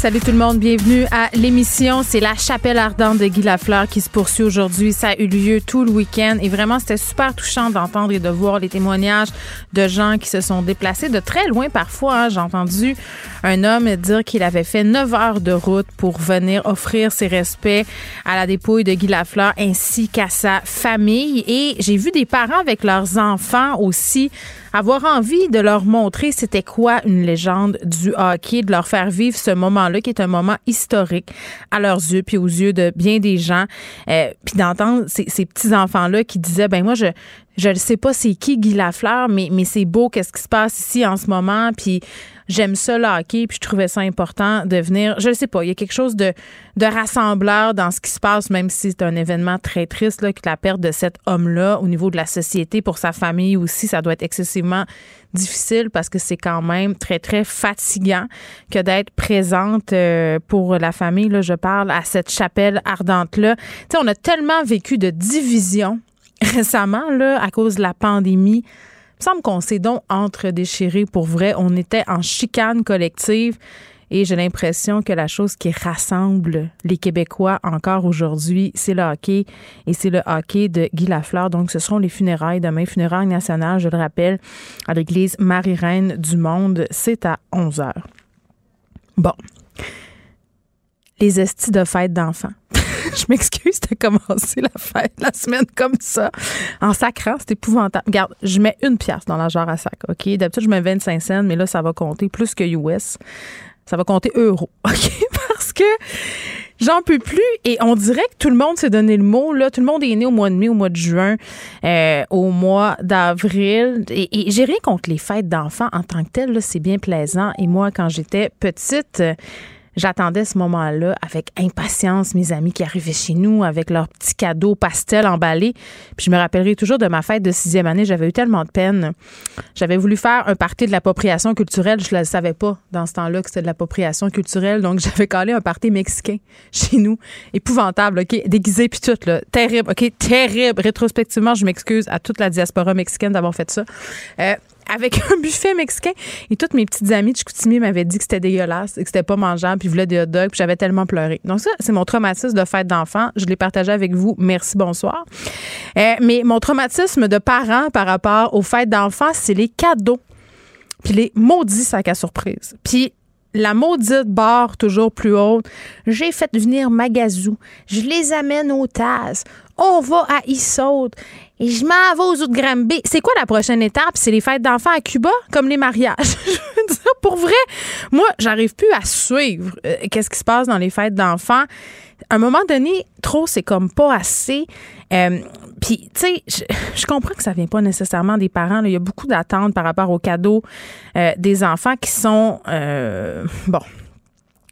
Salut tout le monde, bienvenue à l'émission. C'est la chapelle ardente de Guy Lafleur qui se poursuit aujourd'hui. Ça a eu lieu tout le week-end et vraiment c'était super touchant d'entendre et de voir les témoignages de gens qui se sont déplacés de très loin parfois. Hein. J'ai entendu un homme dire qu'il avait fait 9 heures de route pour venir offrir ses respects à la dépouille de Guy Lafleur ainsi qu'à sa famille. Et j'ai vu des parents avec leurs enfants aussi avoir envie de leur montrer c'était quoi une légende du hockey, de leur faire vivre ce moment-là qui est un moment historique à leurs yeux puis aux yeux de bien des gens, euh, puis d'entendre ces, ces petits enfants-là qui disaient ben moi je je ne sais pas c'est qui Guy Lafleur, mais, mais c'est beau qu'est-ce qui se passe ici en ce moment. Puis j'aime ça le hockey, puis je trouvais ça important de venir. Je sais pas, il y a quelque chose de, de rassembleur dans ce qui se passe, même si c'est un événement très triste, là, que la perte de cet homme-là au niveau de la société, pour sa famille aussi, ça doit être excessivement difficile parce que c'est quand même très, très fatigant que d'être présente euh, pour la famille. Là, je parle à cette chapelle ardente-là. Tu sais, on a tellement vécu de division récemment, là, à cause de la pandémie, me semble qu'on s'est donc entre-déchiré pour vrai. On était en chicane collective et j'ai l'impression que la chose qui rassemble les Québécois encore aujourd'hui, c'est le hockey et c'est le hockey de Guy Lafleur. Donc, ce seront les funérailles demain, funérailles nationales, je le rappelle, à l'église Marie-Reine du Monde. C'est à 11 h. Bon. Les estis de fête d'enfants. je m'excuse de commencer la fête, la semaine comme ça, en sacrant. C'est épouvantable. Regarde, je mets une pièce dans la jarre à sac, OK? D'habitude, je mets 25 cents, mais là, ça va compter plus que US. Ça va compter euros, OK? Parce que j'en peux plus et on dirait que tout le monde s'est donné le mot. Là, tout le monde est né au mois de mai, au mois de juin, euh, au mois d'avril. Et, et j'ai rien contre les fêtes d'enfants en tant que telles. C'est bien plaisant. Et moi, quand j'étais petite, J'attendais ce moment-là avec impatience mes amis qui arrivaient chez nous avec leurs petits cadeaux pastel emballés. Puis je me rappellerai toujours de ma fête de sixième année. J'avais eu tellement de peine. J'avais voulu faire un party de l'appropriation culturelle. Je ne le savais pas dans ce temps-là que c'était de l'appropriation culturelle. Donc j'avais collé un party mexicain chez nous. Épouvantable, OK? Déguisé puis tout, là. Terrible, OK? Terrible. Rétrospectivement, je m'excuse à toute la diaspora mexicaine d'avoir fait ça. Euh, avec un buffet mexicain. Et toutes mes petites amies de Chicoutimi m'avaient dit que c'était dégueulasse et que c'était pas mangeable, puis voulaient des hot dogs, puis j'avais tellement pleuré. Donc ça, c'est mon traumatisme de fête d'enfant. Je l'ai partagé avec vous. Merci, bonsoir. Euh, mais mon traumatisme de parent par rapport aux fêtes d'enfants, c'est les cadeaux. Puis les maudits sacs à surprise. Puis la maudite barre toujours plus haute. J'ai fait venir Magazou. Je les amène au TAS. On va à Issaute. Et je m'en vais aux autres Granby. C'est quoi la prochaine étape? C'est les fêtes d'enfants à Cuba, comme les mariages. je veux dire, pour vrai, moi, j'arrive plus à suivre euh, qu'est-ce qui se passe dans les fêtes d'enfants. À un moment donné, trop, c'est comme pas assez. Euh, puis, tu sais, je, comprends que ça vient pas nécessairement des parents. Il y a beaucoup d'attentes par rapport aux cadeaux euh, des enfants qui sont, bon,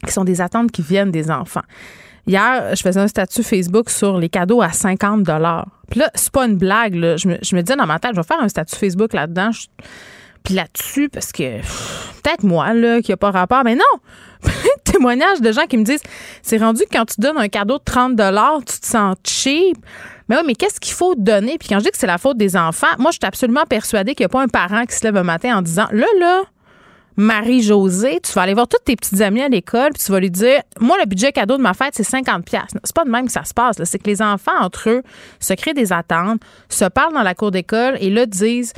qui sont des attentes qui viennent des enfants. Hier, je faisais un statut Facebook sur les cadeaux à 50 Puis là, c'est pas une blague. Là. Je, me, je me disais dans ma tête, je vais faire un statut Facebook là-dedans. Puis là-dessus, parce que peut-être moi, là, qui a pas rapport, mais non! témoignages de gens qui me disent c'est rendu que quand tu donnes un cadeau de 30 tu te sens cheap. Mais oui, mais qu'est-ce qu'il faut donner? Puis quand je dis que c'est la faute des enfants, moi, je suis absolument persuadée qu'il n'y a pas un parent qui se lève un matin en disant là, là, Marie-Josée, tu vas aller voir toutes tes petites amies à l'école, puis tu vas lui dire Moi, le budget cadeau de ma fête, c'est 50$. C'est pas de même que ça se passe. C'est que les enfants, entre eux, se créent des attentes, se parlent dans la cour d'école et là disent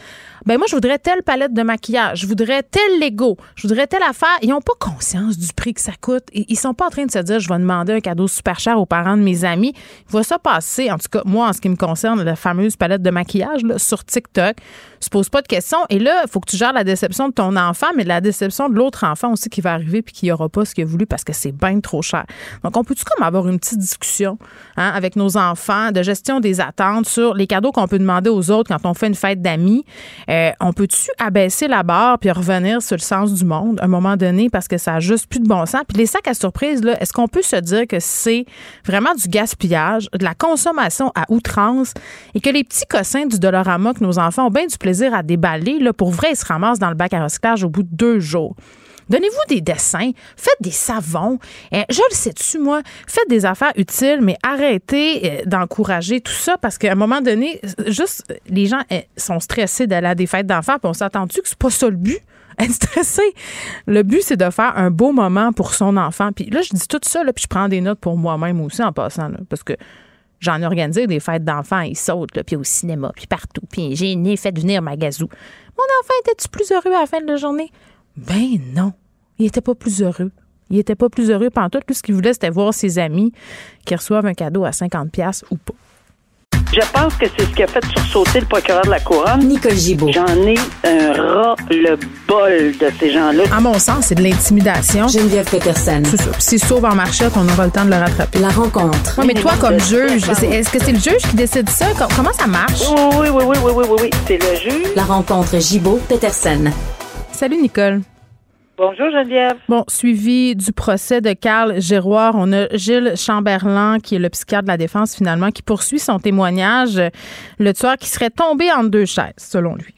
ben moi, je voudrais telle palette de maquillage, je voudrais tel Lego, je voudrais telle affaire. Ils n'ont pas conscience du prix que ça coûte. Ils sont pas en train de se dire, je vais demander un cadeau super cher aux parents de mes amis. Il va ça passer, en tout cas, moi, en ce qui me concerne, la fameuse palette de maquillage là, sur TikTok, se pose pas de questions. Et là, il faut que tu gères la déception de ton enfant, mais la déception de l'autre enfant aussi qui va arriver puis qui aura pas ce qu'il a voulu parce que c'est bien trop cher. Donc, on peut-tu comme avoir une petite discussion hein, avec nos enfants de gestion des attentes sur les cadeaux qu'on peut demander aux autres quand on fait une fête d'amis? Euh, on peut-tu abaisser la barre puis revenir sur le sens du monde à un moment donné parce que ça a juste plus de bon sens? Puis les sacs à surprise, là, est-ce qu'on peut se dire que c'est vraiment du gaspillage, de la consommation à outrance et que les petits cossins du Dolorama que nos enfants ont bien du plaisir à déballer, là, pour vrai, ils se ramassent dans le bac à recyclage au bout de deux jours? Donnez-vous des dessins, faites des savons. Euh, je le sais-tu, moi, faites des affaires utiles, mais arrêtez euh, d'encourager tout ça parce qu'à un moment donné, juste, les gens euh, sont stressés d'aller à des fêtes d'enfants, puis on s'attend-tu que c'est pas ça le but? Être stressé. Le but, c'est de faire un beau moment pour son enfant. Puis là, je dis tout ça, puis je prends des notes pour moi-même aussi en passant, là, parce que j'en ai organisé des fêtes d'enfants, ils sautent, là, puis au cinéma, puis partout. Puis j'ai fait venir Magazou. Mon enfant était-tu plus heureux à la fin de la journée? Ben non. Il était pas plus heureux. Il était pas plus heureux pendant tout. Tout ce qu'il voulait, c'était voir ses amis qui reçoivent un cadeau à 50$ ou pas. Je pense que c'est ce qui a fait sursauter le procureur de la Couronne. Nicole Gibault. J'en ai un ras-le-bol de ces gens-là. À mon sens, c'est de l'intimidation. Geneviève Peterson. C'est ça. Puis s'il sauve en marchette, on aura le temps de le rattraper. La rencontre. Ouais, mais toi, comme juge, est-ce que c'est le juge qui décide ça? Com- Comment ça marche? Oui, oui, oui, oui, oui, oui, oui, oui. C'est le juge. La rencontre Gibault-Peterson. Salut, Nicole. Bonjour, Geneviève. Bon, suivi du procès de Carl Giroir, on a Gilles Chamberlain, qui est le psychiatre de la défense finalement, qui poursuit son témoignage. Le tueur qui serait tombé entre deux chaises, selon lui.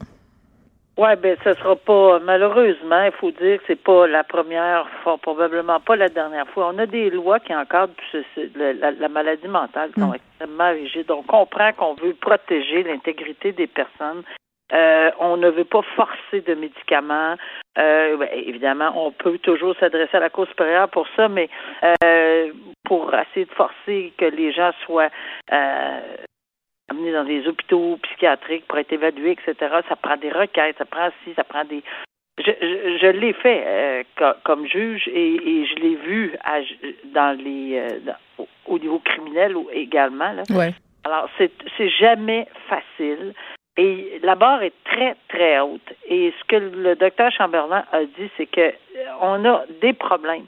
Ouais, ben, ce sera pas, malheureusement, il faut dire que c'est pas la première fois, probablement pas la dernière fois. On a des lois qui encadrent ce- la, la- la maladie mentale qui sont extrêmement rigides. On comprend qu'on veut protéger l'intégrité des personnes. Euh, on ne veut pas forcer de médicaments. Euh, évidemment, on peut toujours s'adresser à la Cour supérieure pour ça, mais euh, pour essayer de forcer que les gens soient amenés dans des hôpitaux psychiatriques pour être évalués, etc. Ça prend des requêtes, ça prend ci, ça prend des. Je, je, je l'ai fait euh, co- comme juge et, et je l'ai vu à- dans les dans- au, au niveau criminel ou également. Là. Ouais. Alors, c'est c'est jamais facile. Et la barre est très, très haute. Et ce que le docteur Chamberlain a dit, c'est que euh, on a des problèmes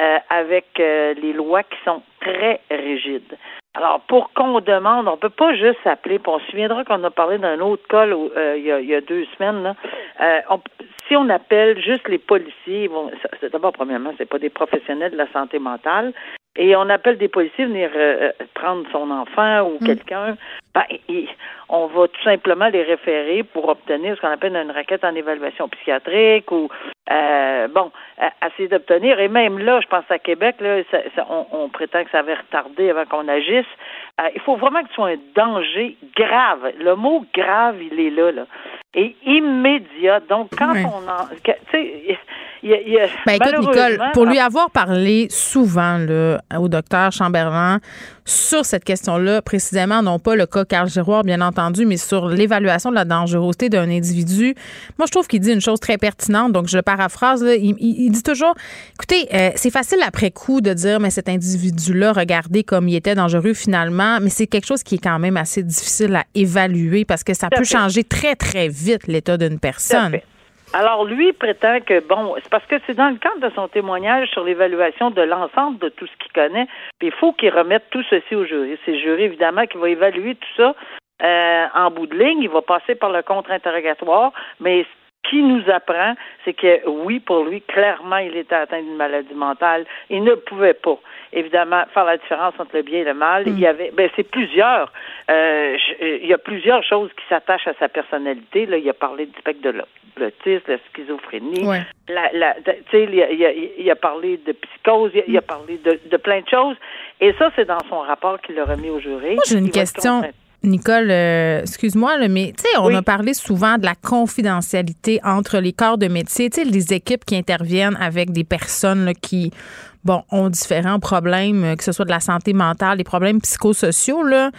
euh, avec euh, les lois qui sont très rigides. Alors, pour qu'on demande, on peut pas juste s'appeler. puis On se souviendra qu'on a parlé d'un autre cas où, euh, il, y a, il y a deux semaines. Là. Euh, on- si on appelle juste les policiers, bon, d'abord premièrement, c'est pas des professionnels de la santé mentale, et on appelle des policiers venir euh, euh, prendre son enfant ou quelqu'un, ben, et- on va tout simplement les référer pour obtenir ce qu'on appelle une requête en évaluation psychiatrique ou euh, bon, essayer d'obtenir. Et même là, je pense à Québec, là, ça- ça- on, on prétend que ça avait retardé avant qu'on agisse. Euh, il faut vraiment que ce soit un danger grave. Le mot grave, il est là, là. Et immédiat. Donc, quand on en. Tu sais, il y a. il y a- Ben écoute, Nicole, malheureusement, pour lui avoir parlé souvent là, au docteur Chamberlain sur cette question-là, précisément, non pas le cas Carl Giroir, bien entendu, mais sur l'évaluation de la dangerosité d'un individu, moi, je trouve qu'il dit une chose très pertinente. Donc, je le paraphrase. là, il, il- dit toujours, écoutez, euh, c'est facile après coup de dire, mais cet individu-là, regardez comme il était dangereux finalement, mais c'est quelque chose qui est quand même assez difficile à évaluer parce que ça peut changer très, très vite l'état d'une personne. Alors, lui prétend que, bon, c'est parce que c'est dans le cadre de son témoignage sur l'évaluation de l'ensemble de tout ce qu'il connaît, il faut qu'il remette tout ceci au jury. C'est le jury, évidemment, qui va évaluer tout ça euh, en bout de ligne. Il va passer par le contre-interrogatoire, mais ce qui nous apprend, c'est que, oui, pour lui, clairement, il était atteint d'une maladie mentale. Il ne pouvait pas, évidemment, faire la différence entre le bien et le mal. Il y avait, ben, c'est plusieurs, euh, je- il y a plusieurs choses qui s'attachent à sa personnalité. Là, il a parlé du spectre de l'au- de l'autisme, de la schizophrénie. Ouais. La, la, tu sais, il, a- il a- il a parlé de psychose, il a, il a parlé de, de plein de choses. Et ça, c'est dans son rapport qu'il a remis au jury. Moi, j'ai une question. Nicole, euh, excuse-moi, mais tu sais, on Oui. a parlé souvent de la confidentialité entre les corps de métier, tu sais, les équipes qui interviennent avec des personnes là, qui, bon, ont différents problèmes, euh, que ce soit de la santé mentale, des problèmes psychosociaux, là.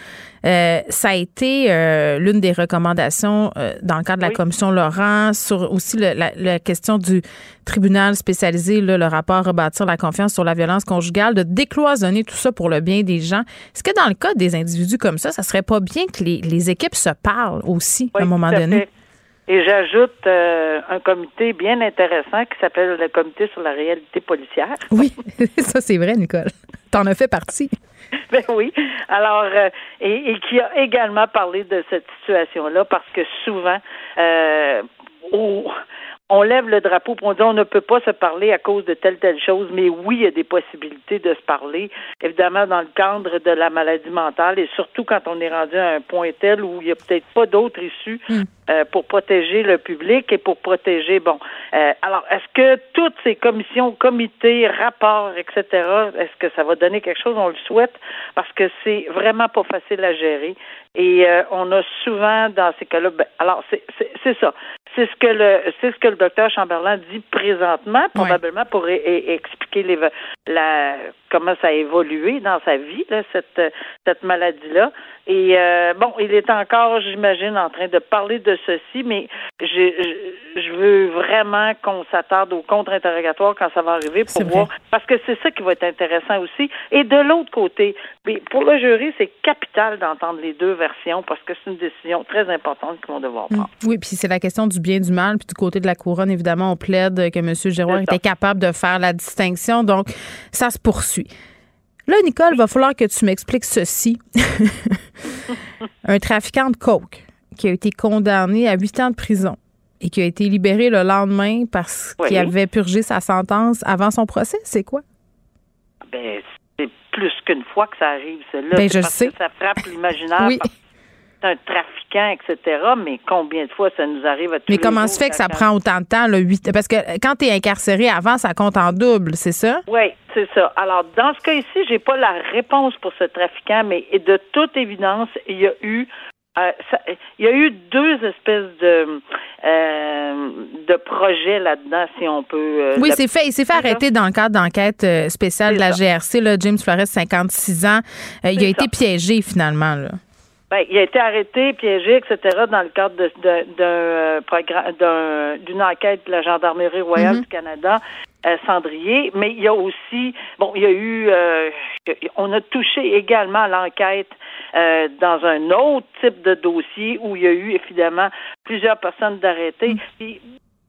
Euh, ça a été euh, l'une des recommandations euh, dans le cadre de la Oui. commission Laurent sur aussi le- la, la question du tribunal spécialisé, là, le rapport rebâtir la confiance sur la violence conjugale, de décloisonner tout ça pour le bien des gens. Est-ce que dans le cas des individus comme ça, ça serait pas bien que les, les équipes se parlent aussi à un moment donné? fait. Et j'ajoute euh, un comité bien intéressant qui s'appelle le comité sur la réalité policière. Oui, ça c'est vrai, Nicole. T'en as fait partie. Ben oui. Alors, euh, et, et, qui a également parlé de cette situation-là parce que souvent, euh, on lève le drapeau pour on dit on ne peut pas se parler à cause de telle telle chose, mais oui, il y a des possibilités de se parler, évidemment dans le cadre de la maladie mentale et surtout quand on est rendu à un point tel où il n'y a peut-être pas d'autres issues mm. Euh, pour protéger le public et pour protéger bon. Euh, alors, est-ce que toutes ces commissions, comités, rapports, etc., est-ce que ça va donner quelque chose? On le souhaite parce que c'est vraiment pas facile à gérer et euh, on a souvent dans ces cas-là, ben, alors c'est ça. C'est ce que le c'est ce que le docteur Chamberlain dit présentement, probablement pour expliquer les, la comment ça a évolué dans sa vie, là, cette cette maladie-là. Et euh, bon, il est encore, j'imagine, en train de parler de ceci, mais je, je, veux vraiment qu'on s'attarde au contre-interrogatoire quand ça va arriver pour voir, parce que c'est ça qui va être intéressant aussi. Et de l'autre côté, pour le jury, c'est capital d'entendre les deux versions parce que c'est une décision très importante qu'ils vont devoir prendre. Mm. Oui, puis c'est la question du bien du mal. Puis du côté de la couronne, évidemment, on plaide que M. Giroir était capable de faire la distinction. Donc, ça se poursuit. Là, Nicole, il va falloir que tu m'expliques ceci. un trafiquant de coke qui a été condamné à huit ans de prison et qui a été libéré le lendemain parce qu'il avait purgé sa sentence avant son procès, c'est quoi? Ben, c'est plus qu'une fois que ça arrive, cela. Ben, je sais. ça frappe l'imaginaire. oui. Un trafiquant, etc. Mais combien de fois ça nous arrive à tous Mais comment se fait que ça prend autant de temps, le 8 Parce que quand tu es incarcéré avant, ça compte en double, c'est ça? Oui, c'est ça. Alors, dans ce cas ici, j'ai pas la réponse pour ce trafiquant, mais de toute évidence, il y a eu euh, il y a eu deux espèces de euh, de projets là-dedans, si on peut. Euh, oui, c'est fait. Il s'est fait arrêter dans le cadre d'enquête spéciale de la GRC. Là, James Flores, 56 ans, il a été piégé finalement. Là. Ben, il a été arrêté, piégé, etc., dans le cadre d'un programme, d'une enquête de la Gendarmerie royale mm-hmm. du Canada, euh, Cendrier. Mais il y a aussi, bon, il y a eu, euh, on a touché également l'enquête euh, dans un autre type de dossier où il y a eu évidemment plusieurs personnes d'arrêtés. Mm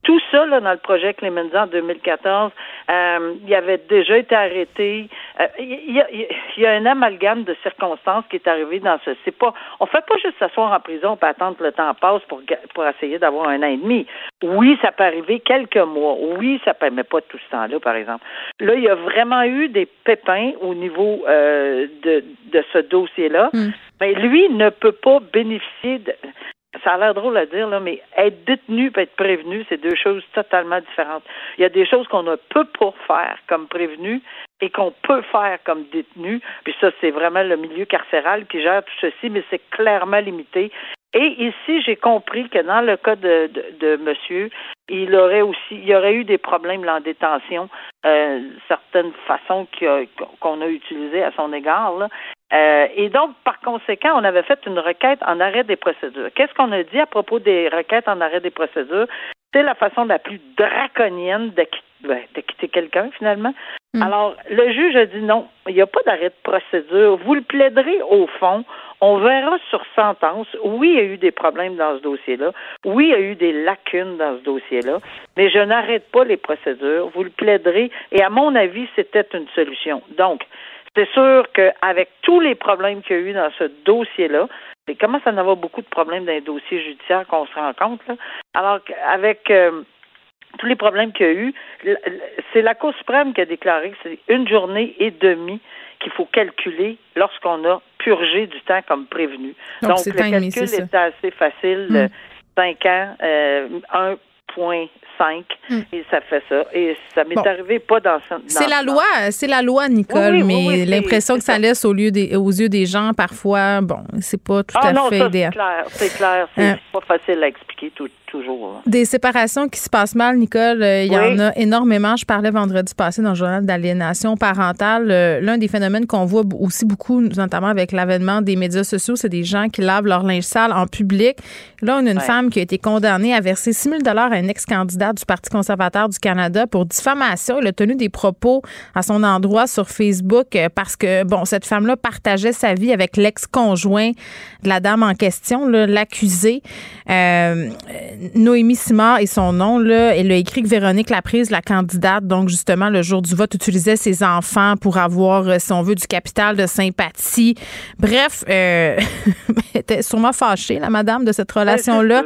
tout ça, là, dans le projet Clemenza en 2014, euh, il avait déjà été arrêté. Euh, il, y a, il, y a, un amalgame de circonstances qui est arrivé dans ce. C'est pas. On fait pas juste s'asseoir en prison pour attendre que le temps passe pour pour essayer d'avoir un an et demi. Oui, ça peut arriver quelques mois. Oui, ça peut, mais pas tout ce temps-là, par exemple. Là, il y a vraiment eu des pépins au niveau euh, de de ce dossier-là. Hmm. Mais lui ne peut pas bénéficier de ça a l'air drôle à dire, là, mais être détenu et être prévenu, c'est deux choses totalement différentes. Il y a des choses qu'on ne peut pas faire comme prévenu et qu'on peut faire comme détenu. Puis ça, c'est vraiment le milieu carcéral qui gère tout ceci, mais c'est clairement limité. Et ici, j'ai compris que dans le cas de, de, monsieur, il aurait aussi, il y aurait eu des problèmes en détention, euh, certaines façons qu'on a utilisées à son égard. Là. Euh, et donc, par conséquent, on avait fait une requête en arrêt des procédures. Qu'est-ce qu'on a dit à propos des requêtes en arrêt des procédures? C'est la façon la plus draconienne de, ben, quelqu'un, finalement. Hmm. Alors, le juge a dit non, il n'y a pas d'arrêt de procédure. Vous le plaiderez au fond. On verra sur sentence. Oui, il y a eu des problèmes dans ce dossier-là. Oui, il y a eu des lacunes dans ce dossier-là. Mais je n'arrête pas les procédures. Vous le plaiderez. Et à mon avis, c'était une solution. Donc, c'est sûr qu'avec tous les problèmes qu'il y a eu dans ce dossier-là, et comment ça en avoir beaucoup de problèmes dans les dossiers judiciaires qu'on se rend compte, là. Alors qu'avec euh, tous les problèmes qu'il y a eu, c'est la Cour suprême qui a déclaré que c'est une journée et demie qu'il faut calculer lorsqu'on a purgé du temps comme prévenu. Donc, le calcul est, assez facile. 5 hmm. ans, euh, 1,5 hmm. et ça fait ça. Et ça m'est arrivé pas dans, C'est la loi, c'est la loi, Nicole, mais l'impression que ça, laisse au lieu des, aux yeux des gens, parfois, bon, c'est pas tout ah à non, fait idéal. C'est clair, c'est clair, c'est hein. pas facile à expliquer tout, toujours. Des séparations qui se passent mal, Nicole, euh, il y en a énormément. Je parlais vendredi passé dans le journal d'aliénation parentale. Euh, l'un des phénomènes qu'on voit aussi beaucoup, notamment avec l'avènement des médias sociaux, c'est des gens qui lavent leur linge sale en public. Là, on a une femme qui a été condamnée à verser 6 000 à une ex-candidate du Parti conservateur du Canada pour diffamation. Il a tenu des propos à son endroit sur Facebook euh, parce que, bon, cette femme-là partageait sa vie avec l'ex-conjoint de la dame en question, l'accusée. Euh, Noémie Simard et son nom, là, elle a écrit que Véronique Laprise, la candidate, donc justement le jour du vote, utilisait ses enfants pour avoir, euh, si on veut, du capital de sympathie. Bref, euh, elle était sûrement fâchée, la madame, de cette relation-là.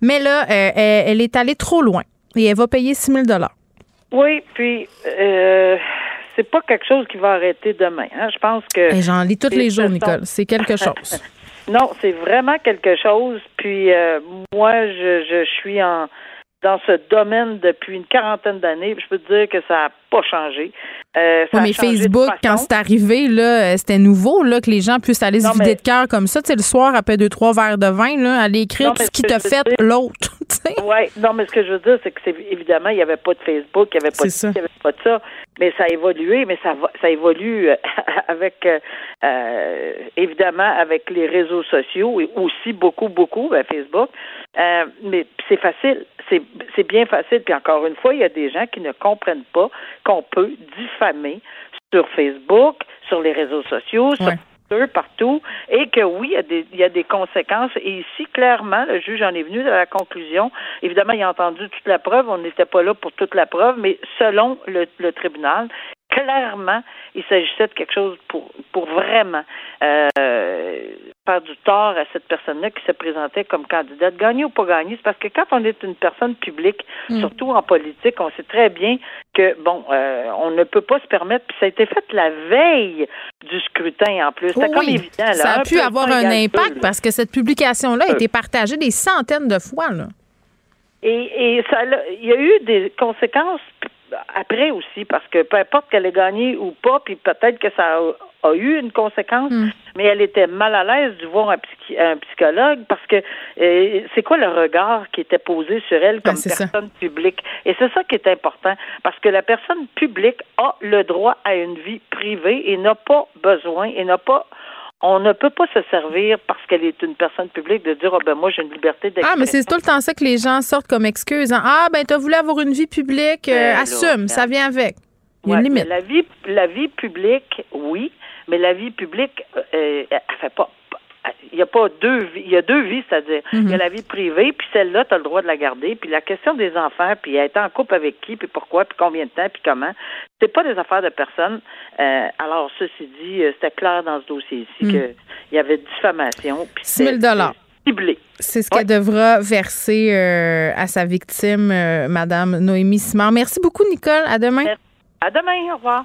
Mais là, euh, elle, est allée trop loin et elle va payer 6 000 Oui, puis euh, c'est pas quelque chose qui va arrêter demain. Hein. Je pense que. J'en lis tous les jours, Nicole. C'est quelque chose. Non, c'est vraiment quelque chose. Puis moi, je, je suis en dans ce domaine depuis une quarantaine d'années. Je peux te dire que ça n'a pas changé. Euh, mais Facebook, quand c'est arrivé, là, euh, c'était nouveau là, que les gens puissent aller se vider de cœur comme ça. Tu sais, le soir, après deux, trois verres de vin, là, aller écrire tout ce qui t'a fait l'autre. Oui, non, mais ce que je veux dire, c'est que c'est évidemment, il n'y avait pas de Facebook, il n'y avait pas de ça. il n'y avait pas de ça. Mais ça a évolué, mais ça ça évolue euh, avec évidemment avec les réseaux sociaux et aussi beaucoup, beaucoup, ben, Facebook. mais c'est facile c'est bien facile. Puis encore une fois, il y a des gens qui ne comprennent pas qu'on peut diffamer sur Facebook, sur les réseaux sociaux, sur Partout, et que oui, il y, a des, il y a des conséquences. Et ici, clairement, le juge en est venu à la conclusion. Évidemment, il a entendu toute la preuve. On n'était pas là pour toute la preuve, mais selon le, le tribunal, clairement, il s'agissait de quelque chose pour, pour vraiment euh, faire du tort à cette personne-là qui se présentait comme candidate. Gagner ou pas gagner, c'est parce que quand on est une personne publique, mm. surtout en politique, on sait très bien que, bon, euh, on ne peut pas se permettre, puis ça a été fait la veille du scrutin en plus. C'était comme évident. ça a pu avoir un impact parce que cette publication-là a été partagée des centaines de fois. Là. Et, et ça, il y a eu des conséquences après aussi, parce que peu importe qu'elle ait gagné ou pas, puis peut-être que ça a, eu une conséquence, hmm. mais elle était mal à l'aise de voir un, psychologue parce que euh, c'est quoi le regard qui était posé sur elle comme personne publique? Et c'est ça qui est important, parce que la personne publique a le droit à une vie privée et n'a pas besoin et n'a pas on ne peut pas se servir parce qu'elle est une personne publique de dire oh ben moi j'ai une liberté d'expression. Ah mais c'est tout le temps ça que les gens sortent comme excuse. Hein. Ah ben tu as voulu avoir une vie publique, euh, ben assume, ça vient avec. Il y a une limite. La vie la vie publique oui, mais la vie publique euh, elle fait pas il n'y a pas deux vies, il y a deux vies, c'est-à-dire il y a mhm. la vie privée, puis celle-là, tu as le droit de la garder, puis la question des enfants, puis être en couple avec qui, puis pourquoi, puis combien de temps, puis comment, c'est pas des affaires de personne. Euh, alors, ceci dit, euh, c'était clair dans ce dossier-ci mhm. qu'il y avait diffamation. 6 000 ciblé. C'est ce qu'elle devra verser euh, à sa victime, Madame Noémie Simard. Merci beaucoup, Nicole. À demain. À demain. Au revoir.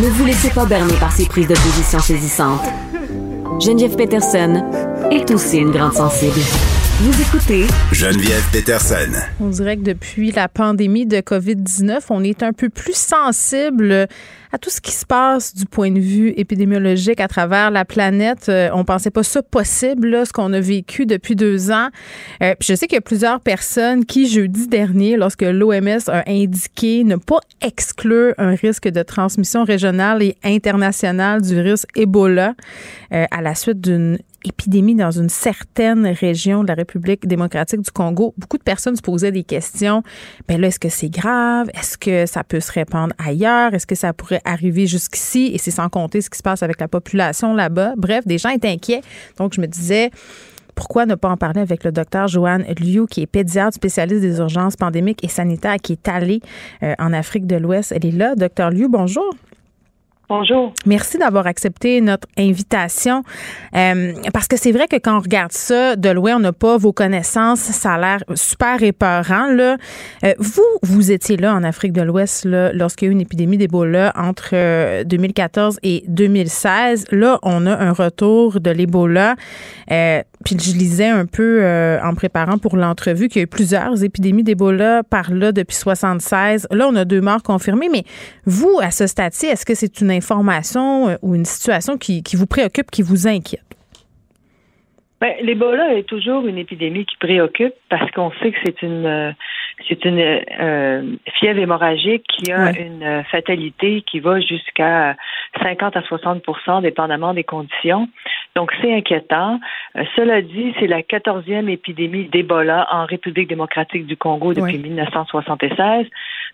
Ne vous laissez pas berner par ces prises de position saisissantes. Geneviève Peterson est aussi une grande sensible. Vous écoutez Geneviève Peterson. On dirait que depuis la pandémie de COVID-19, on est un peu plus sensible à tout ce qui se passe du point de vue épidémiologique à travers la planète. Euh, on pensait pas ça possible, ce qu'on a vécu depuis deux ans. Euh, je sais qu'il y a plusieurs personnes qui, jeudi dernier, lorsque l'OMS a indiqué ne pas exclure un risque de transmission régionale et internationale du virus Ebola euh, à la suite d'une épidémie dans une certaine région de la République démocratique du Congo, beaucoup de personnes se posaient des questions. Ben là, est-ce que c'est grave? Est-ce que ça peut se répandre ailleurs? Est-ce que ça pourrait arriver jusqu'ici? Et c'est sans compter ce qui se passe avec la population là-bas. Bref, des gens étaient inquiets. Donc, je me disais, pourquoi ne pas en parler avec le docteur Joanne Liu, qui est pédiatre spécialiste des urgences pandémiques et sanitaires, qui est allé euh, en Afrique de l'Ouest? Elle est là. Docteur Liu, bonjour. Bonjour. Merci d'avoir accepté notre invitation. Euh, parce que c'est vrai que quand on regarde ça de loin, on n'a pas vos connaissances. Ça a l'air super épeurant. Là. Euh, vous, vous étiez là en Afrique de l'Ouest lorsqu'il y a eu une épidémie d'Ebola entre 2014 euh, et 2016. Là, on a un retour de l'Ebola. Puis je lisais un peu euh, en préparant pour l'entrevue qu'il y a eu plusieurs épidémies d'Ebola par là depuis 76. Là, on a deux morts confirmées, mais vous, à ce stade-ci, est-ce que c'est une information euh, ou une situation qui, qui vous préoccupe, qui vous inquiète? Ben, L'Ebola est toujours une épidémie qui préoccupe parce qu'on sait que c'est une euh, c'est une euh, fièvre hémorragique qui a une fatalité qui va jusqu'à 50 à 60% dépendamment des conditions. Donc c'est inquiétant. Euh, cela dit, c'est la quatorzième épidémie d'Ebola en République démocratique du Congo depuis 1976.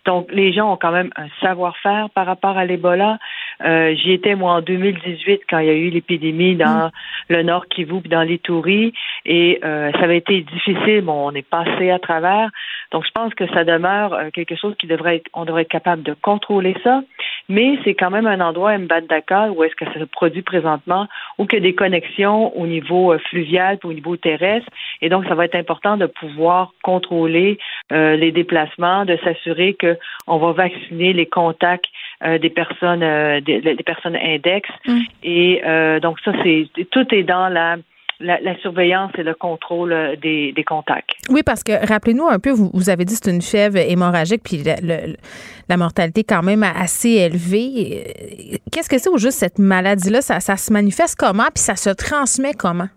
Donc les gens ont quand même un savoir-faire par rapport à l'Ebola. Euh, J'y étais moi en 2018 quand il y a eu l'épidémie dans mm. le Nord Kivu dans l'Itourie et euh, ça avait été difficile. Bon, on est passé à travers. Donc je pense que ça demeure euh, quelque chose qui devrait être, on devrait être capable de contrôler ça. Mais c'est quand même un endroit Mbandaka où est-ce que ça se produit présentement, où il y a des connexions au niveau euh, fluvial puis au niveau terrestre. Et donc ça va être important de pouvoir contrôler euh, les déplacements, de s'assurer que on va vacciner les contacts euh, des personnes euh, des, personnes index. Mm. Et euh, donc ça, c'est tout est dans la la, surveillance et le contrôle des, des contacts. Oui, parce que rappelez-nous un peu, vous, vous avez dit que c'est une fièvre hémorragique, puis la mortalité quand même assez élevée. Qu'est-ce que c'est au juste cette maladie-là? Ça, ça se manifeste comment, puis ça se transmet comment?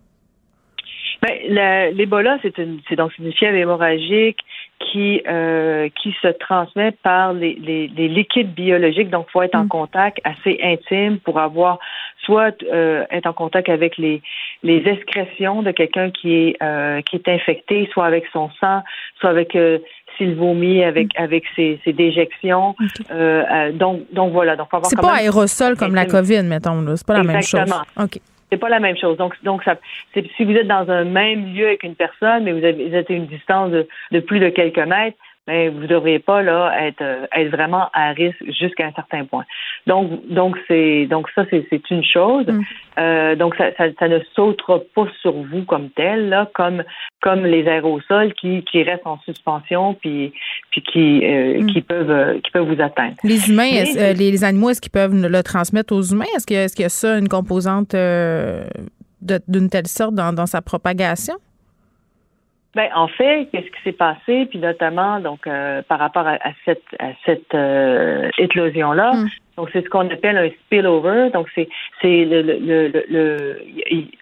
Ben, L'Ebola, c'est une, c'est donc une fièvre hémorragique qui euh, qui se transmet par les, les, les liquides biologiques. Donc, il faut être en mm. contact assez intime pour avoir soit euh, être en contact avec les les excrétions de quelqu'un qui est euh, qui est infecté, soit avec son sang, soit avec euh, s'il vomit avec mm. avec ses, ses déjections. Euh, euh, donc donc voilà. Donc c'est pas aérosol comme la COVID, mettons là. C'est pas la même chose. Ok. C'est pas la même chose. Donc, donc ça, si vous êtes dans un même lieu avec une personne, mais vous, avez, vous êtes à une distance de, de plus de quelques mètres, mais vous ne devriez pas là être euh, être vraiment à risque jusqu'à un certain point. Donc donc c'est donc ça c'est une chose. Mm. Euh, donc ça, ça, ça ne sautera pas sur vous comme tel là comme comme les aérosols qui qui restent en suspension puis puis qui euh, mm. qui peuvent euh, qui peuvent vous atteindre. Les humains les, les, animaux est-ce qu'ils peuvent le transmettre aux humains? Est-ce qu'il est-ce qu'il y a ça une composante d'une telle sorte dans, dans sa propagation? Ben, en fait, qu'est-ce qui s'est passé, puis notamment donc euh, par rapport à, cette à cette euh, éclosion là. Mm. Donc c'est ce qu'on appelle un spillover. Donc c'est c'est le le, le le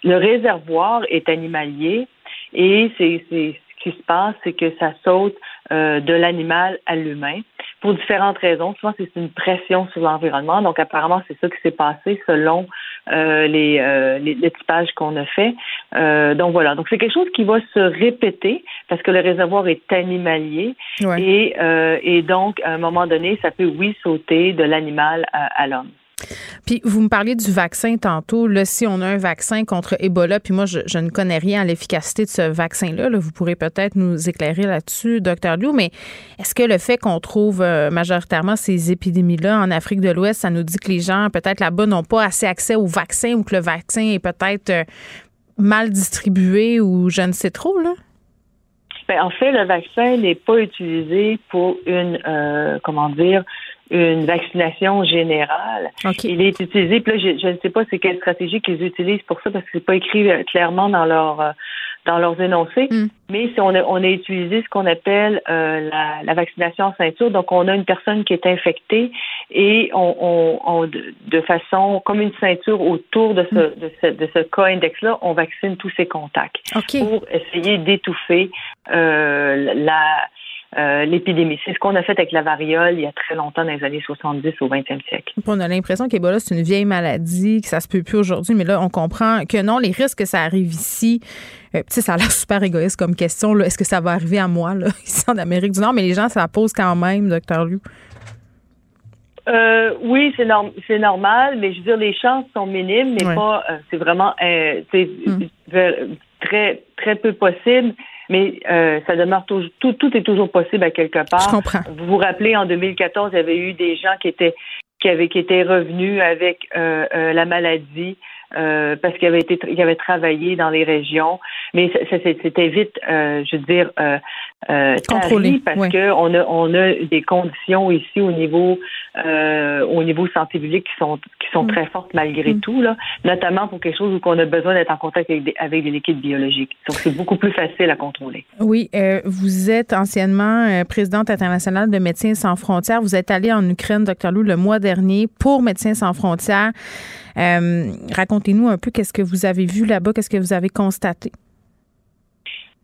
le réservoir est animalier et c'est c'est ce qui se passe, c'est que ça saute euh, de l'animal à l'humain pour différentes raisons. Souvent, c'est une pression sur l'environnement. Donc, apparemment, c'est ça qui s'est passé selon euh, les, euh, les, typages qu'on a fait. Euh, donc, voilà. Donc, c'est quelque chose qui va se répéter parce que le réservoir est animalier. Et, euh, et donc, à un moment donné, ça peut, oui, sauter de l'animal à l'homme. Puis vous me parliez du vaccin tantôt. Là, si on a un vaccin contre Ebola, puis moi, je, ne connais rien à l'efficacité de ce vaccin-là. vous pourrez peut-être nous éclairer là-dessus, docteur Liu, mais est-ce que le fait qu'on trouve euh, majoritairement ces épidémies-là en Afrique de l'Ouest, ça nous dit que les gens, peut-être là-bas, n'ont pas assez accès au vaccin ou que le vaccin est peut-être euh, mal distribué ou je ne sais trop, là? Ben, en fait, le vaccin n'est pas utilisé pour une, euh, comment dire, une vaccination générale. Il est utilisé, puis là, je, ne sais pas c'est quelle stratégie qu'ils utilisent pour ça, parce que c'est pas écrit euh, clairement dans leur euh, dans leurs énoncés. Mm. Mais si on a, on a utilisé ce qu'on appelle euh, la, la, vaccination en ceinture, donc on a une personne qui est infectée et on, on, de façon comme une ceinture autour de ce, mm. de ce, de ce cas index-là, on vaccine tous ses contacts pour essayer d'étouffer euh, la euh, l'épidémie. C'est ce qu'on a fait avec la variole il y a très longtemps, dans les années 70 au 20e siècle. On a l'impression qu'Ebola, c'est une vieille maladie, que ça se peut plus aujourd'hui, mais là, on comprend que non, les risques que ça arrive ici, euh, ça a l'air super égoïste comme question. Est-ce que ça va arriver à moi, là, ici en Amérique du Nord? Mais les gens, ça pose quand même, docteur Liu. Euh, oui, c'est c'est normal, mais je veux dire, les chances sont minimes, mais pas. c'est vraiment, hmm. très très peu possible mais euh, ça demeure toujours, tout, tout est toujours possible à quelque part. Je comprends. Vous vous rappelez, en 2014, il y avait eu des gens qui étaient qui avaient qui étaient revenus avec euh, euh, la maladie euh, parce qu'il avait été il avait travaillé dans les régions, mais c'était vite, euh, je veux dire, euh, euh Contrôlé, parce que on a on a des conditions ici au niveau au niveau santé publique qui sont qui sont mm. très fortes malgré mm. tout là, notamment pour quelque chose où on a besoin d'être en contact avec des, avec des liquides biologiques. Donc c'est beaucoup plus facile à contrôler. Oui, vous êtes anciennement présidente internationale de Médecins sans frontières. Vous êtes allée en Ukraine, docteur Lou, le mois dernier pour Médecins sans frontières. Euh, racontez-nous un peu qu'est-ce que vous avez vu là-bas, qu'est-ce que vous avez constaté.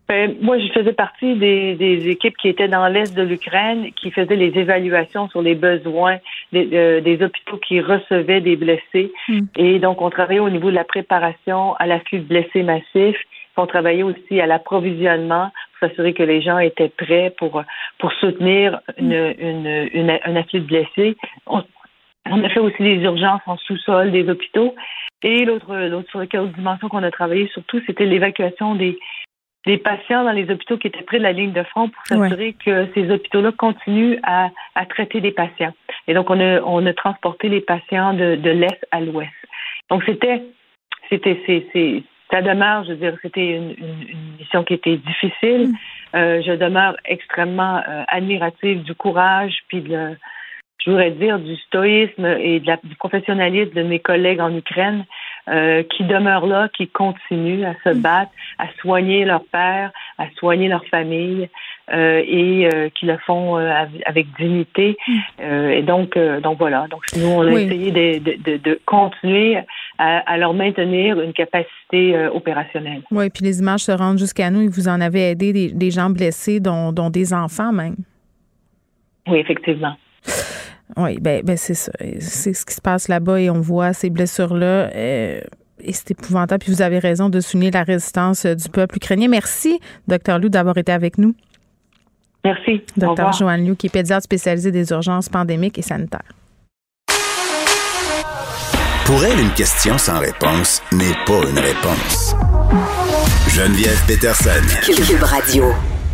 Ben, moi, je faisais partie des, équipes qui étaient dans l'est de l'Ukraine, qui faisaient les évaluations sur les besoins des, euh, hôpitaux qui recevaient des blessés. Hmm. Et donc, on travaillait au niveau de la préparation à l'afflux de blessés massifs. On travaillait aussi à l'approvisionnement pour s'assurer que les gens étaient prêts pour, pour soutenir une, une, un afflux de blessés. On a fait aussi les urgences en sous-sol des hôpitaux. Et l'autre, l'autre dimension qu'on a travaillé surtout, c'était l'évacuation des, des patients dans les hôpitaux qui étaient près de la ligne de front pour s'assurer que ces hôpitaux-là continuent à, à, traiter des patients. Et donc, on a, on a transporté les patients de, de l'Est à l'Ouest. Donc, c'était, c'était, c'est, c'est, ça demeure, je veux dire, c'était une, une, mission qui était difficile. Mm. Euh, je demeure extrêmement euh, admirative du courage puis de, je voudrais dire, du stoïsme et de la, du professionnalisme de mes collègues en Ukraine euh, qui demeurent là, qui continuent à se mm. battre, à soigner leur père, à soigner leur famille euh, et euh, qui le font avec dignité. Mm. Et donc, donc voilà. Donc nous, on a essayé de, de, de, continuer à, à, leur maintenir une capacité opérationnelle. Oui, puis les images se rendent jusqu'à nous et vous en avez aidé des, des gens blessés, dont, dont des enfants même. Oui, effectivement. Oui, ben, ben c'est ça. C'est ce qui se passe là-bas et on voit ces blessures-là. Euh, et c'est épouvantable. Puis vous avez raison de souligner la résistance du peuple ukrainien. Merci, docteur Lou, d'avoir été avec nous. Merci. Docteur Joanne Liu, qui est pédiatre spécialisé des urgences pandémiques et sanitaires. Pour elle, une question sans réponse n'est pas une réponse. Geneviève Peterson. Cube Radio.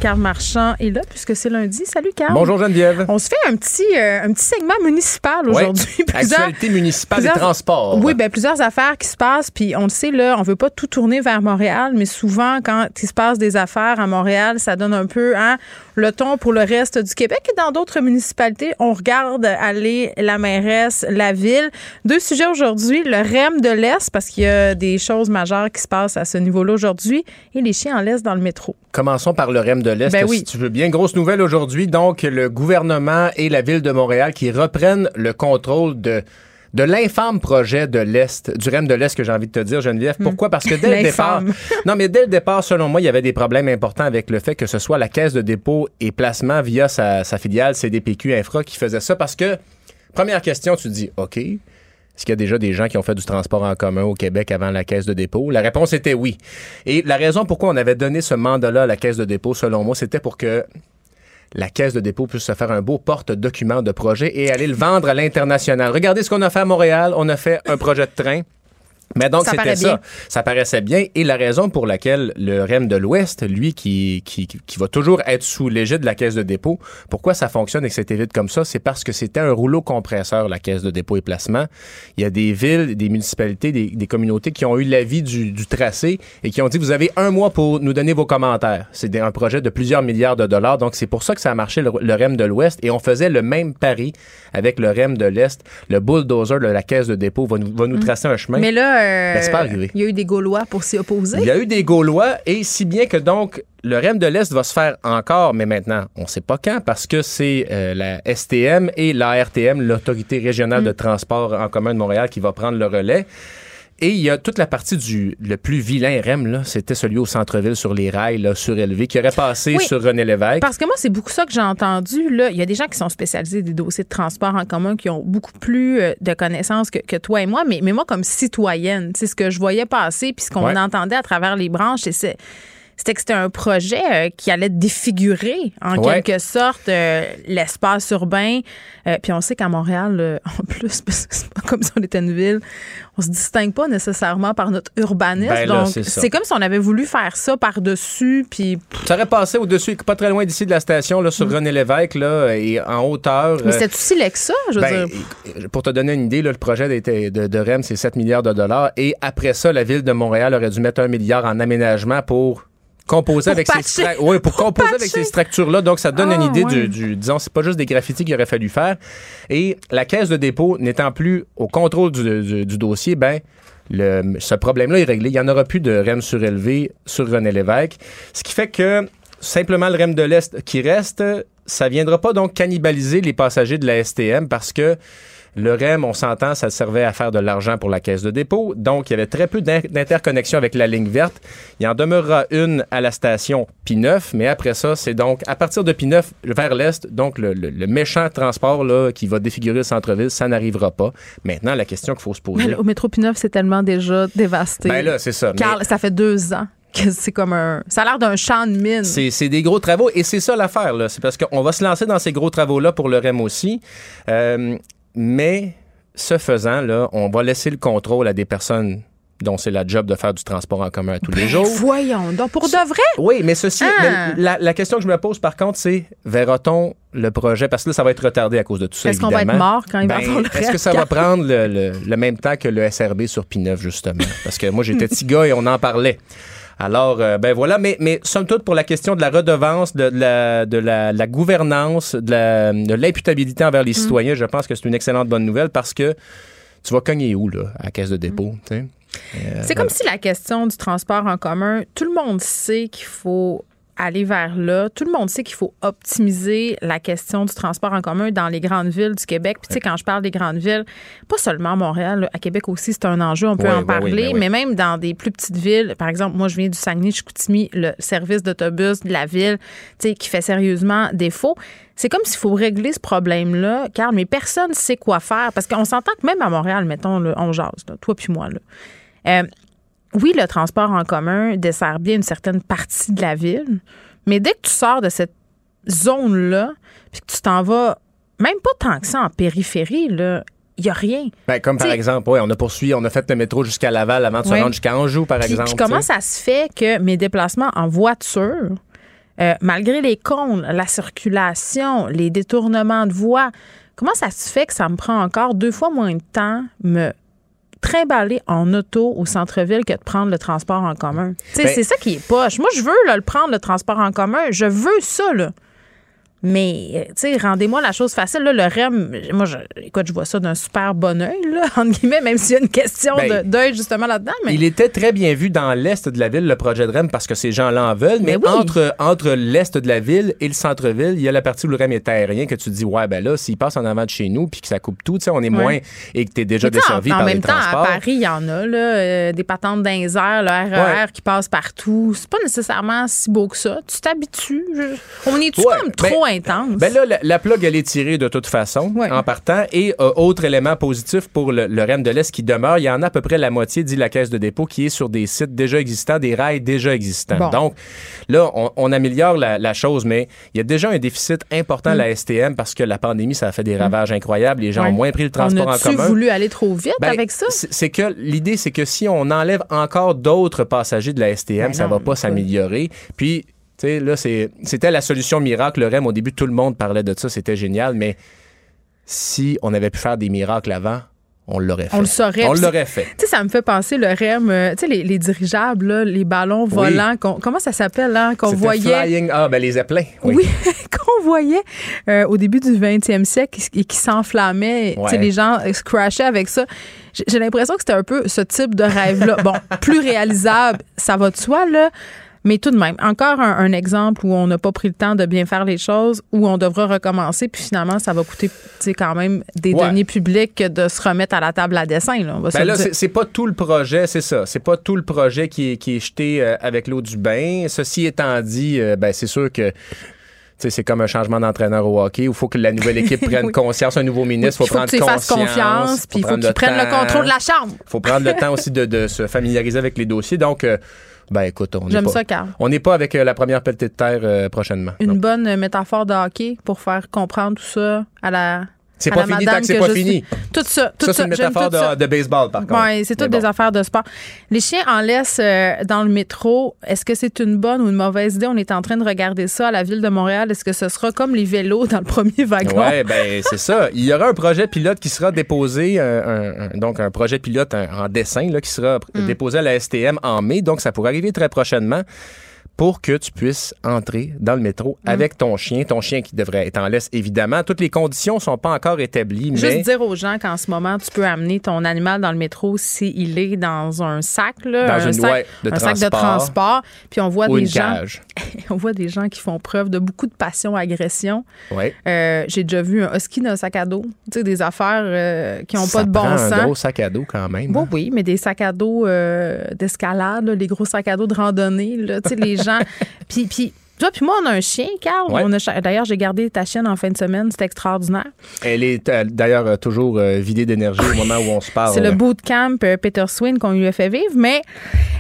Carl Marchand est là puisque c'est lundi. Salut Carl. Bonjour Geneviève. On se fait un petit, euh, un petit segment municipal aujourd'hui. Actualité municipale des transports. Oui, ben plusieurs affaires qui se passent. Puis on le sait, là, on veut pas tout tourner vers Montréal, mais souvent, quand il se passe des affaires à Montréal, ça donne un peu hein, le ton pour le reste du Québec. Et dans d'autres municipalités, on regarde aller la mairesse, la ville. Deux sujets aujourd'hui. Le REM de l'Est, parce qu'il y a des choses majeures qui se passent à ce niveau-là aujourd'hui, et les chiens en laisse dans le métro. Commençons par le REM de l'Est, ben si tu veux bien. Grosse nouvelle aujourd'hui, donc le gouvernement et la ville de Montréal qui reprennent le contrôle de de l'infâme projet de l'Est, du REM de l'Est que j'ai envie de te dire, Geneviève. Hmm. Pourquoi? Parce que dès le départ, non, mais dès le départ, selon moi, il y avait des problèmes importants avec le fait que ce soit la caisse de dépôt et placement via sa, sa filiale CDPQ Infra qui faisait ça parce que, première question, tu dis, OK, est-ce qu'il y a déjà des gens qui ont fait du transport en commun au Québec avant la caisse de dépôt? La réponse était oui. Et la raison pourquoi on avait donné ce mandat-là à la caisse de dépôt, selon moi, c'était pour que la caisse de dépôt puisse se faire un beau porte-document de projet et aller le vendre à l'international. Regardez ce qu'on a fait à Montréal. On a fait un projet de train. Mais donc, c'était ça. Ça paraissait bien. Et la raison pour laquelle le REM de l'Ouest, lui, qui, qui, qui va toujours être sous l'égide de la caisse de dépôt, pourquoi ça fonctionne et que c'était vite comme ça? C'est parce que c'était un rouleau compresseur, la caisse de dépôt et placement. Il y a des villes, des municipalités, des, des communautés qui ont eu l'avis du, du tracé et qui ont dit, vous avez un mois pour nous donner vos commentaires. C'est un projet de plusieurs milliards de dollars. Donc, c'est pour ça que ça a marché, le, REM de l'Ouest. Et on faisait le même pari avec le REM de l'Est. Le bulldozer de la caisse de dépôt va nous, va nous mm. tracer un chemin. Mais là, ben, il y a eu des Gaulois pour s'y opposer. Il y a eu des Gaulois, et si bien que donc le REM de l'Est va se faire encore, mais maintenant, on ne sait pas quand, parce que c'est euh, la STM et l'ARTM, l'Autorité régionale de mm. transport en commun de Montréal, qui va prendre le relais. Et il y a toute la partie du le plus vilain REM, là, c'était celui au centre-ville sur les rails là, surélevés qui aurait passé sur René Lévesque. Parce que moi, c'est beaucoup ça que j'ai entendu. Là. Il y a des gens qui sont spécialisés des dossiers de transport en commun qui ont beaucoup plus euh, de connaissances que, toi et moi. Mais, mais moi, comme citoyenne, c'est ce que je voyais passer puis ce qu'on entendait à travers les branches, c'est c'était que c'était un projet euh, qui allait défigurer en quelque sorte euh, l'espace urbain. Euh, puis on sait qu'à Montréal, en plus, c'est pas comme si on était une ville, on se distingue pas nécessairement par notre urbanisme. Ben donc c'est comme si on avait voulu faire ça par-dessus. Puis ça aurait passé au-dessus, pas très loin d'ici de la station, là, sur mm. René Lévesque, là, et en hauteur. Mais c'était aussi laid que ça, je veux ben, dire. Pour te donner une idée, le projet de, de, de REM, c'est 7 milliards de dollars. Et après ça, la ville de Montréal aurait dû mettre un milliard en aménagement pour composer avec ces oui, pour, composer avec ces structures-là. Donc, ça donne une ah, idée du, du, disons, c'est pas juste des graffitis qu'il aurait fallu faire. Et la caisse de dépôt n'étant plus au contrôle du, du, dossier, ben, le, ce problème-là est réglé. Il n'y en aura plus de REM surélevé sur René Lévesque. Ce qui fait que simplement le REM de l'Est qui reste, ça viendra pas donc cannibaliser les passagers de la STM parce que le REM, on s'entend, ça servait à faire de l'argent pour la caisse de dépôt. Donc, il y avait très peu d'interconnexion avec la ligne verte. Il en demeurera une à la station P9, mais après ça, c'est donc à partir de P9 vers l'est, donc le, méchant transport là, qui va défigurer le centre-ville, ça n'arrivera pas. Maintenant, la question qu'il faut se poser. au métro P9, c'est tellement déjà dévasté. Ben là, c'est ça. Car ça fait deux ans que c'est comme un. Ça a l'air d'un champ de mine. C'est des gros travaux et c'est ça l'affaire. C'est parce qu'on va se lancer dans ces gros travaux-là pour le REM aussi. Euh, mais ce faisant, là, on va laisser le contrôle à des personnes dont c'est la job de faire du transport en commun tous les ben, jours. Voyons donc, pour de vrai? Oui, mais ceci, ah! la, question que je me pose par contre, c'est verra-t-on le projet, parce que là, ça va être retardé à cause de tout ça, Est-ce qu'on va être mort quand il va ben, faire le Est-ce que ça va prendre le, même temps que le SRB sur P9, justement? Parce que moi, j'étais petit gars et on en parlait. Alors, euh, ben voilà, mais, mais somme toute, pour la question de la redevance, de, la, de la, gouvernance, de l'imputabilité envers les mm. citoyens, je pense que c'est une excellente bonne nouvelle parce que tu vas cogner où, là, à la caisse de dépôt, euh, c'est comme si la question du transport en commun, tout le monde sait qu'il faut aller vers là. Tout le monde sait qu'il faut optimiser la question du transport en commun dans les grandes villes du Québec. Puis, tu sais, quand je parle des grandes villes, pas seulement Montréal, à Québec aussi, c'est un enjeu, on peut en parler, ben mais même dans des plus petites villes. Par exemple, moi, je viens du Saguenay-Chicoutimi, le service d'autobus de la ville, tu sais, qui fait sérieusement défaut. C'est comme s'il faut régler ce problème-là, car mais personne ne sait quoi faire. Parce qu'on s'entend que même à Montréal, mettons, là, on jase, toi puis moi, là. Euh, oui, le transport en commun dessert bien une certaine partie de la ville, mais dès que tu sors de cette zone-là, puis que tu t'en vas, même pas tant que ça en périphérie, là, il n'y a rien. Ben, comme par exemple, ouais, on a poursuivi, on a fait le métro jusqu'à Laval avant de se rendre jusqu'à Anjou, par exemple. comment ça se fait que mes déplacements en voiture, euh, malgré les cônes, la circulation, les détournements de voies, comment ça se fait que ça me prend encore deux fois moins de temps me trimballer en auto au centre-ville que de prendre le transport en commun. Ben c'est ça qui est poche. Moi, je veux le prendre, le transport en commun. Je veux ça. Là. Mais, euh, tu sais, rendez-moi la chose facile. Là, le REM, moi, je, écoute, je vois ça d'un super bon oeil, là, entre guillemets, même s'il y a une question ben, d'œil justement là-dedans. Mais... Il était très bien vu dans l'est de la ville, le projet de REM, parce que ces gens-là en veulent. Mais, entre, entre l'est de la ville et le centre-ville, il y a la partie où le REM est aérien que tu dis, ouais, ben là, s'il passe en avant de chez nous puis que ça coupe tout, tu sais, on est moins et que tu es déjà desservi par les transports. En même temps, à Paris, il y en a, là, euh, des patentes d'un le RER qui passe partout. C'est pas nécessairement si beau que ça. Tu t'habitues. On est-tu comme ben, trop intense? Ben là, la, plug, elle est tirée de toute façon en partant. Et euh, autre élément positif pour le, le REM de l'Est qui demeure, il y en a à peu près la moitié, dit la caisse de dépôt, qui est sur des sites déjà existants, des rails déjà existants. Donc, là, on, améliore la, chose, mais il y a déjà un déficit important à la mm. STM parce que la pandémie, ça a fait des mm. ravages incroyables. Les gens ont moins pris le transport en commun. voulu aller trop vite ben, avec ça? C'est que l'idée, c'est que si on enlève encore d'autres passagers de la STM, ben ça va pas s'améliorer. Puis, sais, là, c'était la solution miracle. Le REM, au début, tout le monde parlait de ça. C'était génial. Mais si on avait pu faire des miracles avant, on l'aurait fait. On le saurait. On l'aurait fait. Tu sais, ça me fait penser le REM, euh, tu sais, les, dirigeables, les ballons volants, comment ça s'appelle, hein, qu'on voyait? Flying, ah, ben les zeppelins. Oui, qu'on voyait euh, au début du 20e siècle et qui s'enflammaient. Tu sais, les gens se crashaient avec ça. J'ai l'impression que c'était un peu ce type de rêve-là. bon, plus réalisable, ça va de soi, là. Mais tout de même, encore un, exemple où on n'a pas pris le temps de bien faire les choses, où on devra recommencer, puis finalement, ça va coûter quand même des deniers publics de se remettre à la table à dessin. Là, ben là c'est pas tout le projet, c'est ça. C'est pas tout le projet qui est, qui est jeté euh, avec l'eau du bain. Ceci étant dit, euh, ben, c'est sûr que c'est comme un changement d'entraîneur au hockey où il faut que la nouvelle équipe prenne conscience, un nouveau ministre, il faut, prendre conscience. confiance, puis il faut qu'il prenne le contrôle de la chambre. Il faut prendre le temps aussi de, se familiariser avec les dossiers. Donc, euh, Ben écoute, on n'est J'aime pas, ça, Carl. on n'est pas avec euh, la première pelletée de terre euh, prochainement. Une non. bonne euh, métaphore de hockey pour faire comprendre tout ça à la. C'est pas fini tant que c'est pas fini. Tout ça, tout Ça, c'est une métaphore de, de baseball, par contre. Oui, c'est toutes des affaires de sport. Les chiens en laisse euh, dans le métro. Est-ce que c'est une bonne ou une mauvaise idée? On est en train de regarder ça à la ville de Montréal. Est-ce que ce sera comme les vélos dans le premier wagon? Ouais, ben c'est ça. Il y aura un projet pilote qui sera déposé, euh, un- un- donc un projet pilote en, en dessin là, qui sera Mm. déposé à la STM en mai. Donc ça pourrait arriver très prochainement pour que tu puisses entrer dans le métro Mm. avec ton chien, ton chien qui devrait être en laisse évidemment. Toutes les conditions sont pas encore établies, mais Juste dire aux gens qu'en ce moment, tu peux amener ton animal dans le métro s'il est dans un sac, là, Dans un, une- sac, de un sac de transport. Puis on voit des gens, cage. on voit des gens qui font preuve de beaucoup de passion, agression. Ouais. Euh, J'ai déjà vu un husky dans un sac à dos, tu sais, des affaires euh, qui n'ont pas de bon sens. Un gros sac à dos quand même. Oui, oui, mais des sacs à dos euh, d'escalade, les gros sacs à dos de randonnée, là, tu sais, les gens. Puis, puis, toi, puis moi, on a un chien, Carl. Ouais. On a cha- D'ailleurs, j'ai gardé ta chienne en fin de semaine. C'était extraordinaire. Elle est euh, d'ailleurs euh, toujours euh, vidée d'énergie au moment où on se parle. C'est le bootcamp euh, Peter Swin qu'on lui a fait vivre. Mais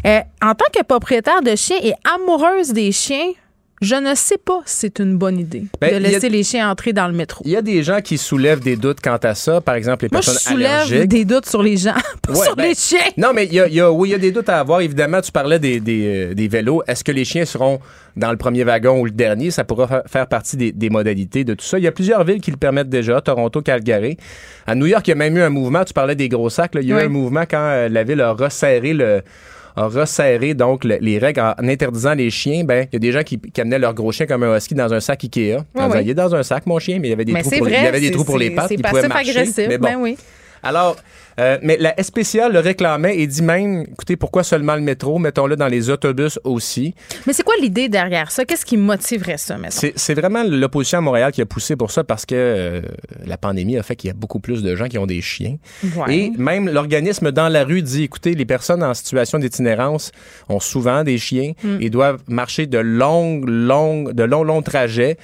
euh, en tant que propriétaire de chien et amoureuse des chiens, je ne sais pas si c'est une bonne idée Ben, de a- laisser les chiens entrer dans le métro. Il y a des gens qui soulèvent des doutes quant à ça. Par exemple, les Moi, je personnes soulève allergiques. des doutes sur les gens, pas Ouais, sur ben, les chiens. Non, mais il y a, il y a- oui, il y a des doutes à avoir. Évidemment, tu parlais des, des, euh, des vélos. Est-ce que les chiens seront dans le premier wagon ou le dernier? Ça pourra fa- faire partie des, des modalités de tout ça. Il y a plusieurs villes qui le permettent déjà. Toronto, Calgary. À New York, il y a même eu un mouvement. Tu parlais des gros sacs. là. Il y a Oui. eu un mouvement quand euh, la ville a resserré le a resserré donc le- les règles en interdisant les chiens. Ben, il y a des gens qui, qui amenaient leur gros chien comme un husky dans un sac Ikea. En disant, oui. Il est dans un sac, mon chien, mais il y avait des Mais trous pour, vrai. il y avait des c'est- trous pour les pattes. C'est il pouvait marcher. agressif. Mais bon. Ben oui. Alors, euh, mais la SPCA le réclamait et dit même, écoutez, pourquoi seulement le métro? Mettons-le dans les autobus aussi. Mais c'est quoi l'idée derrière ça? Qu'est-ce qui motiverait ça? C'est c'est vraiment l'opposition à Montréal qui a poussé pour ça parce que euh, la pandémie a fait qu'il y a beaucoup plus de gens qui ont des chiens. Ouais. Et même l'organisme dans la rue dit, écoutez, les personnes en situation d'itinérance ont souvent des chiens Mm. et doivent marcher de longues, longues, de longs, longs trajets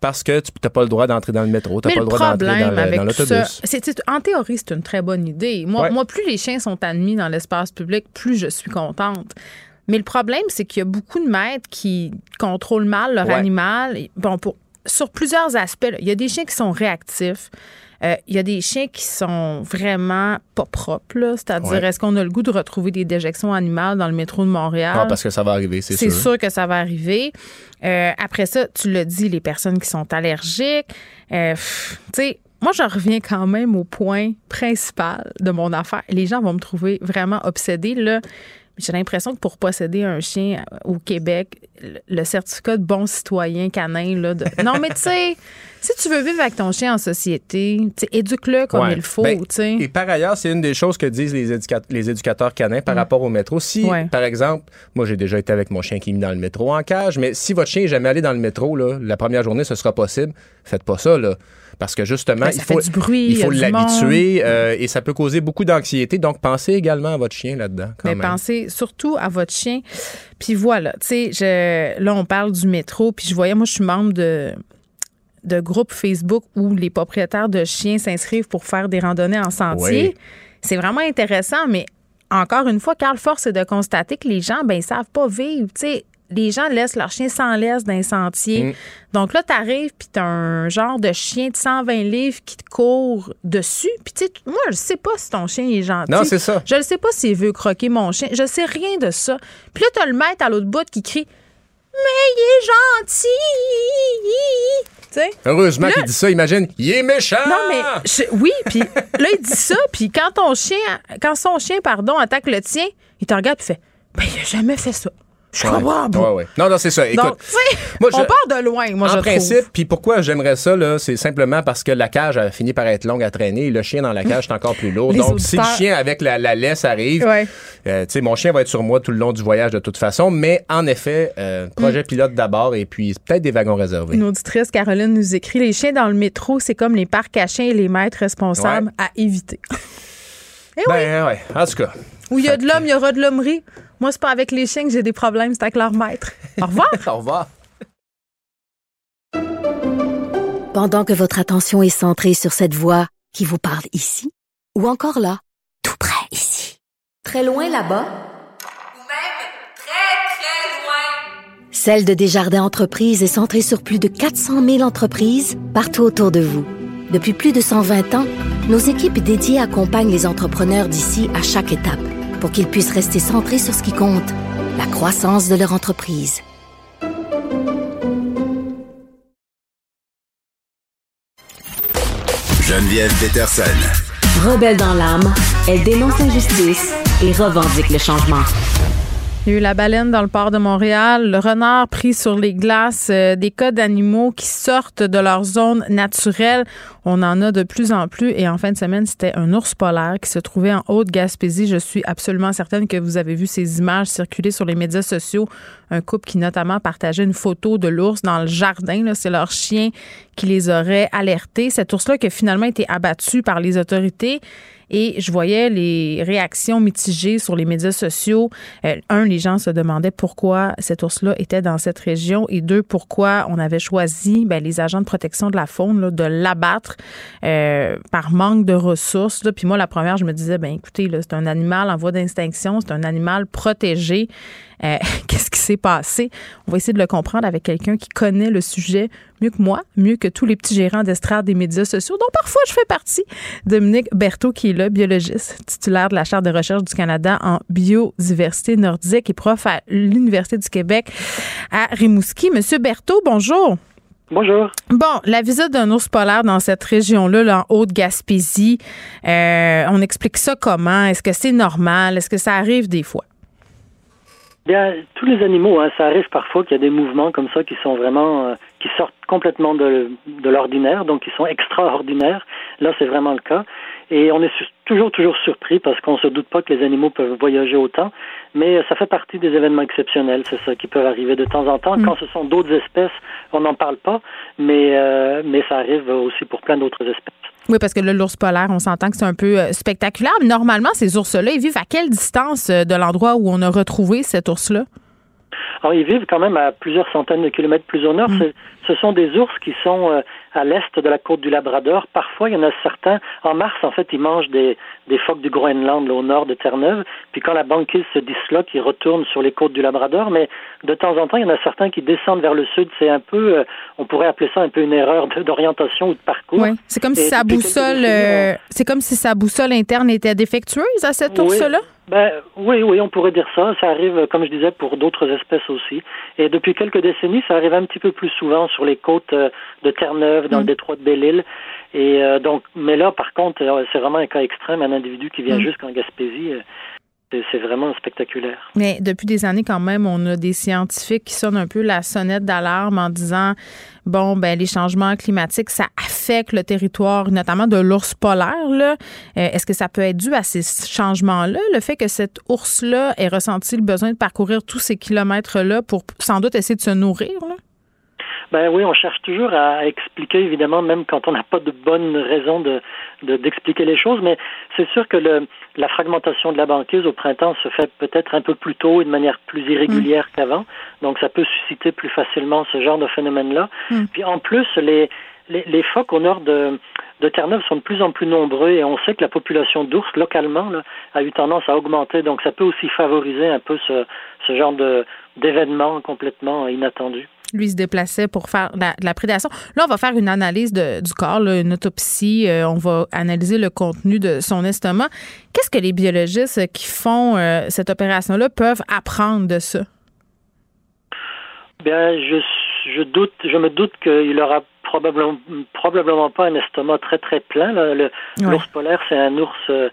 parce que tu n'as pas le droit d'entrer dans le métro, tu n'as pas le droit d'entrer dans l'autobus. en théorie, c'est une très bonne idée. Moi, Ouais. moi, plus les chiens sont admis dans l'espace public, plus je suis contente. Mais le problème, c'est qu'il y a beaucoup de maîtres qui contrôlent mal leur Ouais. animal. Bon, pour, sur plusieurs aspects, là. il y a des chiens qui sont réactifs. Euh, Il y a des chiens qui sont vraiment pas propres. là. C'est-à-dire, Ouais. est-ce qu'on a le goût de retrouver des déjections animales dans le métro de Montréal? Ah, parce que ça va arriver, c'est C'est sûr. sûr que ça va arriver. Euh, après ça, tu l'as dit, les personnes qui sont allergiques. Euh, tu sais, moi, je reviens quand même au point principal de mon affaire. Les gens vont me trouver vraiment obsédée. Là. J'ai l'impression que pour posséder un chien euh, au Québec, le- le certificat de bon citoyen canin, là, de... non, mais tu sais, si tu veux vivre avec ton chien en société, éduque-le comme Ouais. il faut. Ben. Et par ailleurs, c'est une des choses que disent les, éduca- les éducateurs canins par rapport au métro. Si. Ouais. par exemple, moi j'ai déjà été avec mon chien qui est mis dans le métro en cage, mais si votre chien n'est jamais allé dans le métro, là, la première journée, ce sera possible. Faites pas ça, là. Parce que justement, Ben, il faut, bruit, il faut l'habituer euh, et ça peut causer beaucoup d'anxiété. Donc, pensez également à votre chien là-dedans. quand Mais même. pensez surtout à votre chien. Puis voilà, tu sais, là, on parle du métro, puis je voyais, moi, je suis membre de de groupes Facebook où les propriétaires de chiens s'inscrivent pour faire des randonnées en sentier. Oui. C'est vraiment intéressant, mais encore une fois, Carl Force est de constater que les gens, ben, ils savent pas vivre. Tu sais, les gens laissent leur chien sans laisse dans les sentiers. Mm. Donc là, tu arrives, puis tu as un genre de chien de 120 livres qui te court dessus. Puis tu sais, moi, je sais pas si ton chien est gentil. Non, c'est ça. Je ne sais pas s'il veut croquer mon chien. Je sais rien de ça. Puis là, tu as le maître à l'autre bout qui crie Mais il est gentil! Heureusement qu'il dit ça. Imagine, il est méchant! Non, mais je- oui, puis là, il dit ça, puis quand ton chien, quand son chien, pardon, attaque le tien, il te regarde et fait Ben, il a jamais fait ça. Je Ouais. comprends pas. Ouais, ouais. Non, non, c'est ça. Écoute, Donc, moi, je- on part de loin, moi, je en trouve. principe, puis pourquoi j'aimerais ça, là, c'est simplement parce que la cage a fini par être longue à traîner et le chien dans la cage est encore plus lourd. Donc, si le chien avec la, la laisse arrive, euh, tu sais, mon chien va être sur moi tout le long du voyage de toute façon. Mais en effet, euh, projet pilote d'abord et puis peut-être des wagons réservés. Une auditrice, Caroline, nous écrit Les chiens dans le métro, c'est comme les parcs à chiens et les maîtres responsables à éviter. Eh oui, Ben ouais, en tout cas. Où il y a de l'homme, il y aura de l'hommerie. Moi, c'est pas avec les chiens que j'ai des problèmes, c'est avec leur maître. Au revoir. Au revoir. Pendant que votre attention est centrée sur cette voix qui vous parle ici, ou encore là, tout près ici, très loin là-bas, Ou même très, Celle de Desjardins Entreprises est centrée sur plus de 400 000 entreprises partout autour de vous. Depuis plus de 120 ans, nos équipes dédiées accompagnent les entrepreneurs d'ici à chaque étape pour qu'ils puissent rester centrés sur ce qui compte, la croissance de leur entreprise. Geneviève Peterson. Rebelle dans l'âme, elle dénonce l'injustice et revendique le changement. Il y a eu la baleine dans le port de Montréal, le renard pris sur les glaces, euh, des cas d'animaux qui sortent de leur zone naturelle. On en a de plus en plus. Et en fin de semaine, c'était un ours polaire qui se trouvait en Haute-Gaspésie. Je suis absolument certaine que vous avez vu ces images circuler sur les médias sociaux. Un couple qui notamment partageait une photo de l'ours dans le jardin. C'est leur chien qui les aurait alertés. Cet ours-là qui a finalement été abattu par les autorités. Et je voyais les réactions mitigées sur les médias sociaux. Euh, un, les gens se demandaient pourquoi cet ours-là était dans cette région. Et deux, pourquoi on avait choisi ben, les agents de protection de la faune là, de l'abattre euh, par manque de ressources. Là. Puis moi, la première, je me disais, ben écoutez, c'est un animal en voie d'extinction, c'est un animal protégé. Euh, qu'est-ce qui s'est passé? On va essayer de le comprendre avec quelqu'un qui connaît le sujet mieux que moi, mieux que tous les petits gérants d'estrade des médias sociaux, dont parfois je fais partie. Dominique Berthaud, qui est là, biologiste, titulaire de la Charte de recherche du Canada en biodiversité nordique et prof à l'Université du Québec à Rimouski. Monsieur Berthaud, bonjour. Bonjour. Bon, la visite d'un ours polaire dans cette région-là, là, en Haute-Gaspésie, euh, on explique ça comment? Est-ce que c'est normal? Est-ce que ça arrive des fois? Bien, tous les animaux, hein, ça arrive parfois qu'il y a des mouvements comme ça qui sont vraiment, euh, qui sortent complètement de, de l'ordinaire, donc qui sont extraordinaires. Là, c'est vraiment le cas. Et on est toujours, toujours surpris parce qu'on se doute pas que les animaux peuvent voyager autant, mais ça fait partie des événements exceptionnels, c'est ça, qui peuvent arriver de temps en temps. Mm. Quand ce sont d'autres espèces, on n'en parle pas, mais, euh, mais ça arrive aussi pour plein d'autres espèces. Oui, parce que là, l'ours polaire, on s'entend que c'est un peu euh, spectaculaire. normalement, ces ours-là, ils vivent à quelle distance euh, de l'endroit où on a retrouvé cet ours-là? Alors, ils vivent quand même à plusieurs centaines de kilomètres plus au nord. Mm. Ce sont des ours qui sont euh, à l'est de la côte du Labrador. Parfois, il y en a certains. En mars, en fait, ils mangent des, des phoques du Groenland, là, au nord de Terre-Neuve. Puis quand la banquise se disloque, ils retournent sur les côtes du Labrador. Mais de temps en temps, il y en a certains qui descendent vers le sud. C'est un peu, euh, on pourrait appeler ça un peu une erreur d'orientation ou de parcours. Oui, c'est comme si sa boussole, euh, c'est comme si sa boussole interne était défectueuse à cet ours-là? Ben, oui, oui, on pourrait dire ça. Ça arrive, comme je disais, pour d'autres espèces aussi. Et depuis quelques décennies, ça arrive un petit peu plus souvent sur les côtes euh, de Terre-Neuve, dans le mm. détroit de Belle-Île. Et euh, donc, mais là, par contre, euh, c'est vraiment un cas extrême, un individu qui vient mm. jusqu'en Gaspésie. C'est vraiment spectaculaire. Mais depuis des années, quand même, on a des scientifiques qui sonnent un peu la sonnette d'alarme en disant bon, ben les changements climatiques, ça affecte le territoire, notamment de l'ours polaire. Là. Euh, est-ce que ça peut être dû à ces changements-là, le fait que cet ours-là ait ressenti le besoin de parcourir tous ces kilomètres-là pour sans doute essayer de se nourrir? Là? Ben oui, on cherche toujours à expliquer, évidemment, même quand on n'a pas de bonnes raisons de, d'expliquer les choses, mais c'est sûr que le, la fragmentation de la banquise au printemps se fait peut-être un peu plus tôt et de manière plus irrégulière mm. qu'avant, donc ça peut susciter plus facilement ce genre de phénomène-là. Mm. Puis en plus, les, les, les, phoques au nord de, de Terre-Neuve sont de plus en plus nombreux et on sait que la population d'ours localement là, a eu tendance à augmenter, donc ça peut aussi favoriser un peu ce, ce genre de d'événements complètement inattendus lui se déplaçait pour faire de la, prédation. Là, on va faire une analyse du corps, une autopsie. Euh, on va analyser le contenu de son estomac. Qu'est-ce que les biologistes qui font euh, cette opération-là peuvent apprendre de ça? Bien, je, je doute, je me doute qu'il aura probablement, probablement pas un estomac très très plein. L'ours polaire, c'est un ours euh,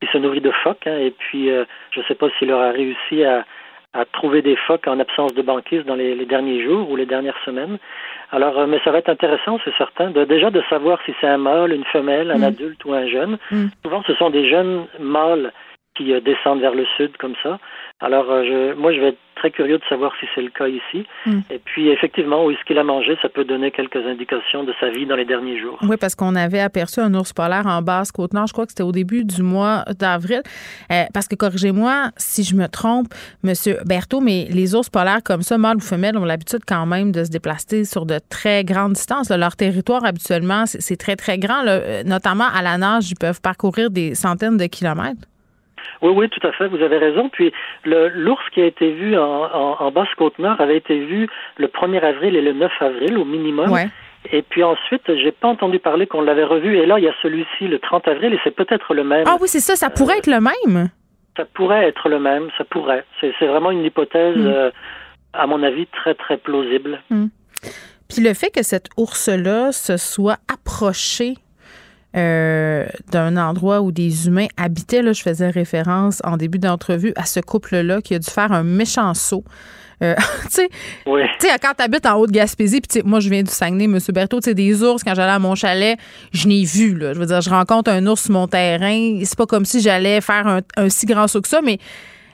qui se nourrit de phoques, hein, et puis je ne sais pas s'il aura réussi à à trouver des phoques en absence de banquise dans les, derniers jours ou les dernières semaines. Alors, euh, mais ça va être intéressant, c'est certain, de, déjà de savoir si c'est un mâle, une femelle, un mm. adulte ou un jeune. Mm. Souvent, ce sont des jeunes mâles qui euh, descendent vers le sud comme ça. Alors, euh, je, moi, je vais être très curieux de savoir si c'est le cas ici. Hmm. Et puis, effectivement, où est-ce qu'il a mangé, ça peut donner quelques indications de sa vie dans les derniers jours. Oui, parce qu'on avait aperçu un ours polaire en basse côte nord. Je crois que c'était au début du mois d'avril. Euh, parce que, corrigez-moi si je me trompe, Monsieur Berthaud, mais les ours polaires comme ça, mâles ou femelles, ont l'habitude quand même de se déplacer sur de très grandes distances. Leur territoire, habituellement, c'est très, très grand. Notamment à la nage, ils peuvent parcourir des centaines de kilomètres. Oui, oui, tout à fait, vous avez raison. Puis l'ours qui a été vu en, en, Basse-Côte-Nord avait été vu le 1er avril et le 9 avril au minimum. Ouais. Et puis ensuite, j'ai pas entendu parler qu'on l'avait revu. Et là, il y a celui-ci le 30 avril et c'est peut-être le même. Ah oui, c'est ça, ça pourrait être le même? Ça pourrait être le même, ça pourrait. C'est vraiment une hypothèse, mm. euh, à mon avis, très, très plausible. Mm. Puis le fait que cet ours-là se soit approché euh, d'un endroit où des humains habitaient, là, je faisais référence en début d'entrevue à ce couple-là qui a dû faire un méchant saut. Euh, tu sais, quand tu habites en Haute-Gaspésie, puis moi, je viens du Saguenay, M. Berthaud, tu sais, des ours, quand j'allais à mon chalet, je n'ai vu, là. Je veux dire, je rencontre un ours sur mon terrain. C'est pas comme si j'allais faire un, un, si grand saut que ça, mais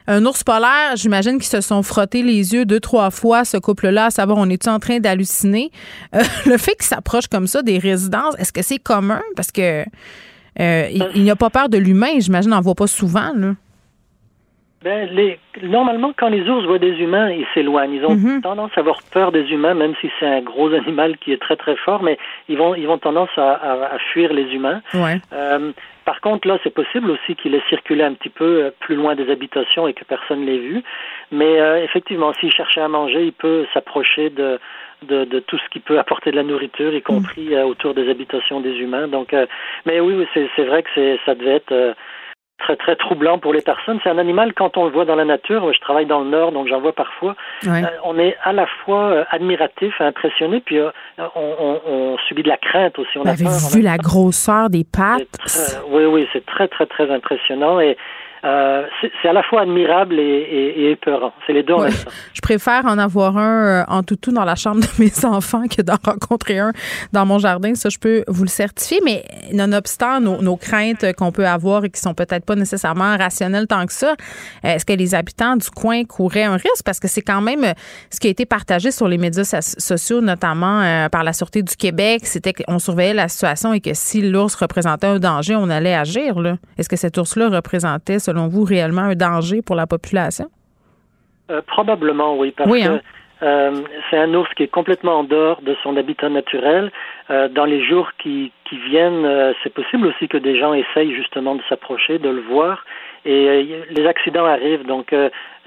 un ours polaire, j'imagine qu'ils se sont frottés les yeux deux, trois fois, ce couple-là, à savoir, on est-tu en train d'halluciner? Euh, le fait qu'ils s'approchent comme ça des résidences, est-ce que c'est commun? Parce que euh, il, n'y a pas peur de l'humain, j'imagine, on n'en voit pas souvent, là. Ben, les, normalement, quand les ours voient des humains, ils s'éloignent. Ils ont mhm. tendance à avoir peur des humains, même si c'est un gros animal qui est très très fort, mais ils vont ils vont tendance à, à, fuir les humains. Ouais. Euh, par contre, là, c'est possible aussi qu'il ait circulé un petit peu euh, plus loin des habitations et que personne l'ait vu. Mais euh, effectivement, s'il cherchait à manger, il peut s'approcher de, de, de, tout ce qui peut apporter de la nourriture, y compris mhm. autour des habitations des humains. Donc, mais oui, c'est vrai que ça devait être très très troublant pour les personnes. C'est un animal quand on le voit dans la nature. Je travaille dans le nord, donc j'en vois parfois. Euh, on est à la fois euh, admiratif, impressionné, puis euh, on, on, subit de la crainte aussi. On Vous avez vu la grosseur des pattes? Oui, oui, c'est très très très impressionnant et euh, c'est à la fois admirable et, et, et épeurant. C'est les deux en même temps. Je préfère en avoir un euh, en toutou dans la chambre de mes enfants que d'en rencontrer un dans mon jardin. Ça, je peux vous le certifier. Mais nonobstant nos, nos craintes qu'on peut avoir et qui sont peut-être pas nécessairement rationnelles tant que ça, est-ce que les habitants du coin couraient un risque? Parce que c'est quand même ce qui a été partagé sur les médias sociaux, notamment euh, par la Sûreté du Québec, c'était qu'on surveillait la situation et que si l'ours représentait un danger, on allait agir. Est-ce que cet ours-là représentait selon vous, réellement un danger pour la population? Euh, probablement, oui, parce que hein? euh, c'est un ours qui est complètement en dehors de son habitat naturel. Euh, dans les jours qui, qui viennent, c'est possible aussi que des gens essayent justement de s'approcher, de le voir. Et les accidents arrivent, donc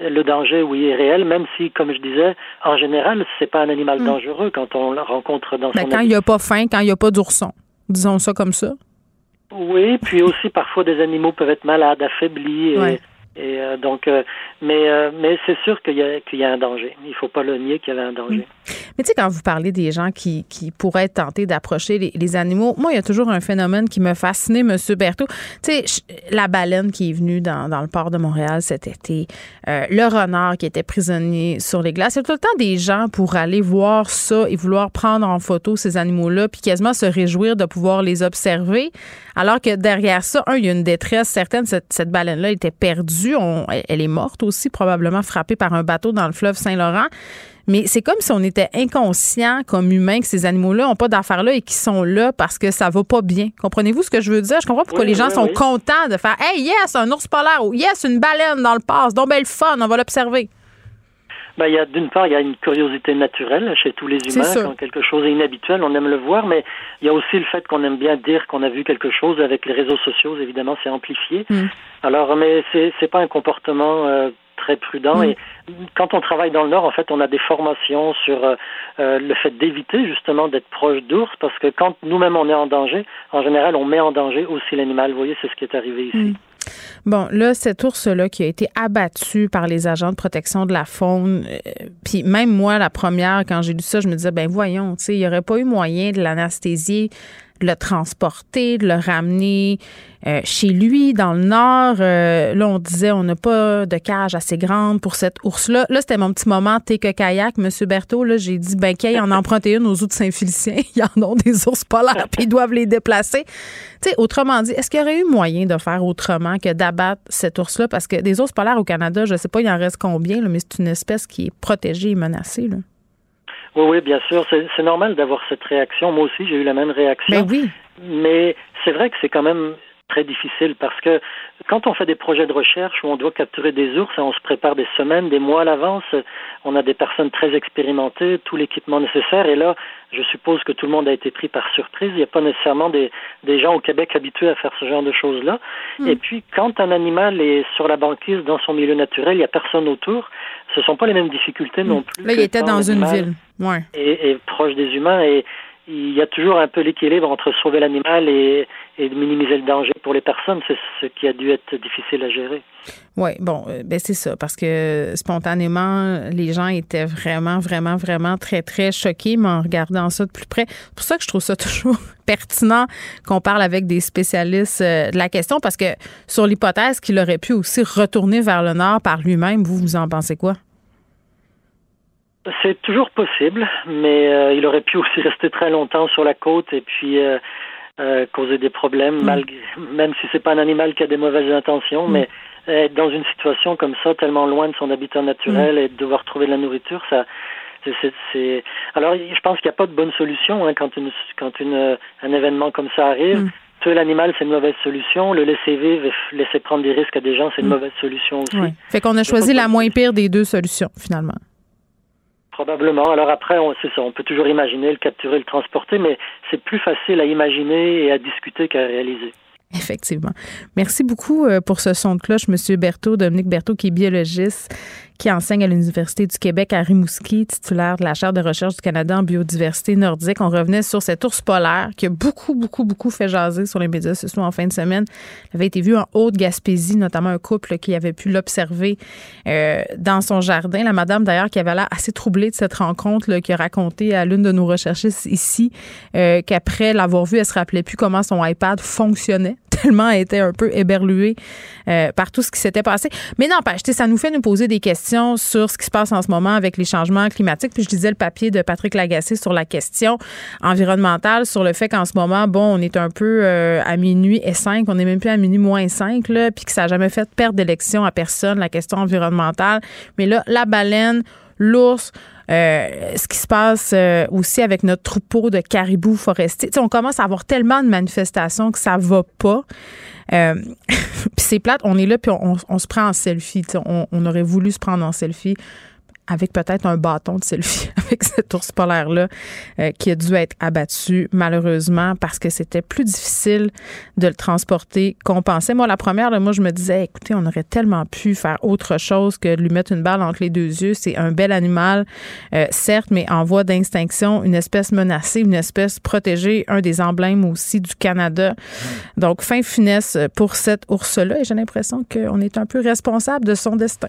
le danger, oui, est réel, même si, comme je disais, en général, c'est pas un animal hmm. dangereux quand on le rencontre dans ben, son Quand il n'y a pas faim, quand il n'y a pas d'ourson, disons ça comme ça. Oui, puis aussi parfois des animaux peuvent être malades, affaiblis. Et, euh, donc, euh, mais euh, mais c'est sûr qu'il y a un danger. Il faut pas le nier qu'il y avait un danger. Mm. Mais tu sais, quand vous parlez des gens qui, qui pourraient tentés d'approcher les, animaux, moi, il y a toujours un phénomène qui me fascinait, Monsieur Berthaud. Tu sais, la baleine qui est venue dans, le port de Montréal cet été, le renard qui était prisonnier sur les glaces. Il y a tout le temps des gens pour aller voir ça et vouloir prendre en photo ces animaux-là, puis quasiment se réjouir de pouvoir les observer. Alors que derrière ça, un, il y a une détresse certaine. Cette baleine-là était perdue elle est morte aussi, probablement frappée par un bateau dans le fleuve Saint-Laurent. Mais c'est comme si on était inconscient comme humain que ces animaux-là n'ont pas d'affaires là et qui sont là parce que ça va pas bien. Comprenez-vous ce que je veux dire? Je comprends pourquoi les gens sont contents de faire Hey, yes, un ours polaire ou yes, une baleine dans le passe. Donc, belle fun, on va l'observer. Ben, il y a d'une part, il y a une curiosité naturelle chez tous les humains. Quand quelque chose est inhabituel, on aime le voir, mais il y a aussi le fait qu'on aime bien dire qu'on a vu quelque chose avec les réseaux sociaux. Évidemment, c'est amplifié. Mm. Alors, mais c'est c'est pas un comportement euh, très prudent. Mm. Et quand on travaille dans le Nord, en fait, on a des formations sur euh, euh, le fait d'éviter justement d'être proche d'ours, parce que quand nous-mêmes on est en danger, en général, on met en danger aussi l'animal. Vous voyez, c'est ce qui est arrivé ici. Mm. Bon, là, cet ours-là qui a été abattu par les agents de protection de la faune, euh, puis même moi, la première, quand j'ai lu ça, je me disais, ben voyons, tu il n'y aurait pas eu moyen de l'anesthésier le transporter, de le ramener euh, chez lui dans le nord. Euh, là, on disait on n'a pas de cage assez grande pour cet ours-là. Là, c'était mon petit moment take kayak, Monsieur Berthaud. Là, j'ai dit ben qu'il en emprunté une aux autres Saint-Félicien. Ils en ont des ours polaires puis ils doivent les déplacer. Tu sais, autrement dit, est-ce qu'il y aurait eu moyen de faire autrement que d'abattre cet ours-là? Parce que des ours polaires au Canada, je sais pas, il en reste combien, mais c'est une espèce qui est protégée et menacée. Là. Oui, oui, bien sûr. C'est normal d'avoir cette réaction. Moi aussi, j'ai eu la même réaction. Mais ben oui. Mais c'est vrai que c'est quand même très difficile parce que quand on fait des projets de recherche où on doit capturer des ours, on se prépare des semaines, des mois à l'avance, on a des personnes très expérimentées, tout l'équipement nécessaire, et là, je suppose que tout le monde a été pris par surprise. Il n'y a pas nécessairement des, des gens au Québec habitués à faire ce genre de choses-là. Hmm. Et puis, quand un animal est sur la banquise dans son milieu naturel, il n'y a personne autour, ce sont pas les mêmes difficultés non hmm. plus. Là, il était dans une ville. Ouais. Et, et proche des humains. Et il y a toujours un peu l'équilibre entre sauver l'animal et, et minimiser le danger pour les personnes. C'est ce qui a dû être difficile à gérer. Oui, bon, euh, ben c'est ça, parce que spontanément, les gens étaient vraiment, vraiment, vraiment très, très choqués, mais en regardant ça de plus près. C'est pour ça que je trouve ça toujours pertinent qu'on parle avec des spécialistes euh, de la question, parce que sur l'hypothèse qu'il aurait pu aussi retourner vers le nord par lui-même, vous, vous en pensez quoi? C'est toujours possible, mais euh, il aurait pu aussi rester très longtemps sur la côte et puis euh, euh, causer des problèmes, mm. malgré, même si c'est pas un animal qui a des mauvaises intentions, mm. mais être dans une situation comme ça, tellement loin de son habitat naturel mm. et devoir trouver de la nourriture, ça, c'est, alors je pense qu'il n'y a pas de bonne solution hein, quand une quand une un événement comme ça arrive. Tuer l'animal, c'est une mauvaise solution. Le laisser vivre et laisser prendre des risques à des gens, c'est une mauvaise solution aussi. Fait qu'on a choisi la moins pire des deux solutions, finalement. Probablement. Alors après, c'est ça, on peut toujours imaginer le capturer, le transporter, mais c'est plus facile à imaginer et à discuter qu'à réaliser. Effectivement. Merci beaucoup euh, pour ce son de cloche, Monsieur Berthaud, Dominique Berthaud, qui est biologiste, qui enseigne à l'Université du Québec à Rimouski, titulaire de la chaire de recherche du Canada en biodiversité nordique. On revenait sur cet ours polaire qui a beaucoup, beaucoup, beaucoup fait jaser sur les médias sociaux en fin de semaine. Il avait été vu en Haute-Gaspésie, notamment un couple qui avait pu l'observer euh, dans son jardin. La madame, d'ailleurs, qui avait l'air assez troublée de cette rencontre, qui a raconté à l'une de nos recherchistes ici euh, qu'après l'avoir vu, elle se rappelait plus comment son iPad fonctionnait tellement elle était un peu éberluée euh, par tout ce qui s'était passé. Mais n'empêche, ça nous fait nous poser des questions sur ce qui se passe en ce moment avec les changements climatiques. Puis je disais le papier de Patrick Lagacé sur la question environnementale, sur le fait qu'en ce moment, bon, on est un peu euh, à minuit et 5, on n'est même plus à minuit moins 5, là, puis que ça n'a jamais fait perdre d'élection à personne, la question environnementale. Mais là, la baleine, l'ours, euh, ce qui se passe aussi avec notre troupeau de caribous forestiers. on commence à avoir tellement de manifestations que ça va pas. Euh, puis c'est plate, on est là, puis on, se prend en selfie. On, on, aurait voulu se prendre en selfie avec peut-être un bâton de selfie avec cet ours polaire-là euh, qui a dû être abattu malheureusement parce que c'était plus difficile de le transporter qu'on pensait. Moi, la première, moi, je me disais, écoutez, on aurait tellement pu faire autre chose que de lui mettre une balle entre les deux yeux. C'est un bel animal, euh, certes, mais en voie d'extinction, une espèce menacée, une espèce protégée, un des emblèmes aussi du Canada. Donc, fin finesse pour cet ours-là et j'ai l'impression qu'on est un peu responsable de son destin.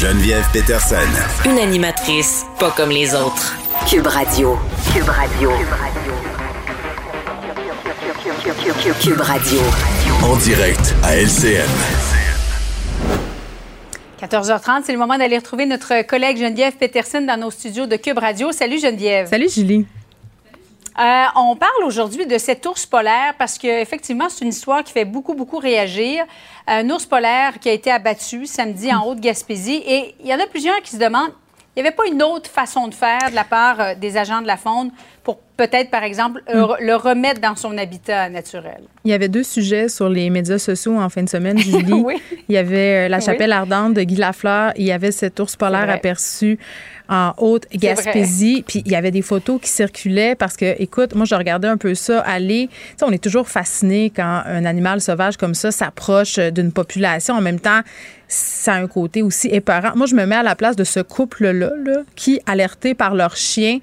Geneviève Peterson. Une animatrice pas comme les autres. Cube Radio. Cube Radio. Cube Radio. En direct à LCN. 14h30, c'est le moment d'aller retrouver notre collègue Geneviève Peterson dans nos studios de Cube Radio. Salut Geneviève. Salut Julie. Euh, on parle aujourd'hui de cet ours polaire parce qu'effectivement, c'est une histoire qui fait beaucoup, beaucoup réagir. Un ours polaire qui a été abattu samedi en Haute-Gaspésie. Et il y en a plusieurs qui se demandent, il n'y avait pas une autre façon de faire de la part euh, des agents de la faune pour peut-être, par exemple, hmm. le remettre dans son habitat naturel? Il y avait deux sujets sur les médias sociaux en fin de semaine, Julie. oui. Il y avait euh, la chapelle ardente de Guy Lafleur. Il y avait cet ours polaire aperçu en Haute-Gaspésie. Puis il y avait des photos qui circulaient parce que, écoute, moi, je regardais un peu ça aller. Tu sais, on est toujours fasciné quand un animal sauvage comme ça s'approche d'une population. En même temps, ça a un côté aussi épeurant. Moi, je me mets à la place de ce couple-là là, qui, alerté par leur chien,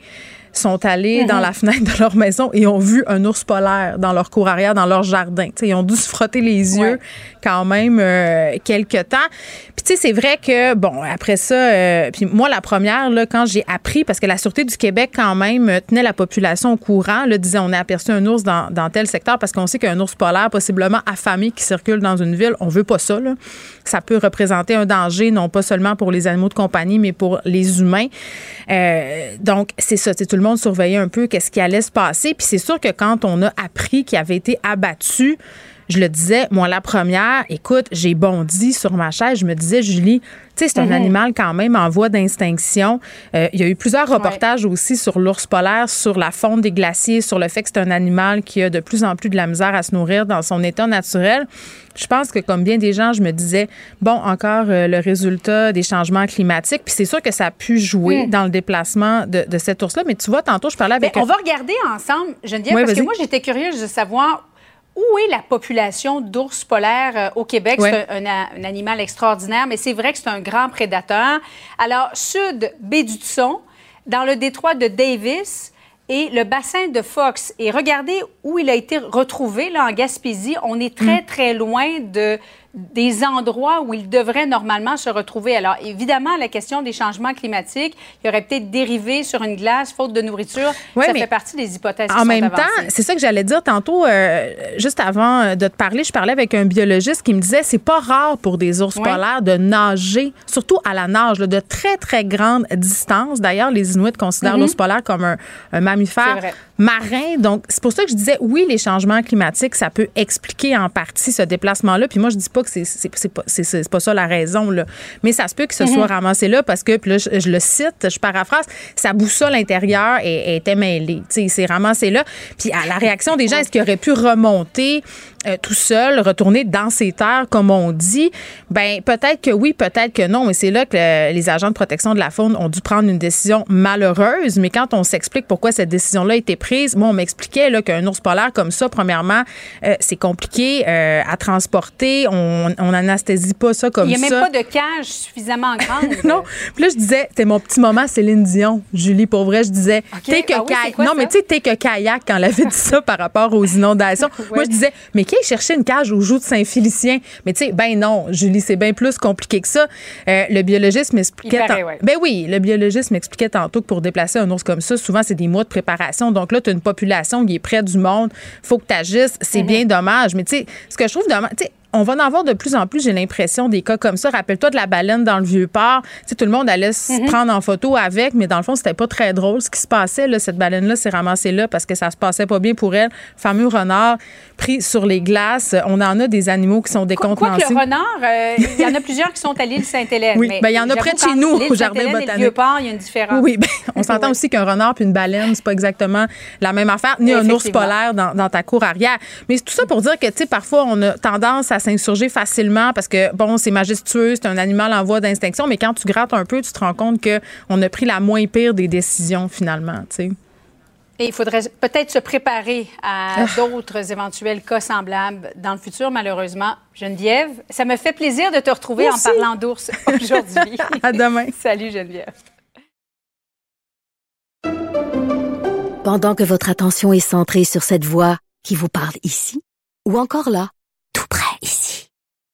sont allés dans mhm. la fenêtre de leur maison et ont vu un ours polaire dans leur cour arrière, dans leur jardin. ils ont dû se frotter les yeux quand même euh, quelque temps. Puis tu sais, c'est vrai que, bon, après ça, euh, puis moi, la première, là, quand j'ai appris, parce que la Sûreté du Québec, quand même, tenait la population au courant, là, disait on a aperçu un ours dans, dans tel secteur parce qu'on sait qu'un ours polaire, possiblement affamé, qui circule dans une ville, on veut pas ça. Là. Ça peut représenter un danger, non pas seulement pour les animaux de compagnie, mais pour les humains. Euh, donc, c'est ça. Tout le monde surveillait un peu qu'est-ce qui allait se passer. Puis c'est sûr que quand on a appris qu'il avait été abattu, je le disais, moi, la première, écoute, j'ai bondi sur ma chaise. Je me disais, Julie, tu sais, c'est un mhm. animal quand même en voie d'extinction. Euh, il y a eu plusieurs reportages aussi sur l'ours polaire, sur la fonte des glaciers, sur le fait que c'est un animal qui a de plus en plus de la misère à se nourrir dans son état naturel. Je pense que comme bien des gens, je me disais, bon, encore euh, le résultat des changements climatiques. Puis c'est sûr que ça a pu jouer mm. dans le déplacement de, de cet ours-là. Mais tu vois, tantôt, je parlais avec... on va regarder ensemble, Geneviève, parce que moi, j'étais curieuse de savoir où est la population d'ours polaires euh, au Québec? C'est un, animal extraordinaire, mais c'est vrai que c'est un grand prédateur. Alors, sud, baie du dans le détroit de Davis, et le bassin de Fox. Et regardez où il a été retrouvé, là, en Gaspésie. On est très, mm. très loin de, des endroits où il devrait normalement se retrouver. Alors, évidemment, la question des changements climatiques, il aurait peut-être dérivé sur une glace, faute de nourriture. ça fait partie des hypothèses. En même temps, c'est ça que j'allais dire tantôt, euh, juste avant de te parler, je parlais avec un biologiste qui me disait c'est pas rare pour des ours polaires de nager, surtout à la nage, de très, très grande distance. D'ailleurs, les Inuits considèrent mm-hmm. l'ours polaire comme un, un mammifère marin. Donc, c'est pour ça que je disais, oui, les changements climatiques, ça peut expliquer en partie ce déplacement-là. Puis moi, je dis pas que c'est, c'est, pas, c'est, pas ça la raison, là. Mais ça se peut que ce soit mhm. ramassé là parce que, puis là, je, le cite, je paraphrase, sa boussole intérieure était mêlée. Sais, c'est ramassé là. Puis à la réaction des gens, est-ce qu'il aurait pu remonter euh, tout seul, retourner dans ses terres, comme on dit, ben peut-être que oui, peut-être que non. Mais c'est là que les agents de protection de la faune ont dû prendre une décision malheureuse. Mais quand on s'explique pourquoi cette décision-là a été prise, moi, on m'expliquait qu'un ours polaire comme ça, premièrement, euh, c'est compliqué euh, à transporter. On n'anesthésie pas ça comme ça. Il n'y a même pas de cage suffisamment grande. non. Puis là, je disais, c'était mon petit moment Céline Dion, Julie. Pour vrai, je disais, t'es que ah Non, mais tu sais, t'es que kayak quand elle avait dit ça par rapport aux inondations. Moi, je disais, mais qui chercher une cage au joue de Saint-Félicien. Mais tu sais, ben non, Julie, c'est bien plus compliqué que ça. Euh, le biologiste m'expliquait. Ben oui, le biologiste m'expliquait tantôt que pour déplacer un ours comme ça, souvent, c'est des mois de préparation. Donc là, tu as une population qui est près du monde. faut que tu agisses. C'est mhm. bien dommage. Mais tu sais, ce que je trouve dommage, on va en avoir de plus en plus, j'ai l'impression, des cas comme ça. Rappelle-toi de la baleine dans le Vieux-Port. Tu tout le monde allait se mhm. prendre en photo avec, mais dans le fond, c'était pas très drôle ce qui se passait. Là. Cette baleine-là s'est ramassée là parce que ça se passait pas bien pour elle. fameux renard pris sur les glaces. On en a des animaux qui sont décontenancés. Quoi que le renard, euh, il y en a plusieurs qui sont à l'île Sainte-Hélène. Oui, ben, il y en a près de chez nous, au Jardin botanique. le Vieux-Port, il y a une différence. Oui, ben, on s'entend aussi qu'un renard puis une baleine, c'est pas exactement la même affaire, ni un ours polaire dans, dans ta cour arrière. Mais c'est tout ça pour dire que, tu sais, parfois, on a tendance à s'insurger facilement parce que, bon, c'est majestueux, c'est un animal en voie d'extinction, mais quand tu grattes un peu, tu te rends compte qu'on a pris la moins pire des décisions, finalement, tu sais. Et il faudrait peut-être se préparer à ah. d'autres éventuels cas semblables dans le futur, malheureusement. Geneviève, ça me fait plaisir de te retrouver en parlant d'ours aujourd'hui. à demain. Salut Geneviève. Pendant que votre attention est centrée sur cette voix qui vous parle ici, ou encore là,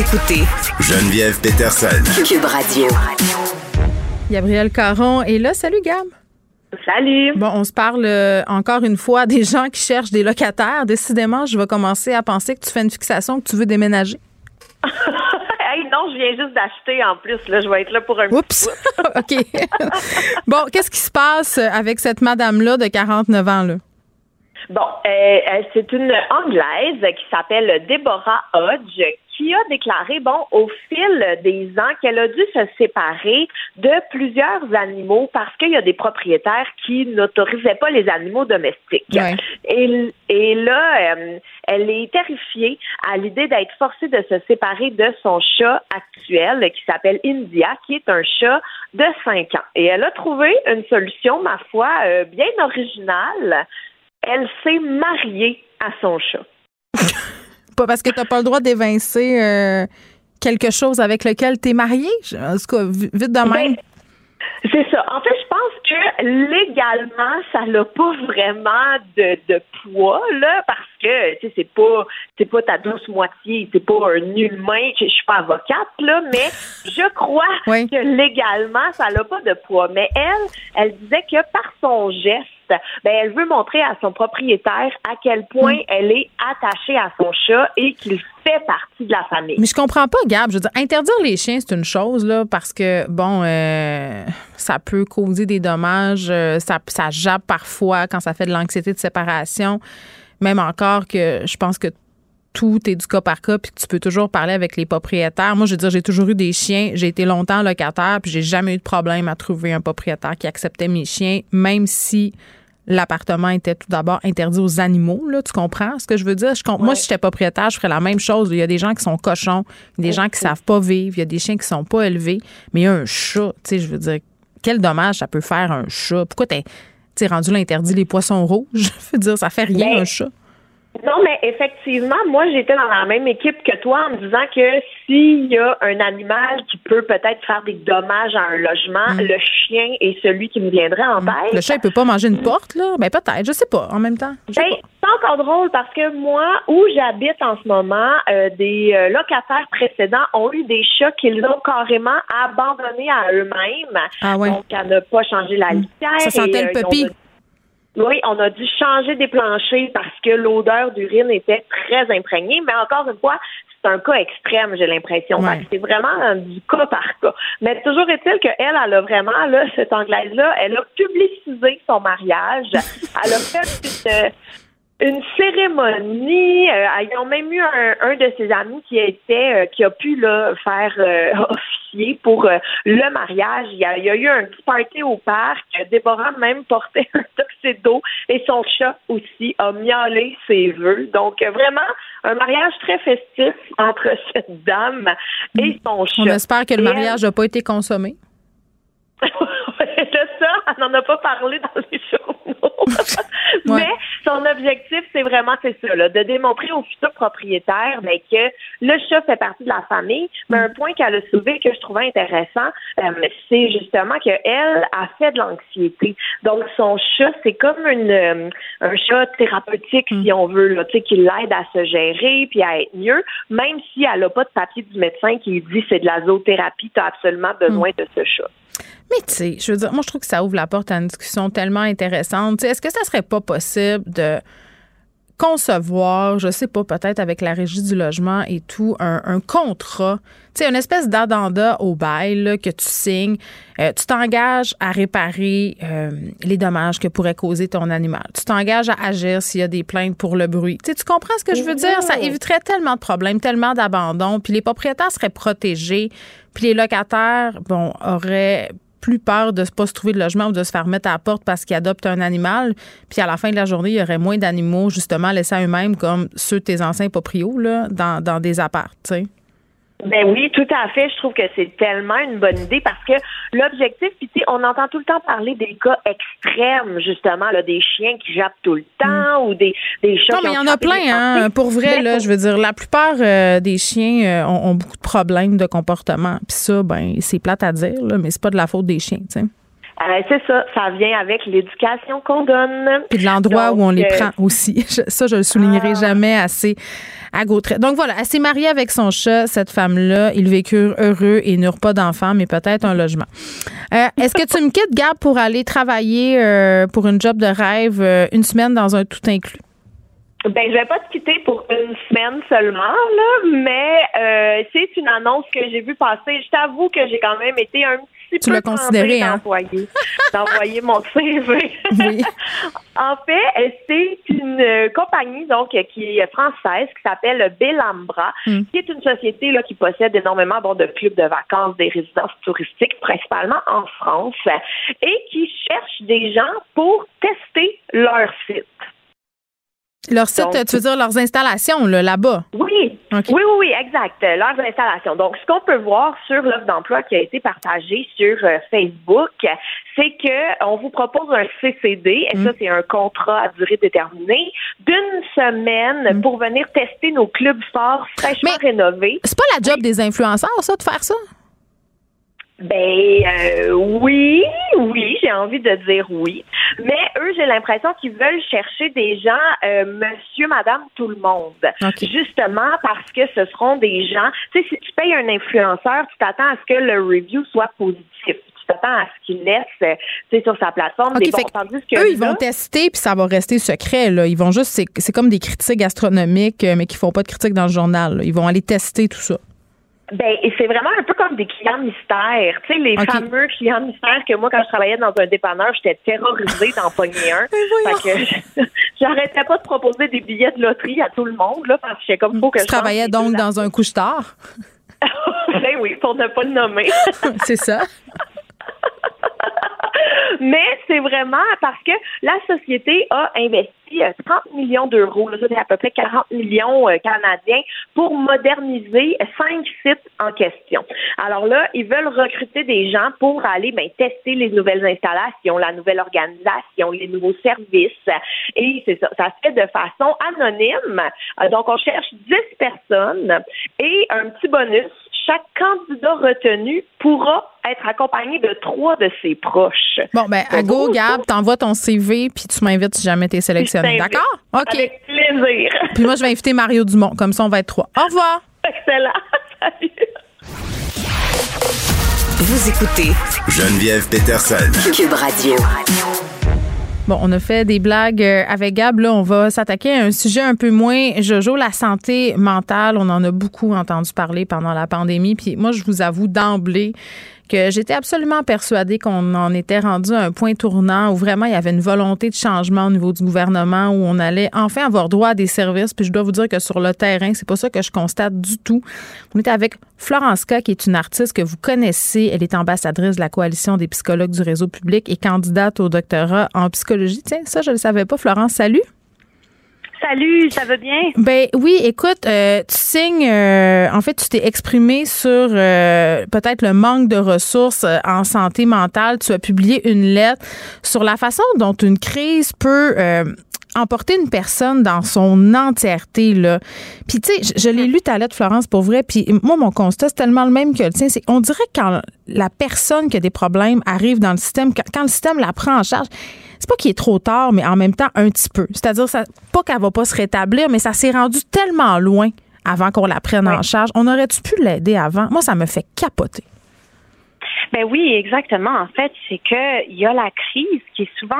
Écoutez Geneviève Peterson. Cube Radio. Gabriel Caron est là. Salut, Gab. Salut. Bon, on se parle euh, encore une fois des gens qui cherchent des locataires. Décidément, je vais commencer à penser que tu fais une fixation, que tu veux déménager. hey, non, je viens juste d'acheter en plus. Là, je vais être là pour un Oups. OK. bon, qu'est-ce qui se passe avec cette madame-là de 49 ans? Là? Bon, euh, euh, c'est une Anglaise qui s'appelle Deborah Hodge qui a déclaré, bon, au fil des ans, qu'elle a dû se séparer de plusieurs animaux parce qu'il y a des propriétaires qui n'autorisaient pas les animaux domestiques. Et, et, là, euh, elle est terrifiée à l'idée d'être forcée de se séparer de son chat actuel qui s'appelle India, qui est un chat de 5 ans. Et elle a trouvé une solution, ma foi, euh, bien originale. Elle s'est mariée à son chat. pas parce que tu n'as pas le droit d'évincer euh, quelque chose avec lequel tu es marié? En tout cas, vite de même. Ben, c'est ça. En fait, pense que légalement, ça n'a pas vraiment de, de, poids, là, parce que, tu sais, c'est pas, c'est pas ta douce moitié, c'est pas un humain, je suis pas avocate, là, mais je crois que légalement, ça n'a pas de poids. Mais elle, elle disait que par son geste, ben, elle veut montrer à son propriétaire à quel point mm. elle est attachée à son chat et qu'il fait partie de la famille. Mais je comprends pas, Gab. Je veux dire, interdire les chiens, c'est une chose, là, parce que, bon, euh, ça peut causer des dommages. Euh, ça, ça jappe parfois quand ça fait de l'anxiété de séparation. Même encore que je pense que tout est du cas par cas, puis tu peux toujours parler avec les propriétaires. Moi, je veux dire, j'ai toujours eu des chiens. J'ai été longtemps locataire, puis j'ai jamais eu de problème à trouver un propriétaire qui acceptait mes chiens, même si l'appartement était tout d'abord interdit aux animaux. Là, tu comprends ce que je veux dire? Moi, si j'étais propriétaire, je ferais la même chose. Il y a des gens qui sont cochons, des gens qui savent pas vivre, il y a des chiens qui sont pas élevés, mais il y a un chat. Tu sais, je veux dire, quel dommage ça peut faire un chat? Pourquoi t'es rendu l'interdit les poissons rouges? Je veux dire, ça fait rien ben, un chat. Non, mais effectivement, moi, j'étais dans la même équipe que toi en me disant que s'il y a un animal qui peut peut-être faire des dommages à un logement, mm. le chien est celui qui me viendrait en mm. tête. Le chat, il peut pas manger une porte, là? Ben, peut-être, je sais pas, en même temps. Ben, c'est encore drôle parce que moi, où j'habite en ce moment, euh, des euh, locataires précédents ont eu des chats qu'ils ont carrément abandonnés à eux-mêmes. Ah ouais. Donc, à ne pas changer la mm. litière. Ça sentait le puppy. Oui, on a dû changer des planchers parce que l'odeur d'urine était très imprégnée, mais encore une fois, c'est un cas extrême, j'ai l'impression. C'est vraiment du cas par cas. Mais toujours est-il qu'elle, elle a vraiment, là, cette Anglaise-là, elle a publicisé son mariage. Elle a fait une, une cérémonie. Euh, ils ont même eu un, de ses amis qui était euh, qui a pu là, faire euh, officier pour le mariage. Il y, a, eu un petit party au parc. Déborah même portait un tuxedo et son chat aussi a miaulé ses vœux. Donc vraiment un mariage très festif entre cette dame et son chat. On espère que le mariage n'a pas été consommé. on n'en a pas parlé dans les journaux. Mais son objectif, c'est vraiment c'est ça, là, de démontrer aux futurs propriétaires ben, que le chat fait partie de la famille. Mais un point qu'elle a soulevé que je trouvais intéressant, euh, c'est justement qu'elle a fait de l'anxiété. Donc son chat, c'est comme une euh, un chat thérapeutique, si on veut, là, qui l'aide à se gérer puis à être mieux, même si elle n'a pas de papier du médecin qui dit c'est de la zoothérapie, tu as absolument besoin mm. de ce chat. Mais tu sais, je veux dire, moi, je trouve que ça ouvre la porte à une discussion tellement intéressante. Est-ce que ça serait pas possible de concevoir, je sais pas, peut-être avec la régie du logement et tout, un, contrat, tu sais, une espèce d'addenda au bail que tu signes. Euh, tu t'engages à réparer euh, les dommages que pourrait causer ton animal. Tu t'engages à agir s'il y a des plaintes pour le bruit. Tu, sais, tu comprends ce que je veux dire? Ça éviterait tellement de problèmes, tellement d'abandon, puis les propriétaires seraient protégés, puis les locataires, bon, auraient plus peur de ne pas se trouver de logement ou de se faire mettre à la porte parce qu'ils adoptent un animal. Puis à la fin de la journée, il y aurait moins d'animaux, justement, laissés à eux-mêmes, comme ceux de tes anciens proprios, là, dans, dans des apparts. Ben oui, tout à fait. Je trouve que c'est tellement une bonne idée parce que l'objectif, puis tu sais, on entend tout le temps parler des cas extrêmes, justement, là, des chiens qui jappent tout le temps ou des, des chats. Non, mais il y en a plein, hein. Pour vrai, là, je veux dire, la plupart euh, des chiens euh, ont, beaucoup de problèmes de comportement. Puis ça, ben, c'est plate à dire, là, mais c'est pas de la faute des chiens, tu sais. Euh, c'est ça, ça vient avec l'éducation qu'on donne. Puis de l'endroit où on les prend aussi. ça, je le soulignerai ah. jamais assez à. Donc voilà, elle s'est mariée avec son chat, cette femme-là. Ils vécurent heureux et n'eurent pas d'enfants, mais peut-être un logement. Euh, est-ce que tu me quittes, Gab, pour aller travailler euh, pour une job de rêve une semaine dans un tout inclus? Ben, je vais pas te quitter pour une semaine seulement, là, mais euh, c'est une annonce que j'ai vue passer. Je t'avoue que j'ai quand même été un petit tu peu considéré, hein? d'envoyer, d'envoyer mon CV. Oui. en fait, c'est une euh, compagnie donc qui est française qui s'appelle Bellambra, Mm. qui est une société là qui possède énormément bon, de clubs de vacances, des résidences touristiques, principalement en France, et qui cherche des gens pour tester leur site. Leur site, Donc- tu veux dire leurs installations, là, là-bas? Oui. OK. Oui, oui, oui, exact. Euh, Leurs installations. Donc, ce qu'on peut voir sur l'offre d'emploi qui a été partagée sur euh, Facebook, c'est que on vous propose un CCD, et Mm. ça, c'est un contrat à durée déterminée, d'une semaine pour venir tester nos clubs forts fraîchement Mais- rénovés. C'est pas la job des influenceurs, ça, de faire ça? Ben euh, oui, oui, j'ai envie de dire oui. Mais eux, j'ai l'impression qu'ils veulent chercher des gens, euh, monsieur, madame, tout le monde. OK. Justement parce que ce seront des gens. Tu sais, si tu payes un influenceur, tu t'attends à ce que le review soit positif. Tu t'attends à ce qu'il laisse, euh, tu sais, sur sa plateforme OK, des bons. que Tandis que Eux, ils vont tester, puis ça va rester secret. Là. Ils vont juste, c'est, c'est comme des critiques gastronomiques, euh, mais qui font pas de critiques dans le journal. là. Ils vont aller tester tout ça. Ben, et c'est vraiment un peu comme des clients mystères. Tu sais, les fameux clients mystères que moi, quand je travaillais dans un dépanneur, j'étais terrorisée d'en pogner un. fait que j'arrêtais pas de proposer des billets de loterie à tout le monde, là, parce que j'étais comme, faut que Tu je travaillais donc dans un couche-tard? ben oui, pour ne pas le nommer. c'est ça. Mais c'est vraiment parce que la société a investi euh, 30 millions d'euros, c'est à peu près 40 millions euh, canadiens, pour moderniser cinq sites en question. Alors là, ils veulent recruter des gens pour aller ben, tester les nouvelles installations, la nouvelle organisation, les nouveaux services. Et c'est ça, ça se fait de façon anonyme. Euh, Donc, on cherche 10 personnes et un petit bonus. Chaque candidat retenu pourra être accompagné de trois de ses proches. Bon, ben, à go, Gab, t'envoies ton CV, puis tu m'invites si jamais t'es sélectionné. D'accord? OK. Avec plaisir. Puis moi, je vais inviter Mario Dumont. Comme ça, on va être trois. Au revoir. Excellent. Salut. Vous écoutez Geneviève Peterson. Cube Radio. Bon, on a fait des blagues euh, avec Gab. Là, on va s'attaquer à un sujet un peu moins Jojo, la santé mentale. On en a beaucoup entendu parler pendant la pandémie. Puis moi, je vous avoue d'emblée j'étais absolument persuadée qu'on en était rendu à un point tournant où vraiment il y avait une volonté de changement au niveau du gouvernement, où on allait enfin avoir droit à des services. Puis je dois vous dire que sur le terrain, c'est pas ça que je constate du tout. On est avec Florence K, qui est une artiste que vous connaissez. Elle est ambassadrice de la coalition des psychologues du réseau public et candidate au doctorat en psychologie. Tiens, ça, je le savais pas. Florence, salut. Salut, ça va bien? Ben oui, écoute, euh, tu signes, euh, en fait, tu t'es exprimé sur euh, peut-être le manque de ressources euh, en santé mentale. Tu as publié une lettre sur la façon dont une crise peut euh, emporter une personne dans son entièreté là. Puis tu sais, je, je l'ai lu ta lettre Florence pour vrai, puis moi mon constat c'est tellement le même que le tien, c'est on dirait que quand la personne qui a des problèmes arrive dans le système quand, quand le système la prend en charge, c'est pas qu'il est trop tard, mais en même temps un petit peu. C'est-à-dire ça pas qu'elle va pas se rétablir, mais ça s'est rendu tellement loin avant qu'on la prenne en charge. On aurait-tu pu l'aider avant? Moi ça me fait capoter. Ben oui, exactement. En fait, c'est que il y a la crise qui est souvent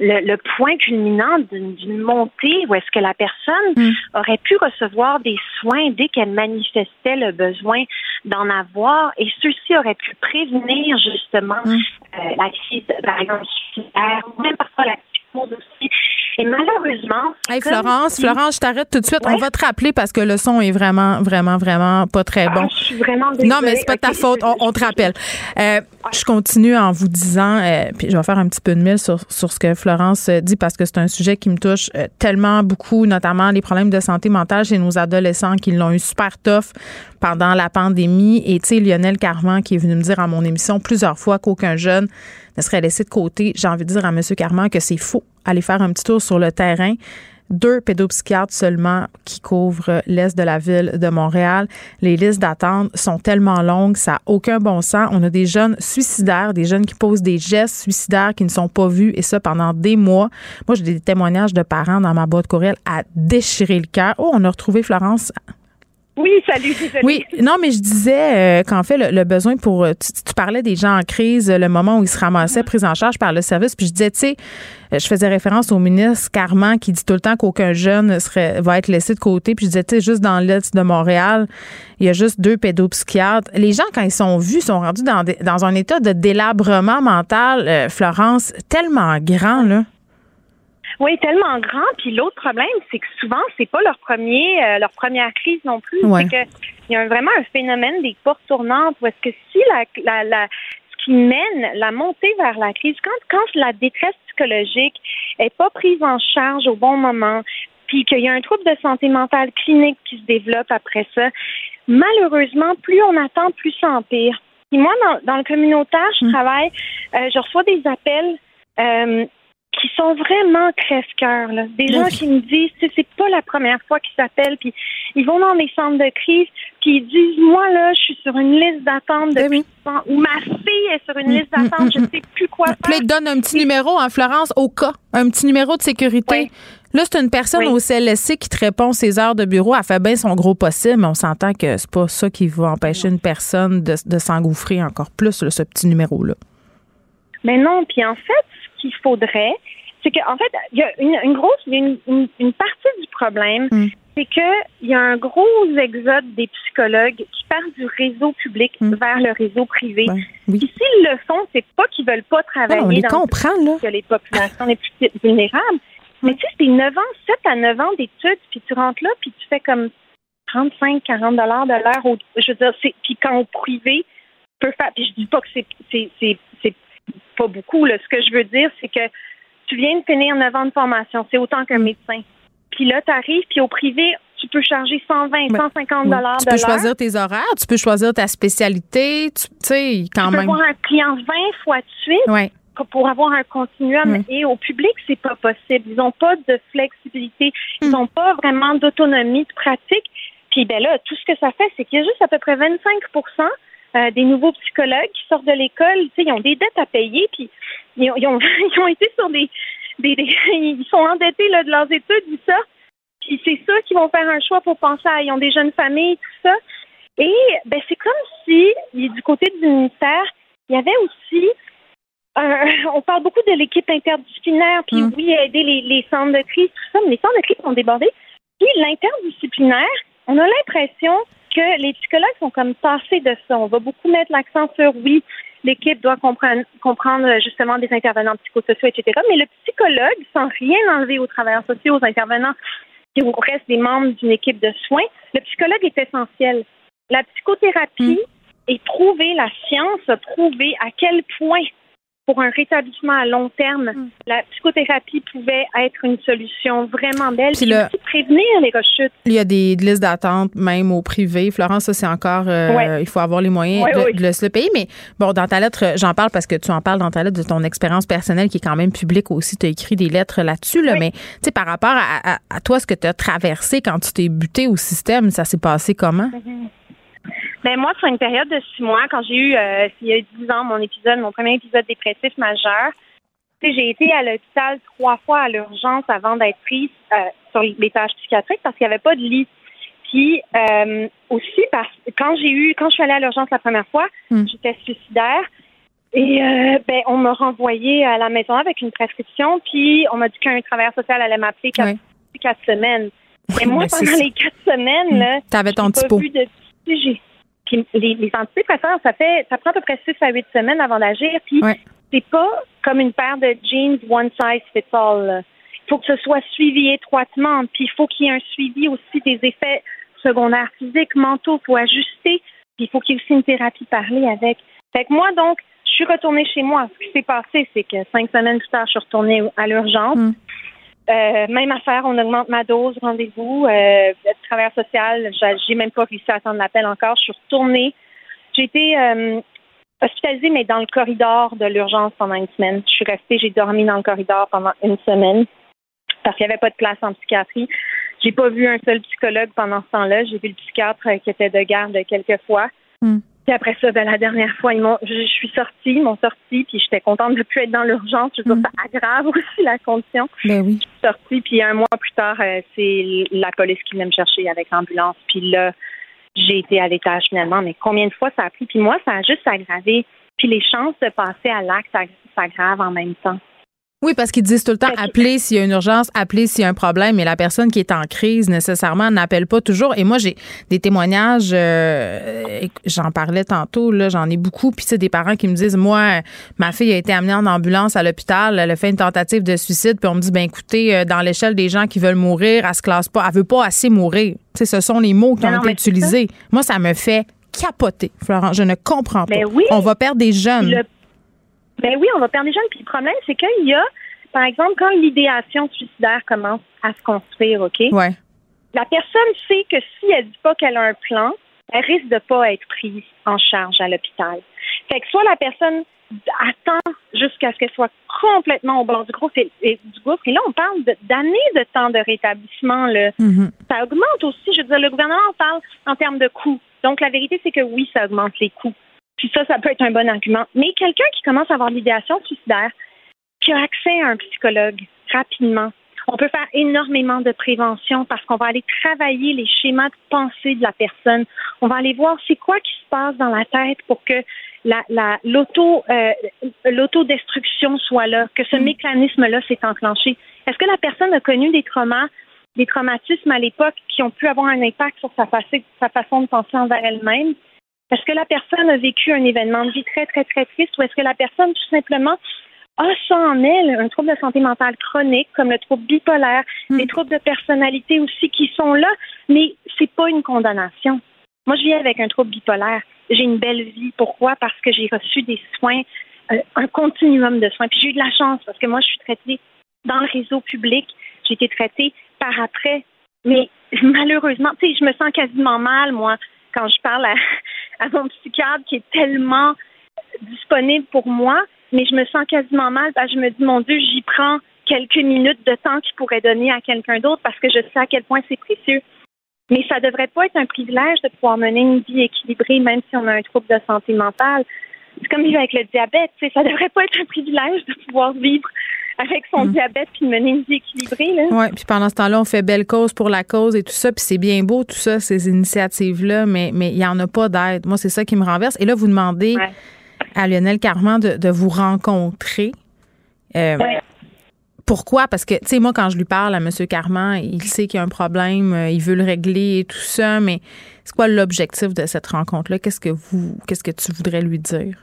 le, le point culminant d'une montée où est-ce que la personne aurait pu recevoir des soins dès qu'elle manifestait le besoin d'en avoir et ceux-ci auraient pu prévenir justement euh, la crise, par exemple, suicidaire, ou même parfois la psychose aussi. Et malheureusement, Hey Florence, si- Florence, je t'arrête tout de suite. On va te rappeler parce que le son est vraiment, vraiment, vraiment pas très bon. Ah, je suis vraiment Non, désolée. mais c'est pas de ta faute. On, on te rappelle. Euh, je continue en vous disant, euh, puis je vais faire un petit peu de mille sur, sur ce que Florence euh, dit parce que c'est un sujet qui me touche tellement beaucoup, notamment les problèmes de santé mentale chez nos adolescents qui l'ont eu super tough pendant la pandémie. Et tu sais, Lionel Carman qui est venu me dire à mon émission plusieurs fois qu'aucun jeune ne serait laissé de côté. J'ai envie de dire à M. Carman que c'est faux. Aller faire un petit tour sur le terrain deux pédopsychiatres seulement qui couvrent l'est de la ville de Montréal. Les listes d'attente sont tellement longues, ça n'a aucun bon sens. On a des jeunes suicidaires, des jeunes qui posent des gestes suicidaires qui ne sont pas vus et ça pendant des mois. Moi, j'ai des témoignages de parents dans ma boîte courriel à déchirer le cœur. Oh, on a retrouvé Florence. Oui, salut, désolé. Oui, non, mais je disais euh, qu'en fait, le, besoin pour. Euh, tu, parlais des gens en crise, le moment où ils se ramassaient pris en charge par le service, puis je disais, tu sais, je faisais référence au ministre Carman qui dit tout le temps qu'aucun jeune serait, va être laissé de côté, puis je disais, tu sais, juste dans l'Est de Montréal, il y a juste deux pédopsychiatres. Les gens, quand ils sont vus, sont rendus dans, dans un état de délabrement mental, Florence, tellement grand, là. Oui, tellement grand. Puis l'autre problème, c'est que souvent, c'est pas leur premier, euh, leur première crise non plus. C'est que il y a vraiment un phénomène des portes tournantes où est-ce que si la, la, la, qui mène la montée vers la crise, quand, quand la détresse psychologique est pas prise en charge au bon moment, puis qu'il y a un trouble de santé mentale clinique qui se développe après ça, malheureusement, plus on attend, plus ça empire. Puis moi, dans, dans le communautaire, je hum. travaille, euh, je reçois des appels euh, qui sont vraiment crève-cœur. Des gens qui me disent, c'est pas la première fois qu'ils s'appellent, puis ils vont dans les centres de crise, puis ils disent, moi là, je suis sur une liste d'attente ben depuis ou ma fille est sur une mm, liste mm, d'attente, je mm, sais plus quoi faire. Puis ils donnent un petit numéro en Florence au cas, un petit numéro de sécurité. Là, c'est une personne au CLSC qui te répond ses heures de bureau. Elle fait bien son gros possible, mais on s'entend que c'est pas ça qui va empêcher une personne de, de s'engouffrer encore plus, ce petit numéro-là. Mais non, puis en fait, qu'il faudrait, c'est qu'en fait, il y a une, grosse, une, une, partie du problème, mm. c'est qu'il y a un gros exode des psychologues qui partent du réseau public mm. vers le réseau privé. oui. s'ils le font, c'est pas qu'ils veulent pas travailler on les dans comprend, là. que les populations les plus vulnérables. Mais tu sais, c'est 9 ans, 7 à 9 ans d'études, puis tu rentres là, puis tu fais comme 35, 40 dollars de l'heure. Je veux dire, puis quand au privé, tu peux faire. Puis je dis pas que c'est pas beaucoup. Là. Ce que je veux dire, c'est que tu viens de finir 9 ans de formation, c'est autant qu'un médecin. Puis là, tu arrives, puis au privé, tu peux charger 120, 150 dollars Tu peux choisir tes horaires, tu peux choisir ta spécialité, tu sais, quand tu même. peux avoir un client 20 fois de suite. Pour avoir un continuum. Et au public, c'est pas possible. Ils n'ont pas de flexibilité. Ils n'ont hmm. pas vraiment d'autonomie de pratique. Puis ben là, tout ce que ça fait, c'est qu'il y a juste à peu près 25 euh, des nouveaux psychologues qui sortent de l'école, tu sais, ils ont des dettes à payer, puis ils ont, ils ont, ils ont été sur des, des, ils sont endettés là, de leurs études, tout ça. Puis c'est ça qui vont faire un choix pour penser à, ils ont des jeunes familles, tout ça. Et ben c'est comme si, du côté du ministère, il y avait aussi on parle beaucoup de l'équipe interdisciplinaire, puis mm. oui, aider les, les centres de crise, tout ça, mais les centres de crise sont débordés. Puis l'interdisciplinaire, on a l'impression que les psychologues sont comme passés de ça. On va beaucoup mettre l'accent sur oui, l'équipe doit comprendre, comprendre justement des intervenants psychosociaux, etc. Mais le psychologue, sans rien enlever aux travailleurs sociaux, aux intervenants qui reste des membres d'une équipe de soins, le psychologue est essentiel. La psychothérapie mm. est prouvée, la science a prouvé à quel point pour un rétablissement à long terme, mm. la psychothérapie pouvait être une solution vraiment belle. Puis, aussi prévenir les rechutes. Il y a des listes d'attente même au privé. Florence, ça c'est encore, euh, il faut avoir les moyens de, le payer. Mais bon, dans ta lettre, j'en parle parce que tu en parles dans ta lettre de ton expérience personnelle qui est quand même publique aussi. Tu as écrit des lettres là-dessus. Là, Mais tu sais, par rapport à, toi, ce que tu as traversé quand tu t'es buté au système, ça s'est passé comment? Mm-hmm. Ben moi, sur une période de six mois, quand j'ai eu, euh, il y a dix ans, mon épisode, mon premier épisode dépressif majeur, j'ai été à l'hôpital trois fois à l'urgence avant d'être prise euh, sur les tâches psychiatriques parce qu'il n'y avait pas de lit. Puis euh, aussi parce quand j'ai eu, quand je suis allée à l'urgence la première fois, hmm. j'étais suicidaire. Et euh, ben, on m'a renvoyé à la maison avec une prescription, puis on m'a dit qu'un travailleur social allait m'appeler quatre, quatre, semaines. Et moi, pendant les quatre semaines, là, avais ton pas vu de les, les antidépresseurs, ça fait ça prend à peu près 6 à 8 semaines avant d'agir. Puis c'est pas comme une paire de jeans one size fits all. Il faut que ce soit suivi étroitement. Puis il faut qu'il y ait un suivi aussi des effets secondaires physiques, mentaux. Il faut ajuster. Puis il faut qu'il y ait aussi une thérapie parlée avec. Fait que moi, donc, je suis retournée chez moi. Ce qui s'est passé, c'est que cinq semaines plus tard, je suis retournée à l'urgence. Mm. Euh, même affaire, on augmente ma dose, rendez-vous. Euh, travers social, j'ai même pas réussi à attendre l'appel encore. Je suis retournée. J'ai été euh, hospitalisée, mais dans le corridor de l'urgence pendant une semaine. Je suis restée, j'ai dormi dans le corridor pendant une semaine parce qu'il n'y avait pas de place en psychiatrie. J'ai pas vu un seul psychologue pendant ce temps-là. J'ai vu le psychiatre qui était de garde quelques fois. Hmm. Puis après ça, ben, la dernière fois, ils m'ont, je, suis sortie, ils m'ont sortie, puis j'étais contente de ne plus être dans l'urgence. Je trouve mm. ça aggrave aussi la condition. Ben oui. Je suis sortie, puis un mois plus tard, euh, c'est la police qui venait me chercher avec l'ambulance. Puis là, j'ai été à l'étage finalement, mais combien de fois ça a pris? Puis moi, ça a juste aggravé. Puis les chances de passer à l'acte s'aggravent en même temps. Oui, parce qu'ils disent tout le temps appeler s'il y a une urgence, appeler s'il y a un problème, mais la personne qui est en crise nécessairement n'appelle pas toujours. Et moi, j'ai des témoignages, euh, j'en parlais tantôt, là, j'en ai beaucoup. Puis c'est des parents qui me disent, moi, ma fille a été amenée en ambulance à l'hôpital, elle a fait une tentative de suicide, puis on me dit, ben écoutez, euh, dans l'échelle des gens qui veulent mourir, elle se classe pas, elle veut pas assez mourir. sais, ce sont les mots qui ont été utilisés. Moi, ça me fait capoter, Florent. Je ne comprends pas. Ben oui, on va perdre des jeunes. Ben oui, on va perdre des jeunes. Puis le problème, c'est qu'il y a, par exemple, quand l'idéation suicidaire commence à se construire, OK? Ouais. La personne sait que si elle dit pas qu'elle a un plan, elle risque de pas être prise en charge à l'hôpital. Fait que soit la personne attend jusqu'à ce qu'elle soit complètement au bord du groupe et, du gouffre. Et là, on parle d'années de, temps de rétablissement. Mm-hmm. Ça augmente aussi. Je veux dire, le gouvernement parle en termes de coûts. Donc, la vérité, c'est que oui, ça augmente les coûts. Puis ça, ça peut être un bon argument. Mais quelqu'un qui commence à avoir l'idéation suicidaire, qui a accès à un psychologue rapidement, on peut faire énormément de prévention parce qu'on va aller travailler les schémas de pensée de la personne. On va aller voir c'est quoi qui se passe dans la tête pour que la, l'auto, euh, l'autodestruction soit là, que ce mm. mécanisme-là s'est enclenché. Est-ce que la personne a connu des traumas, des traumatismes à l'époque qui ont pu avoir un impact sur sa, sa façon de penser envers elle-même? Est-ce que la personne a vécu un événement de vie très, très, très triste ou est-ce que la personne, tout simplement, a ça en elle, un trouble de santé mentale chronique, comme le trouble bipolaire, hmm. des troubles de personnalité aussi qui sont là, mais c'est pas une condamnation. Moi, je vis avec un trouble bipolaire. J'ai une belle vie. Pourquoi? Parce que j'ai reçu des soins, euh, un continuum de soins. Puis j'ai eu de la chance parce que moi, je suis traitée dans le réseau public. J'ai été traitée par après. Mais malheureusement, tu sais, je me sens quasiment mal, moi, quand je parle à, à mon psychiatre qui est tellement disponible pour moi, mais je me sens quasiment mal parce je me dis, mon Dieu, j'y prends quelques minutes de temps qu'il pourrait donner à quelqu'un d'autre parce que je sais à quel point c'est précieux. Mais ça devrait pas être un privilège de pouvoir mener une vie équilibrée, même si on a un trouble de santé mentale. C'est comme vivre avec le diabète, ça devrait pas être un privilège de pouvoir vivre avec son mm. diabète puis mener une vie équilibrée. Oui, puis pendant ce temps-là, on fait belle cause pour la cause et tout ça, puis c'est bien beau tout ça, ces initiatives-là, mais mais il n'y en a pas d'aide. Moi, c'est ça qui me renverse. Et là, vous demandez à Lionel Carman de, vous rencontrer. Euh, pourquoi? Parce que, tu sais, moi, quand je lui parle à M. Carman, il sait qu'il y a un problème, euh, il veut le régler et tout ça, mais c'est quoi l'objectif de cette rencontre-là? Qu'est-ce que vous, qu'est-ce que tu voudrais lui dire?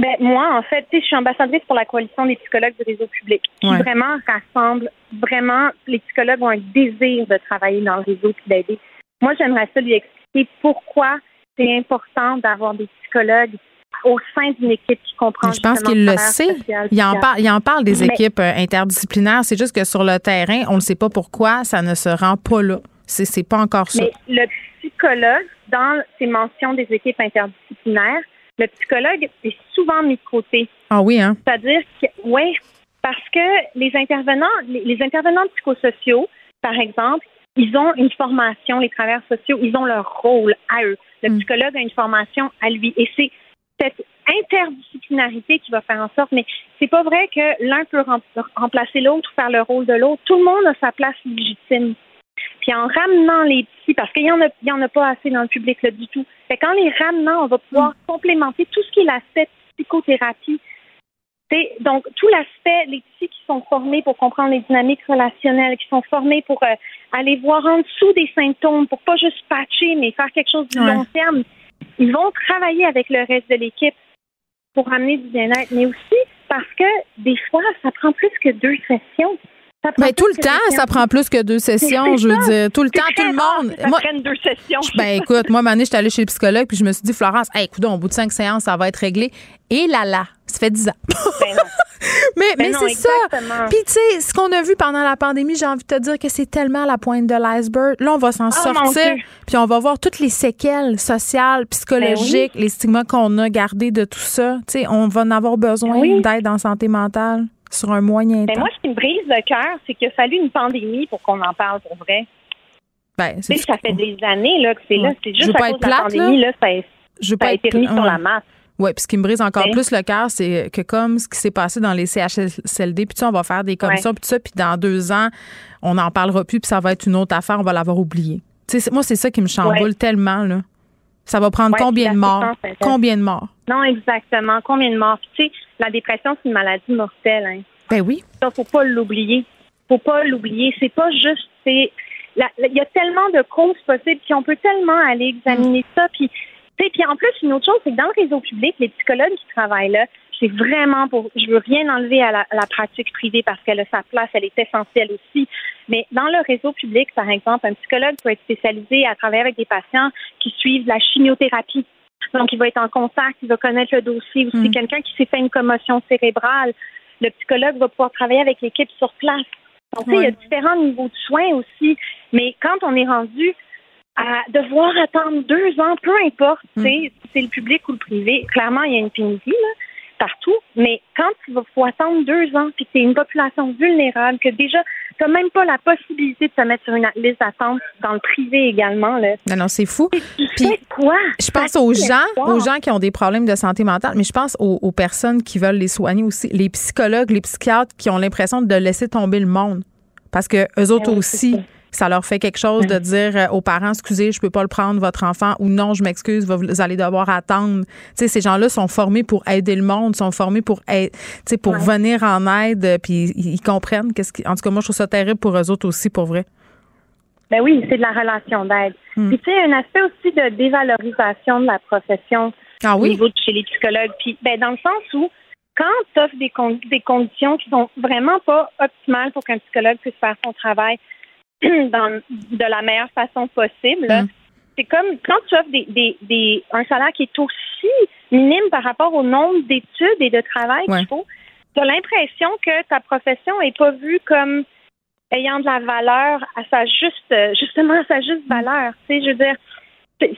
Ben, moi, en fait, je suis ambassadrice pour la coalition des psychologues du réseau public, qui vraiment rassemble, vraiment, les psychologues ont un désir de travailler dans le réseau et d'aider. Moi, j'aimerais ça lui expliquer pourquoi c'est important d'avoir des psychologues au sein d'une équipe qui comprend. Je pense qu'il le sait. Il en, parle, il en parle des équipes euh, interdisciplinaires. C'est juste que sur le terrain, on ne sait pas pourquoi ça ne se rend pas là. C'est, c'est pas encore ça. Mais le psychologue, dans ses mentions des équipes interdisciplinaires, le psychologue est souvent mis de côté. Ah oui, hein? C'est-à-dire que, oui, parce que les intervenants, les, intervenants psychosociaux, par exemple, ils ont une formation, les travailleurs sociaux, ils ont leur rôle à eux. Le mm. psychologue a une formation à lui. Et c'est cette interdisciplinarité qui va faire en sorte, mais c'est pas vrai que l'un peut remplacer l'autre ou faire le rôle de l'autre. Tout le monde a sa place légitime. Puis en ramenant les petits, parce qu'il y en a, il y en a pas assez dans le public là du tout. Fait qu'en les ramenant, on va pouvoir mm. complémenter tout ce qui est l'aspect psychothérapie. donc, tout l'aspect, les psys qui sont formés pour comprendre les dynamiques relationnelles, qui sont formés pour euh, aller voir en dessous des symptômes, pour pas juste patcher, mais faire quelque chose du long terme, ils vont travailler avec le reste de l'équipe pour amener du bien-être, mais aussi parce que des fois, ça prend plus que deux sessions. Ben, tout le temps, ça prend plus que deux sessions, je veux dire. Tout le temps, tout le monde. Ça moi, deux sessions. Ben, écoute, moi, je j'étais allée chez le psychologue, puis je me suis dit, Florence, hey, écoute, au bout de cinq séances, ça va être réglé. Et là, là, ça fait dix ans. Ben mais mais ben c'est ça. Puis, tu sais, ce qu'on a vu pendant la pandémie, j'ai envie de te dire que c'est tellement la pointe de l'iceberg. Là, on va s'en oh, sortir, puis on va voir toutes les séquelles sociales, psychologiques, les stigmas qu'on a gardés de tout ça. Tu sais, on va en avoir besoin d'aide en santé mentale sur un moyen temps. Moi, ce qui me brise le cœur, c'est qu'il a fallu une pandémie pour qu'on en parle pour vrai. Ben, c'est ça fait des années là, que c'est là. C'est juste à cause de la pandémie, là, ça, je ça a été mis sur la masse. Oui, puis ce qui me brise encore plus le cœur, c'est que comme ce qui s'est passé dans les CHSLD, puis tu on va faire des commissions, puis tout ça, puis dans deux ans, on n'en parlera plus, puis ça va être une autre affaire, on va l'avoir oublié. moi, c'est ça qui me chamboule tellement. Là. Ça va prendre combien de morts? Combien de morts? Non, exactement. Combien de morts? tu sais, la dépression, c'est une maladie mortelle. Hein. Ben oui. Ça, faut pas l'oublier. Faut pas l'oublier. C'est pas juste, c'est, il y a tellement de causes possibles, puis on peut tellement aller examiner ça, puis puis en plus, une autre chose, c'est que dans le réseau public, les psychologues qui travaillent là, c'est vraiment pour. Je veux rien enlever à la, pratique privée parce qu'elle a sa place, elle est essentielle aussi. Mais dans le réseau public, par exemple, un psychologue peut être spécialisé à travailler avec des patients qui suivent la chimiothérapie. Donc, il va être en contact, il va connaître le dossier. Ou c'est mm. quelqu'un qui s'est fait une commotion cérébrale, le psychologue va pouvoir travailler avec l'équipe sur place. Donc, il y a différents niveaux de soins aussi. Mais quand on est rendu à devoir attendre deux ans, peu importe, mm. si c'est le public ou le privé, clairement, il y a une pénurie partout, mais quand il faut attendre deux ans, puis que c'est une population vulnérable, que déjà, tu n'as même pas la possibilité de se mettre sur une liste d'attente dans le privé également. Là. Non, non, c'est fou. Puis, quoi? Je pense aux gens, aux gens qui ont des problèmes de santé mentale, mais je pense aux, personnes qui veulent les soigner aussi, les psychologues, les psychiatres qui ont l'impression de laisser tomber le monde. Parce que eux ben autres aussi ça leur fait quelque chose de dire euh, aux parents, excusez, je peux pas le prendre, votre enfant, ou non, je m'excuse, vous allez devoir attendre. Ces gens-là sont formés pour aider le monde, sont formés pour sais, pour venir en aide, euh, puis ils, comprennent qu'est-ce qui, en tout cas, moi, je trouve ça terrible pour eux autres aussi, pour vrai. Ben oui, c'est de la relation d'aide. Hmm. Puis tu sais, un aspect aussi de dévalorisation de la profession ah oui? au niveau de chez les psychologues. Puis ben dans le sens où quand tu offres des, des conditions qui sont vraiment pas optimales pour qu'un psychologue puisse faire son travail, dans, de la meilleure façon possible. Mm. C'est comme quand tu offres des, des, des, un salaire qui est aussi minime par rapport au nombre d'études et de travail qu'il faut, tu as l'impression que ta profession n'est pas vue comme ayant de la valeur à sa juste, justement à sa juste valeur. Tu sais, je veux dire,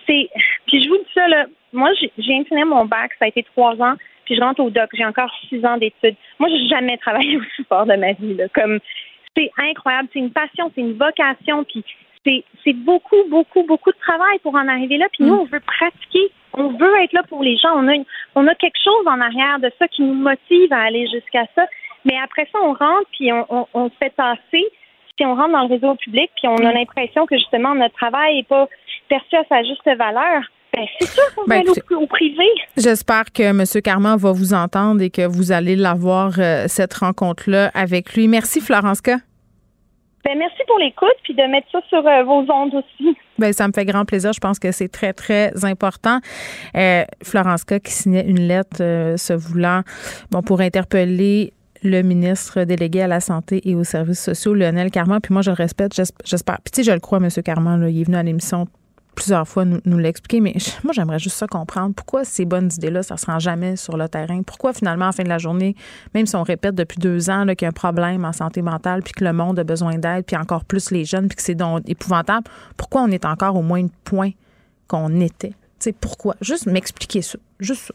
c'est, puis je vous dis ça, là, moi, j'ai incliné mon bac, ça a été trois ans, puis je rentre au doc, j'ai encore six ans d'études. Moi, j'ai jamais travaillé au support de ma vie, là, comme, c'est incroyable. C'est une passion, c'est une vocation. Puis c'est beaucoup, beaucoup, beaucoup de travail pour en arriver là. Puis nous, mm. on veut pratiquer. On veut être là pour les gens. On a, on a quelque chose en arrière de ça qui nous motive à aller jusqu'à ça. Mais après ça, on rentre, puis on, on, se fait tasser. Puis on rentre dans le réseau public, puis on a mm. l'impression que justement notre travail n'est pas perçu à sa juste valeur. Ben, c'est sûr qu'on va ben, aller au, privé. J'espère que M. Carman va vous entendre et que vous allez l'avoir, euh, cette rencontre-là avec lui. Merci, Florence K. Ben, merci pour l'écoute puis de mettre ça sur euh, vos ondes aussi. Ben, ça me fait grand plaisir. Je pense que c'est très, très important. Euh, Florence K qui signait une lettre se voulant bon, pour interpeller le ministre délégué à la santé et aux services sociaux, Lionel Carman. Puis moi, je le respecte, j'espère. Puis tu sais, je le crois, M. Carman, là, il est venu à l'émission plusieurs fois nous, l'expliquer, mais moi, j'aimerais juste ça comprendre. Pourquoi ces bonnes idées-là, ça ne se rend jamais sur le terrain? Pourquoi, finalement, la fin de la journée, même si on répète depuis deux ans qu'il y a un problème en santé mentale, puis que le monde a besoin d'aide, puis encore plus les jeunes, puis que c'est épouvantable, pourquoi on est encore au moins point qu'on était? sais pourquoi? Juste m'expliquer ça. Juste ça.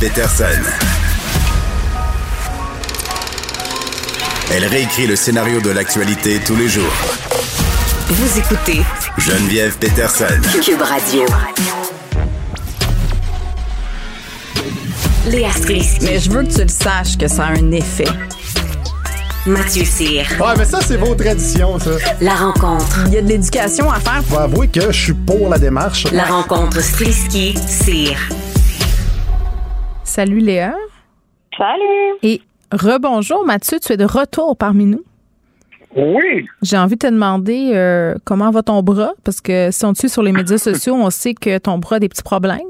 Peterson. Elle réécrit le scénario de l'actualité tous les jours. Vous écoutez Geneviève Peterson. Cube Radio. Léa Strisky. Mais je veux que tu le saches que ça a un effet. Mathieu Cyr. Ouais, mais ça, c'est vos traditions, ça. La rencontre. Il y a de l'éducation à faire. Faut avouer que je suis pour la démarche. La rencontre Strisky-Cyr. Salut Léa. Salut. Et rebonjour Mathieu, tu es de retour parmi nous. Oui. J'ai envie de te demander euh, comment va ton bras, parce que si on te suit sur les médias sociaux, on sait que ton bras a des petits problèmes.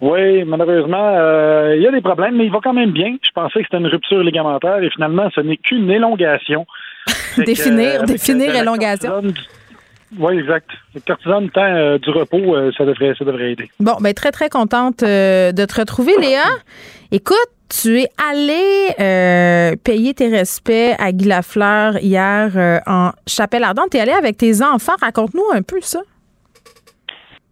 Oui, malheureusement, euh, il y a des problèmes, mais il va quand même bien. Je pensais que c'était une rupture ligamentaire et finalement, ce n'est qu'une élongation. Que, définir, euh, définir élongation. du- Oui, exact. Le cortisone, temps euh, du repos, euh, ça devrait, ça devrait aider. Bon, ben très, très contente euh, de te retrouver, Léa. Écoute, tu es allée euh, payer tes respects à Guy Lafleur hier en Chapelle-Ardente. Tu es allée avec tes enfants. Raconte-nous un peu ça.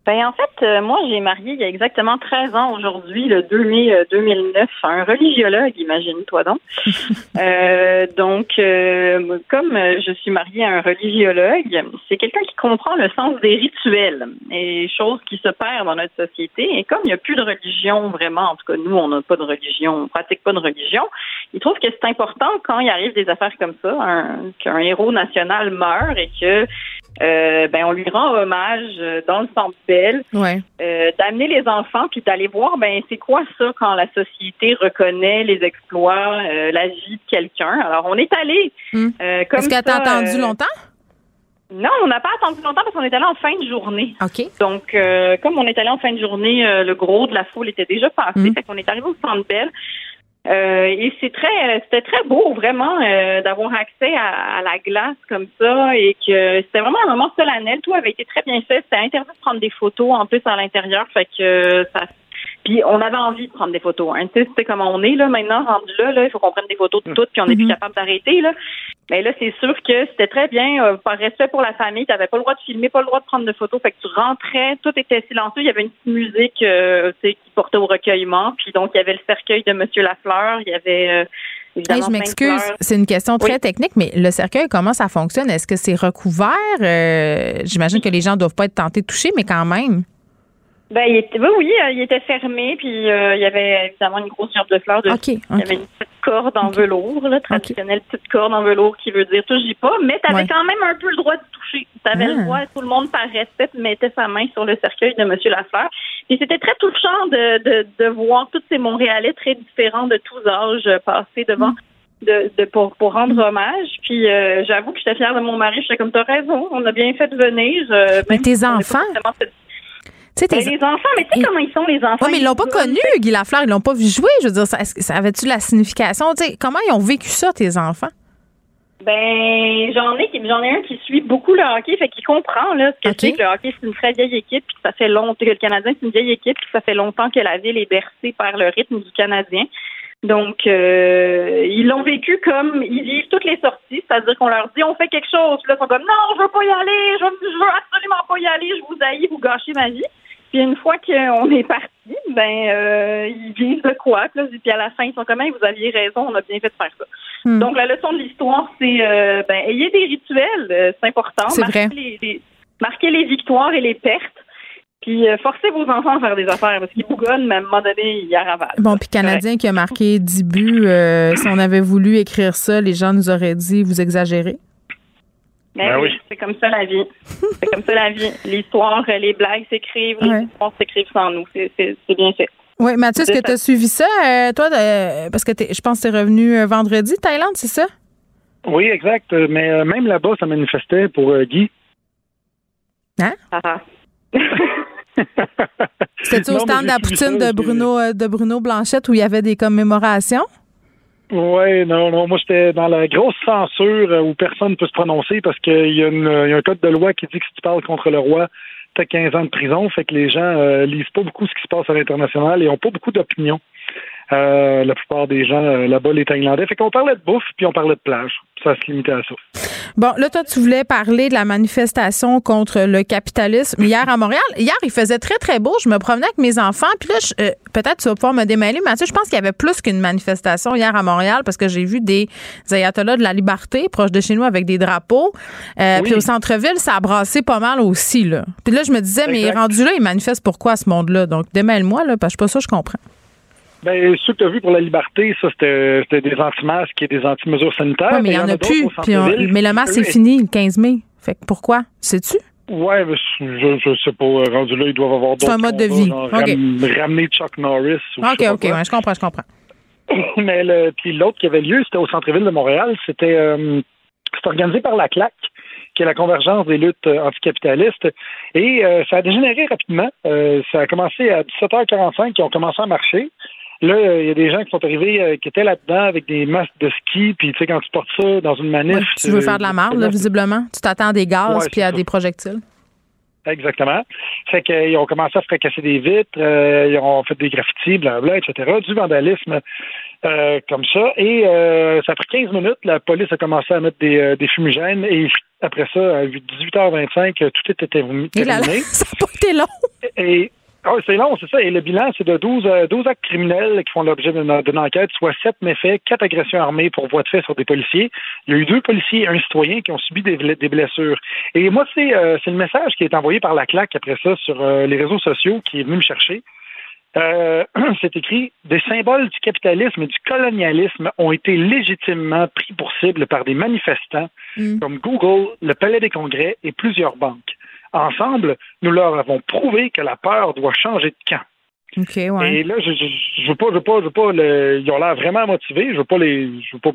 Ben, en fait, euh, moi, j'ai marié il y a exactement 13 ans aujourd'hui, le 2 mai euh, 2009, un religiologue, imagine-toi donc. Euh, donc, euh, comme je suis mariée à un religiologue, c'est quelqu'un qui comprend le sens des rituels et choses qui se perdent dans notre société. Et comme il n'y a plus de religion vraiment, en tout cas, nous, on n'a pas de religion, on pratique pas de religion, il trouve que c'est important quand il arrive des affaires comme ça, un- qu'un héros national meurt et que euh, ben on lui rend hommage euh, dans le centre belle, Ouais. euh, d'amener les enfants puis d'aller voir ben c'est quoi ça quand la société reconnaît les exploits, euh, la vie de quelqu'un? Alors on est allé euh, comme Est-ce que tu ça, attendu euh, longtemps? non, on n'a pas attendu longtemps parce qu'on est allé en fin de journée. OK. Donc, euh, comme on est allé en fin de journée, euh, le gros de la foule était déjà passé. Mm. Fait qu'on est arrivé au Centre Bell. Euh, et c'est très, c'était très beau vraiment euh, d'avoir accès à, à la glace comme ça et que c'était vraiment un moment solennel. Tout avait été très bien fait. C'était interdit de prendre des photos en plus à l'intérieur. Fait que euh, ça. Puis on avait envie de prendre des photos. Hein. Tu sais, c'est comme on est là maintenant rendu là. là il faut qu'on prenne des photos de toutes puis on n'est plus capable d'arrêter là. Mais là, c'est sûr que c'était très bien. euh, par respect pour la famille, tu n'avais pas le droit de filmer, pas le droit de prendre de photos. Fait que tu rentrais, tout était silencieux. Il y avait une petite musique euh, tu sais, qui portait au recueillement. Puis donc, il y avait le cercueil de Monsieur Lafleur. Il y avait euh, évidemment Hey, je m'excuse, c'est une question très Oui. technique, mais le cercueil, comment ça fonctionne? Est-ce que c'est recouvert? Euh, J'imagine que les gens ne doivent pas être tentés de toucher, mais quand même. Ben, il était, oui, oui, euh, il était fermé. Puis euh, il y avait évidemment une grosse gerbe de fleurs dessus. Il y avait une petite corde en velours, là, traditionnelle petite corde en velours qui veut dire touche pas, mais tu avais Ouais. quand même un peu le droit de toucher. Tu avais Ah. le droit, tout le monde par respect mettait sa main sur le cercueil de Monsieur Lafleur. Puis c'était très touchant de, de, de voir tous ces Montréalais très différents de tous âges euh, passer devant. De, de pour, pour rendre hommage. Puis euh, j'avoue que j'étais fière de mon mari. J'étais comme t'as raison, on a bien fait de venir. euh, Mais tes enfants? Sais, Ben, les enfants, mais tu sais comment ils sont les enfants? Oui, mais ils l'ont pas connu, Guy Lafleur. Ils l'ont pas vu jouer. Je veux dire, ça, avait-tu la signification? Comment ils ont vécu ça, tes enfants? Ben, j'en ai, j'en ai un qui suit beaucoup le hockey, fait qu'il comprend là ce que c'est que le hockey c'est une très vieille équipe, puis que ça fait longtemps que le Canadien c'est une vieille équipe, puis que ça fait longtemps que la ville est bercée par le rythme du Canadien. Donc, euh, ils l'ont vécu comme ils vivent toutes les sorties, c'est-à-dire qu'on leur dit on fait quelque chose, puis là ils sont comme non, je veux pas y aller, je veux, je veux absolument pas y aller, je vous haïs, vous gâchez ma vie. Puis une fois qu'on est parti, ben euh, ils vivent de quoi, puis, à la fin ils sont comme vous aviez raison, on a bien fait de faire ça. Hmm. Donc, la leçon de l'histoire, c'est euh, ben, ayez des rituels, euh, c'est important. C'est marquez vrai. Les, les- marquez les victoires et les pertes. Puis, euh, forcez vos enfants à faire des affaires parce qu'ils bougonnent, mais à un moment donné, ils ravalent. Bon, puis Canadien qui a marqué 10 buts, euh, si on avait voulu écrire ça, les gens nous auraient dit vous exagérez? Mais Ben oui, oui. c'est comme ça la vie. c'est comme ça la vie. L'histoire, les blagues s'écrivent, Ouais. les histoires s'écrivent sans nous. C'est bien fait. Oui, Mathieu, est-ce que tu as suivi ça, euh, toi, de- parce que je pense que tu es revenu euh, vendredi, Thaïlande, c'est ça? Oui, exact. Euh, Mais euh, même là-bas, ça manifestait pour euh, Guy. Hein? Ah, ah. C'était-tu au stand de la poutine ça, de Bruno, euh, de Bruno Blanchette où il y avait des commémorations? Oui, non, non. Moi, j'étais dans la grosse censure euh, où personne ne peut se prononcer parce qu'il y, y a un code de loi qui dit que si tu parles contre le roi, tu as 15 ans de prison. Fait que les gens euh, lisent pas beaucoup ce qui se passe à l'international et ont pas beaucoup d'opinion. Euh, la plupart des gens euh, là-bas, les Thaïlandais. Fait qu'on parlait de bouffe puis on parlait de plage. Ça se limitait à ça. Bon, là, toi, tu voulais parler de la manifestation contre le capitalisme hier à Montréal. Hier, il faisait très, très beau. Je me promenais avec mes enfants. Puis là, euh, peut-être tu vas pouvoir me démêler, Mathieu. Je pense qu'il y avait plus qu'une manifestation hier à Montréal parce que j'ai vu des ayatollahs de la liberté proche de chez nous avec des drapeaux. Euh, Oui. Puis au centre-ville, ça a brassé pas mal aussi. Là. Puis là, je me disais, mais Exact. rendu là, ils manifestent pourquoi ce monde-là? Donc, démêle-moi, là, parce que je suis pas sûr que je comprends. Ben, ceux que tu as vus pour la liberté, ça, c'était des anti-masques et des anti-mesures sanitaires. Oui, mais il y en a plus. Puis on- mais le masque, c'est fini le 15 mai. Fait que pourquoi? Sais-tu? Ouais, mais je, je sais pas. euh, Rendu là, ils doivent avoir C'est d'autres. un mode de vie. genre ramener Chuck Norris. Ou OK, OK, ouais, je comprends, je comprends. Mais le, puis l'autre qui avait lieu, c'était au centre-ville de Montréal. C'était euh, organisé par la CLAC, qui est la convergence des luttes euh, anticapitalistes. Et euh, ça a dégénéré rapidement. Euh, ça a commencé à 17h45, qui ont commencé à marcher. Là, il y a des gens qui sont arrivés, euh, qui étaient là-dedans avec des masques de ski, puis tu sais, quand tu portes ça dans une manif... Ouais, tu veux euh, faire de la marde, là, visiblement. Tu t'attends à des gaz Ouais, puis à ça. des projectiles. Exactement. Fait qu'ils ont commencé à fracasser des vitres, euh, ils ont fait des graffitis, blablabla, etc., du vandalisme euh, comme ça. Et euh, ça a pris 15 minutes, la police a commencé à mettre des, euh, des fumigènes et après ça, à 18h25, tout était terminé. Et là, là, ça n'a pas été long. Et ah c'est long, c'est ça. Et le bilan, c'est de 12, euh, 12 actes criminels qui font l'objet d'une enquête, soit 7 méfaits, 4 agressions armées pour voie de fait sur des policiers. Il y a eu deux policiers et un citoyen qui ont subi des, ble- des blessures. Et moi, c'est euh, c'est le message qui est envoyé par la claque après ça sur euh, les réseaux sociaux qui est venu me chercher. Euh, c'est écrit Des symboles du capitalisme et du colonialisme ont été légitimement pris pour cible par des manifestants comme Google, le Palais des Congrès et plusieurs banques. Ensemble, nous leur avons prouvé que la peur doit changer de camp. Ouais. Et là, je, je, je veux pas, je veux pas, je veux pas, le- ils ont l'air vraiment motivés. Je veux pas les, je veux pas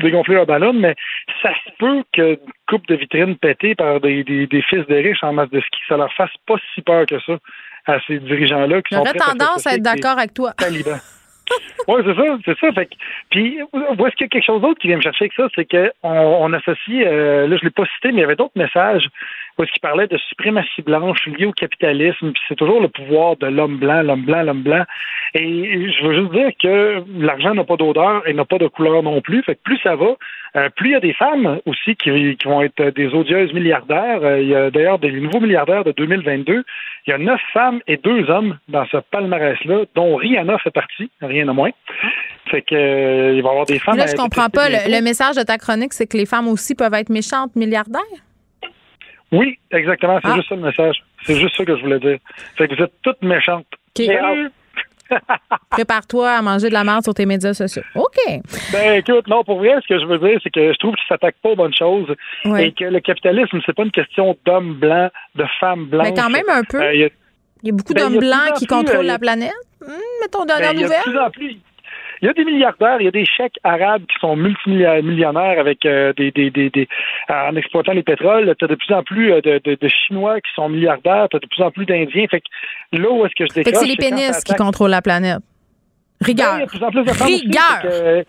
dégonfler leur ballon, mais ça se peut que coupe de vitrine pétée par des, des, des fils de riches en masse de ski, ça leur fasse pas si peur que ça à ces dirigeants-là qui sont J'aurais à tendance à être d'accord avec toi. talibans. Oui, c'est ça, c'est ça. Fait que, puis, où est-ce qu'il y a quelque chose d'autre qui vient me chercher avec ça? C'est qu'on on associe, euh, là, je l'ai pas cité, mais il y avait d'autres messages est-ce qu'il parlait de suprématie blanche liée au capitalisme, puis c'est toujours le pouvoir de l'homme blanc, l'homme blanc, l'homme blanc. Et je veux juste dire que l'argent n'a pas d'odeur et n'a pas de couleur non plus. Fait que plus ça va, euh, plus il y a des femmes aussi qui, qui vont être des odieuses milliardaires. Euh, il y a d'ailleurs des nouveaux milliardaires de 2022. Il y a neuf femmes et deux hommes dans ce palmarès-là, dont Rihanna fait partie, rien de moins. Fait que euh, il va y avoir des femmes. Là, je comprends pas. Le message de ta chronique, c'est que les femmes aussi peuvent être méchantes milliardaires? Oui, exactement. C'est Ah. juste ça le message. C'est juste ça que je voulais dire. Fait que vous êtes toutes méchantes. Salut! Prépare-toi à manger de la merde sur tes médias sociaux. OK. Ben écoute, non, pour vrai, ce que je veux dire, c'est que je trouve qu'il s'attaque pas aux bonnes choses Ouais. et que le capitalisme, c'est pas une question d'hommes blancs, de femmes blanches. Mais quand même un peu. Euh, il y a- Il y a beaucoup Ben, d'hommes blancs qui plus, contrôlent euh, la planète. Hum, mettons Ben, dernière il y a de plus en plus. Il y a des milliardaires, il y a des chèques arabes qui sont multimillionnaires avec euh, des, des, des, des- en exploitant les pétroles. Tu as de plus en plus euh, de, de, de Chinois qui sont milliardaires, tu as de plus en plus d'Indiens. Fait que là où est-ce que je Fait décroche, que c'est les pénis qui contrôlent la planète. Rigueur. Ben, il y a de plus en plus de femmes aussi, Rigueur.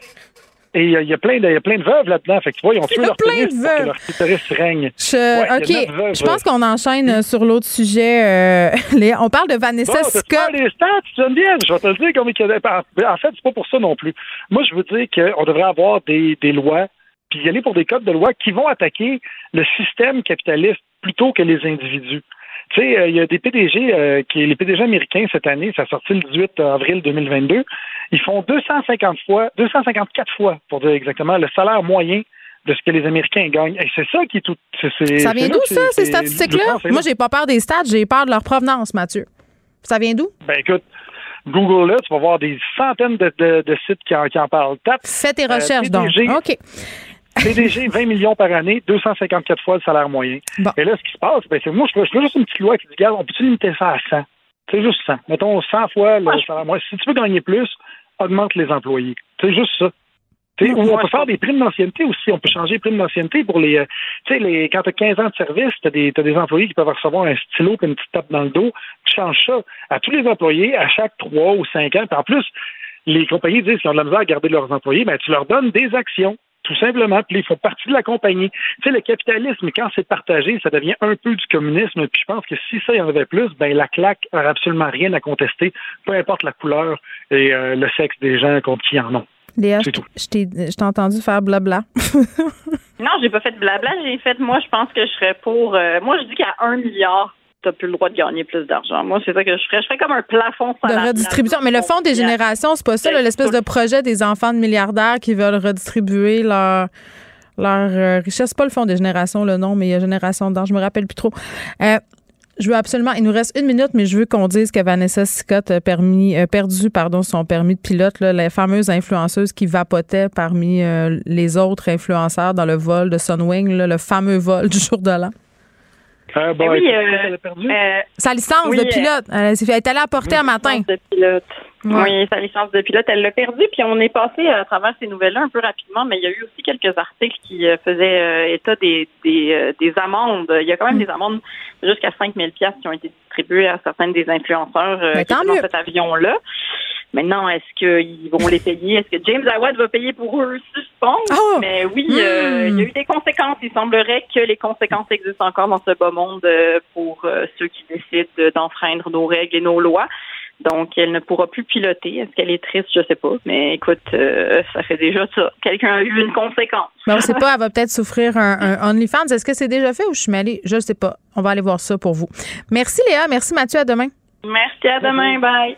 Et il y y, a plein de, il y a plein de veuves là-dedans. Fait que tu vois, ils ont tué y a leur plein de veuves. leur clitoris règne. Je- Ouais, OK. veuves. Je pense qu'on enchaîne sur l'autre sujet. euh. On parle de Vanessa Bon, Scott. faire les stats, Geneviève, je vais te le dire comme il en fait, c'est pas pour ça non plus. Moi, je veux dire qu'on devrait avoir des, des lois, puis y aller pour des codes de loi qui vont attaquer le système capitaliste plutôt que les individus. Tu sais, euh, il y a des PDG, euh, qui les PDG américains cette année, ça a sorti le 18 avril 2022, ils font 250 fois, 254 fois, pour dire exactement, le salaire moyen de ce que les Américains gagnent. Et c'est ça qui est tout. Ça vient d'où, ça, ces statistiques-là? Moi, j'ai pas peur des stats, j'ai peur de leur provenance, Mathieu. Ça vient d'où? Ben écoute, Google là, tu vas voir des centaines de, de- de sites qui en, qui en parlent. Tape. Fais tes euh, recherches, donc. OK. PDG, 20 millions par année, 254 fois le salaire moyen. Bon. Et là, ce qui se passe, ben, c'est moi, je fais je fais juste une petite loi qui dit, regarde, on peut-tu limiter ça à 100? C'est juste 100. Mettons 100 fois le salaire moyen. Si tu veux gagner plus, augmente les employés. C'est juste ça. Ou on peut faire des primes d'ancienneté aussi. On peut changer les primes d'ancienneté pour les. euh, Tu sais, les, quand tu as 15 ans de service, tu as, des employés qui peuvent recevoir un stylo et une petite tape dans le dos. Tu changes ça à tous les employés à chaque 3 ou 5 ans. Puis en plus, les compagnies disent qu'ils ont de la misère à garder leurs employés, ben, tu leur donnes des actions. Tout simplement, puis ils font partie de la compagnie. Tu sais, le capitalisme, quand c'est partagé, ça devient un peu du communisme. Puis je pense que si ça, il y en avait plus, ben la claque n'aurait absolument rien à contester, peu importe la couleur et euh, le sexe des gens contre qui en ont. Léa, C'est je tout. je t'ai je t'ai entendu faire blabla. Non, j'ai pas fait de blabla. J'ai fait, moi, je pense que je serais pour. euh, moi, je dis qu'à un milliard, t'as plus le droit de gagner plus d'argent. Moi, c'est ça que je ferais. Je ferais comme un plafond de redistribution. Mais le fonds des générations, c'est pas ça, là, l'espèce de projet des enfants de milliardaires qui veulent redistribuer leur, leur euh, richesse. Pas le fonds des générations, le nom, mais il y a Génération d'Or, je me rappelle plus trop. Euh, je veux absolument, il nous reste une minute, mais je veux qu'on dise que Vanessa Scott a permis, euh, perdu pardon, son permis de pilote, là, la fameuse influenceuse qui vapotait parmi euh, les autres influenceurs dans le vol de Sunwing, là, le fameux vol du jour de l'an. Euh, bon, Eh oui, écoute, euh, elle a perdu. euh, Sa licence Oui, de euh, pilote, elle, s'est fait- elle est allée à porter un matin. de pilote. Oui, sa licence de pilote, elle l'a perdu. Puis on est passé à travers ces nouvelles-là un peu rapidement, mais il y a eu aussi quelques articles qui euh, faisaient euh, état des, des, euh, des amendes. Il y a quand même Mm. des amendes jusqu'à 5 000 piastres qui ont été distribuées à certains des influenceurs euh, Ben, qui dans cet avion-là. Maintenant, est-ce qu'ils vont les payer? Est-ce que James Awad va payer pour eux? Suspens. Oh! Mais oui, euh, il y a eu des conséquences. Il semblerait que les conséquences existent encore dans ce bas monde euh, pour euh, ceux qui décident de- d'enfreindre nos règles et nos lois. Donc, elle ne pourra plus piloter. Est-ce qu'elle est triste? Je sais pas. Mais écoute, euh, ça fait déjà ça. Quelqu'un a eu une conséquence. Mais on sait pas, elle va peut-être souffrir un, un OnlyFans. Est-ce que c'est déjà fait ou je suis mêlée? Je sais pas. On va aller voir ça pour vous. Merci Léa, merci Mathieu, à demain. Merci, à demain. Bye.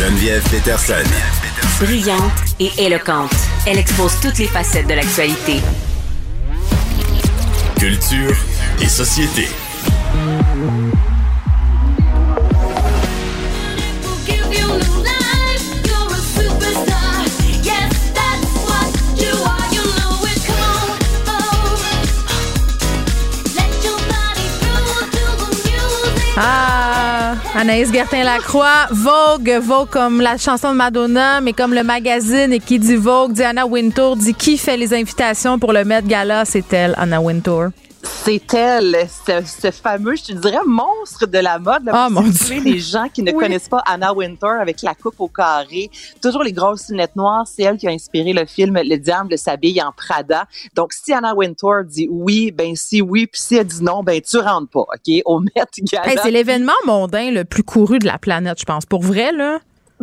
Geneviève Peterson. Brillante et éloquente, elle expose toutes les facettes de l'actualité. Culture et société. Ah, Anaïs Gertin-Lacroix, Vogue, Vogue comme la chanson de Madonna, mais comme le magazine et qui dit Vogue, dit Anna Wintour, dit qui fait les invitations pour le Met Gala, c'est elle, Anna Wintour. C'est elle, ce, ce fameux, je te dirais, monstre de la mode. Là, Ah, pour mon Dieu. les gens qui ne Oui. connaissent pas Anna Wintour avec la coupe au carré, toujours les grosses lunettes noires, c'est elle qui a inspiré le film Le diable s'habille en Prada. Donc, si Anna Wintour dit oui, ben si oui, puis si elle dit non, ben tu rentres pas, OK, au Met Gala. Hey, c'est l'événement mondain le plus couru de la planète, je pense. Pour vrai, là.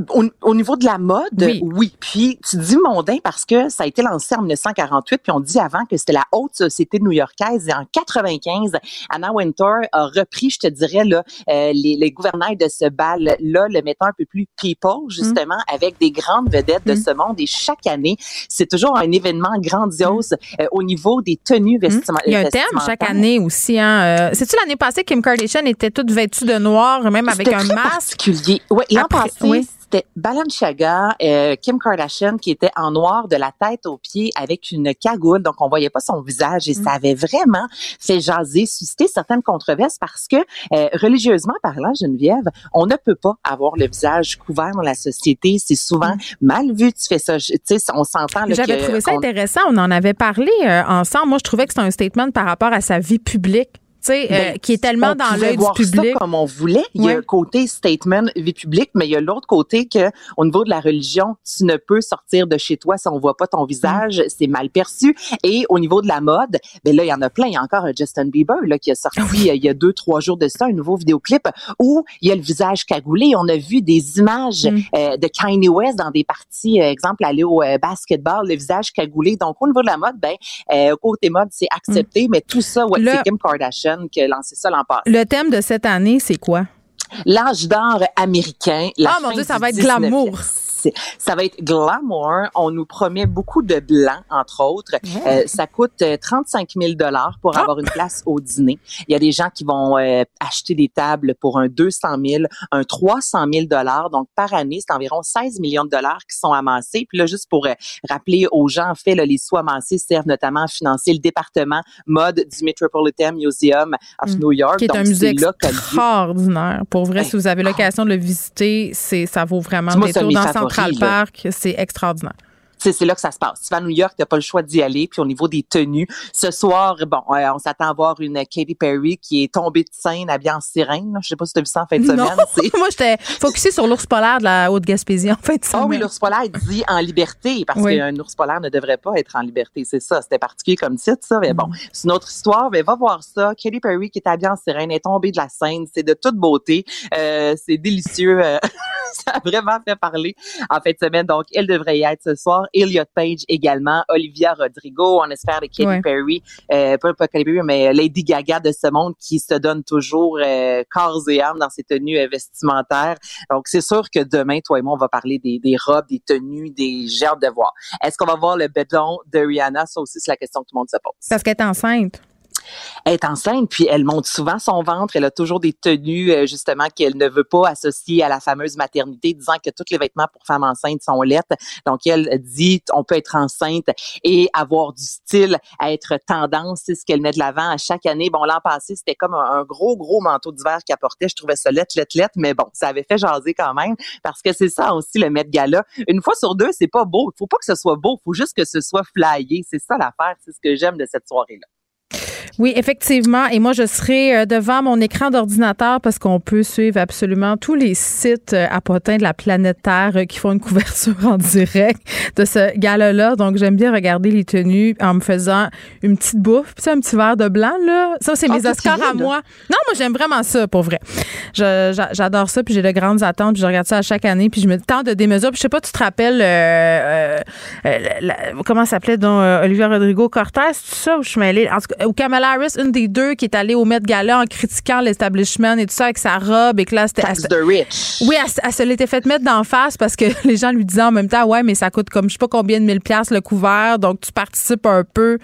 Au, au niveau de la mode, Oui. oui. Puis tu dis mondain parce que ça a été lancé en 1948, puis on dit avant que c'était la haute société new-yorkaise. Et en 95, Anna Wintour a repris, je te dirais, là, euh, les, les gouvernails de ce bal-là, le mettant un peu plus people, justement, avec des grandes vedettes de ce monde. Et chaque année, c'est toujours un événement grandiose euh, au niveau des tenues vestimentaires. Il y a un thème chaque année aussi. Hein. Euh, C'est-tu l'année passée, Kim Kardashian était toute vêtue de noir, même avec un très masque? particulier. Oui, l'an passé, oui. C'était Balenciaga, euh, Kim Kardashian qui était en noir de la tête aux pieds avec une cagoule, donc on voyait pas son visage et Mm. ça avait vraiment fait jaser, susciter certaines controverses parce que euh, religieusement parlant, Geneviève, on ne peut pas avoir le visage couvert dans la société. C'est souvent mal vu. Tu fais ça, tu sais, on s'entend. J'avais trouvé ça intéressant. On en avait parlé euh, ensemble. Moi, je trouvais que c'était un statement par rapport à sa vie publique. Tu sais, euh, Ben, qui est tellement dans l'œil du public. Ça comme on voulait. Il y a un côté statement vie publique, mais il y a l'autre côté que au niveau de la religion, tu ne peux sortir de chez toi si on voit pas ton visage, Mm. c'est mal perçu. Et au niveau de la mode, ben là il y en a plein. Il y a encore Justin Bieber là qui a sorti Ah euh, il y a deux trois jours de ça un nouveau vidéoclip où il y a le visage cagoulé. On a vu des images Mm. euh, de Kanye West dans des parties, euh, exemple aller au euh, basketball, le visage cagoulé. Donc au niveau de la mode, ben euh, côté mode c'est accepté, mais tout ça, ouais, Mm. C'est Kim Kardashian qui a lancé ça l'an passé. Le thème de cette année, c'est quoi? L'âge d'or américain. La Ah, mon Dieu, ça va être 19e. glamour. Ça va être glamour. On nous promet beaucoup de blanc, entre autres. Euh, ça coûte euh, 35 000 dollars pour avoir une place au dîner. Il y a des gens qui vont euh, acheter des tables pour un 200 000, un 300 000 dollars. Donc, par année, c'est environ 16 millions de dollars qui sont amassés. Puis là, juste pour euh, rappeler aux gens, en fait, là, les sous amassés servent notamment à financer le département mode du Metropolitan Museum of Mm. New York. Qui est Donc, un musée extraordinaire. Pour vrai, si vous avez l'occasion de le visiter, c'est ça vaut vraiment le Moi, c'est un détour Central. Park. C'est extraordinaire. Tu c'est là que ça se passe. Tu vas à New York, t'as pas le choix d'y aller. Puis au niveau des tenues, ce soir, bon, euh, on s'attend à voir une Katy Perry qui est tombée de scène habillée en sirène. là. Je sais pas si tu as vu ça en fin de Non, semaine. C'est- moi, j'étais focusée sur l'ours polaire de la Haute-Gaspésie en fin de semaine. Ah oui, l'ours polaire dit en liberté parce Oui. qu'un ours polaire ne devrait pas être en liberté. C'est ça. C'était particulier comme titre, ça. Mais Mm. bon, c'est une autre histoire. Mais va voir ça. Katy Perry qui est habillée en sirène est tombée de la scène. C'est de toute beauté. Euh, c'est délicieux. Ça a vraiment fait parler en fin de semaine. Donc, elle devrait y être ce soir. Elliot Page également, Olivia Rodrigo, on espère de Katy Perry, euh, pas, pas Katy Perry, mais Lady Gaga de ce monde qui se donne toujours euh, corps et âme dans ses tenues euh, vestimentaires. Donc, c'est sûr que demain, toi et moi, on va parler des, des robes, des tenues, des j'ai de voir. Est-ce qu'on va voir le béton de Rihanna? Ça aussi, c'est la question que tout le monde se pose. Parce qu'elle est enceinte est enceinte, puis elle monte souvent son ventre. Elle a toujours des tenues, euh, justement, qu'elle ne veut pas associer à la fameuse maternité, disant que tous les vêtements pour femmes enceintes sont lettres. Donc, elle dit, on peut être enceinte et avoir du style, être tendance. C'est ce qu'elle met de l'avant à chaque année. Bon, l'an passé, c'était comme un, gros, gros manteau d'hiver qu'elle portait. Je trouvais ça lettre, lettre, lettre, mais bon, ça avait fait jaser quand même parce que c'est ça aussi le Met Gala. Une fois sur deux, c'est pas beau. Il faut pas que ce soit beau. Faut juste que ce soit flyé. C'est ça l'affaire. C'est ce que j'aime de cette soirée-là. Oui, effectivement. Et moi, je serai euh, devant mon écran d'ordinateur parce qu'on peut suivre absolument tous les sites euh, à potins de la planète Terre euh, qui font une couverture en direct de ce gala-là. Donc, j'aime bien regarder les tenues en me faisant une petite bouffe, puis un petit verre de blanc, là. Ça, c'est mes ah, Oscars à moi. Non, moi, j'aime vraiment ça, pour vrai. J'adore ça, puis j'ai de grandes attentes, puis je regarde ça à chaque année, puis je me tente de démesure. Puis je sais pas, tu te rappelles, euh, comment s'appelait donc Olivia Rodrigo Cortez, tout ça, où je suis mêlée, en tout cas, ou Kamala Harris, une des deux qui est allée au Met Gala en critiquant l'establishment et tout ça avec sa robe et que là, c'était. the rich. Oui, elle, se l'était fait mettre d'en face parce que les gens lui disaient en même temps, ouais, mais ça coûte comme je sais pas combien de mille pièces le couvert, donc tu participes un peu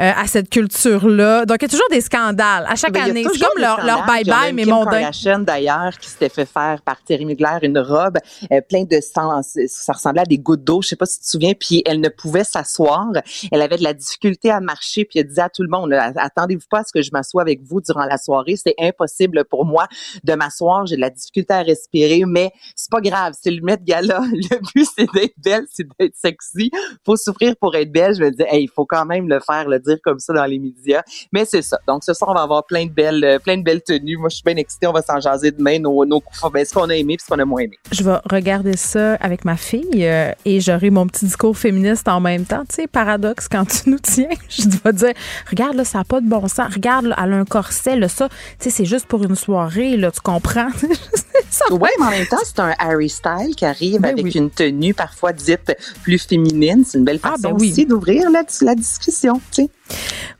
euh, à cette culture-là. Donc il y a toujours des scandales à chaque année. C'est comme leur, bye-bye, mais mon Kim d'ailleurs, qui s'était fait faire par Terry Mugler une robe euh, plein de sang. Ça ressemblait à des gouttes d'eau, je sais pas si tu te souviens, puis elle ne pouvait s'asseoir. Elle avait de la difficulté à marcher, puis elle disait à tout le monde, attends attendez-vous pas ce que je m'assoie avec vous durant la soirée. C'est impossible pour moi de m'asseoir. J'ai de la difficulté à respirer, mais c'est pas grave. C'est le Met Gala. Le but, c'est d'être belle, c'est d'être sexy. Faut souffrir pour être belle. Je me dis, hey, il faut quand même le faire, le dire comme ça dans les médias. Mais c'est ça. Donc, ce soir, on va avoir plein de belles, euh, plein de belles tenues. Moi, je suis bien excitée. On va s'en jaser demain, nos, nos coups. Ben, ce qu'on a aimé puis ce qu'on a moins aimé. Je vais regarder ça avec ma fille euh, et j'aurai mon petit discours féministe en même temps. Tu sais, paradoxe quand tu nous tiens. Je vais dire, regarde, là, ça n'a pas de bon sens. Regarde, elle a un corset, là, ça, tu sais, c'est juste pour une soirée, là, tu comprends? oui, mais en même temps, c'est un Harry Style qui arrive ben avec une tenue parfois dite plus féminine. C'est une belle ah, façon ben aussi d'ouvrir la, la discussion, tu sais.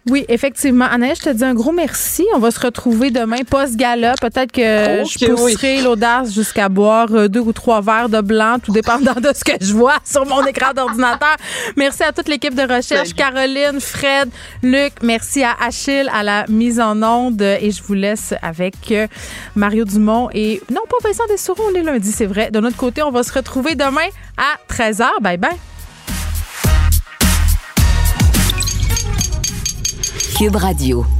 Oui, effectivement. Anaïs, je te dis un gros merci. On va se retrouver demain post-gala. Peut-être que je pousserai l'audace jusqu'à boire euh, deux ou trois verres de blanc, tout dépendant de ce que je vois sur mon écran d'ordinateur. Merci à toute l'équipe de recherche. Caroline, Fred, Luc. Merci à Achille à la mise en onde. Et je vous laisse avec euh, Mario Dumont et non pas Vincent Dessouron, on est lundi, c'est vrai. De notre côté, on va se retrouver demain à 13h. Bye bye. Cube Radio.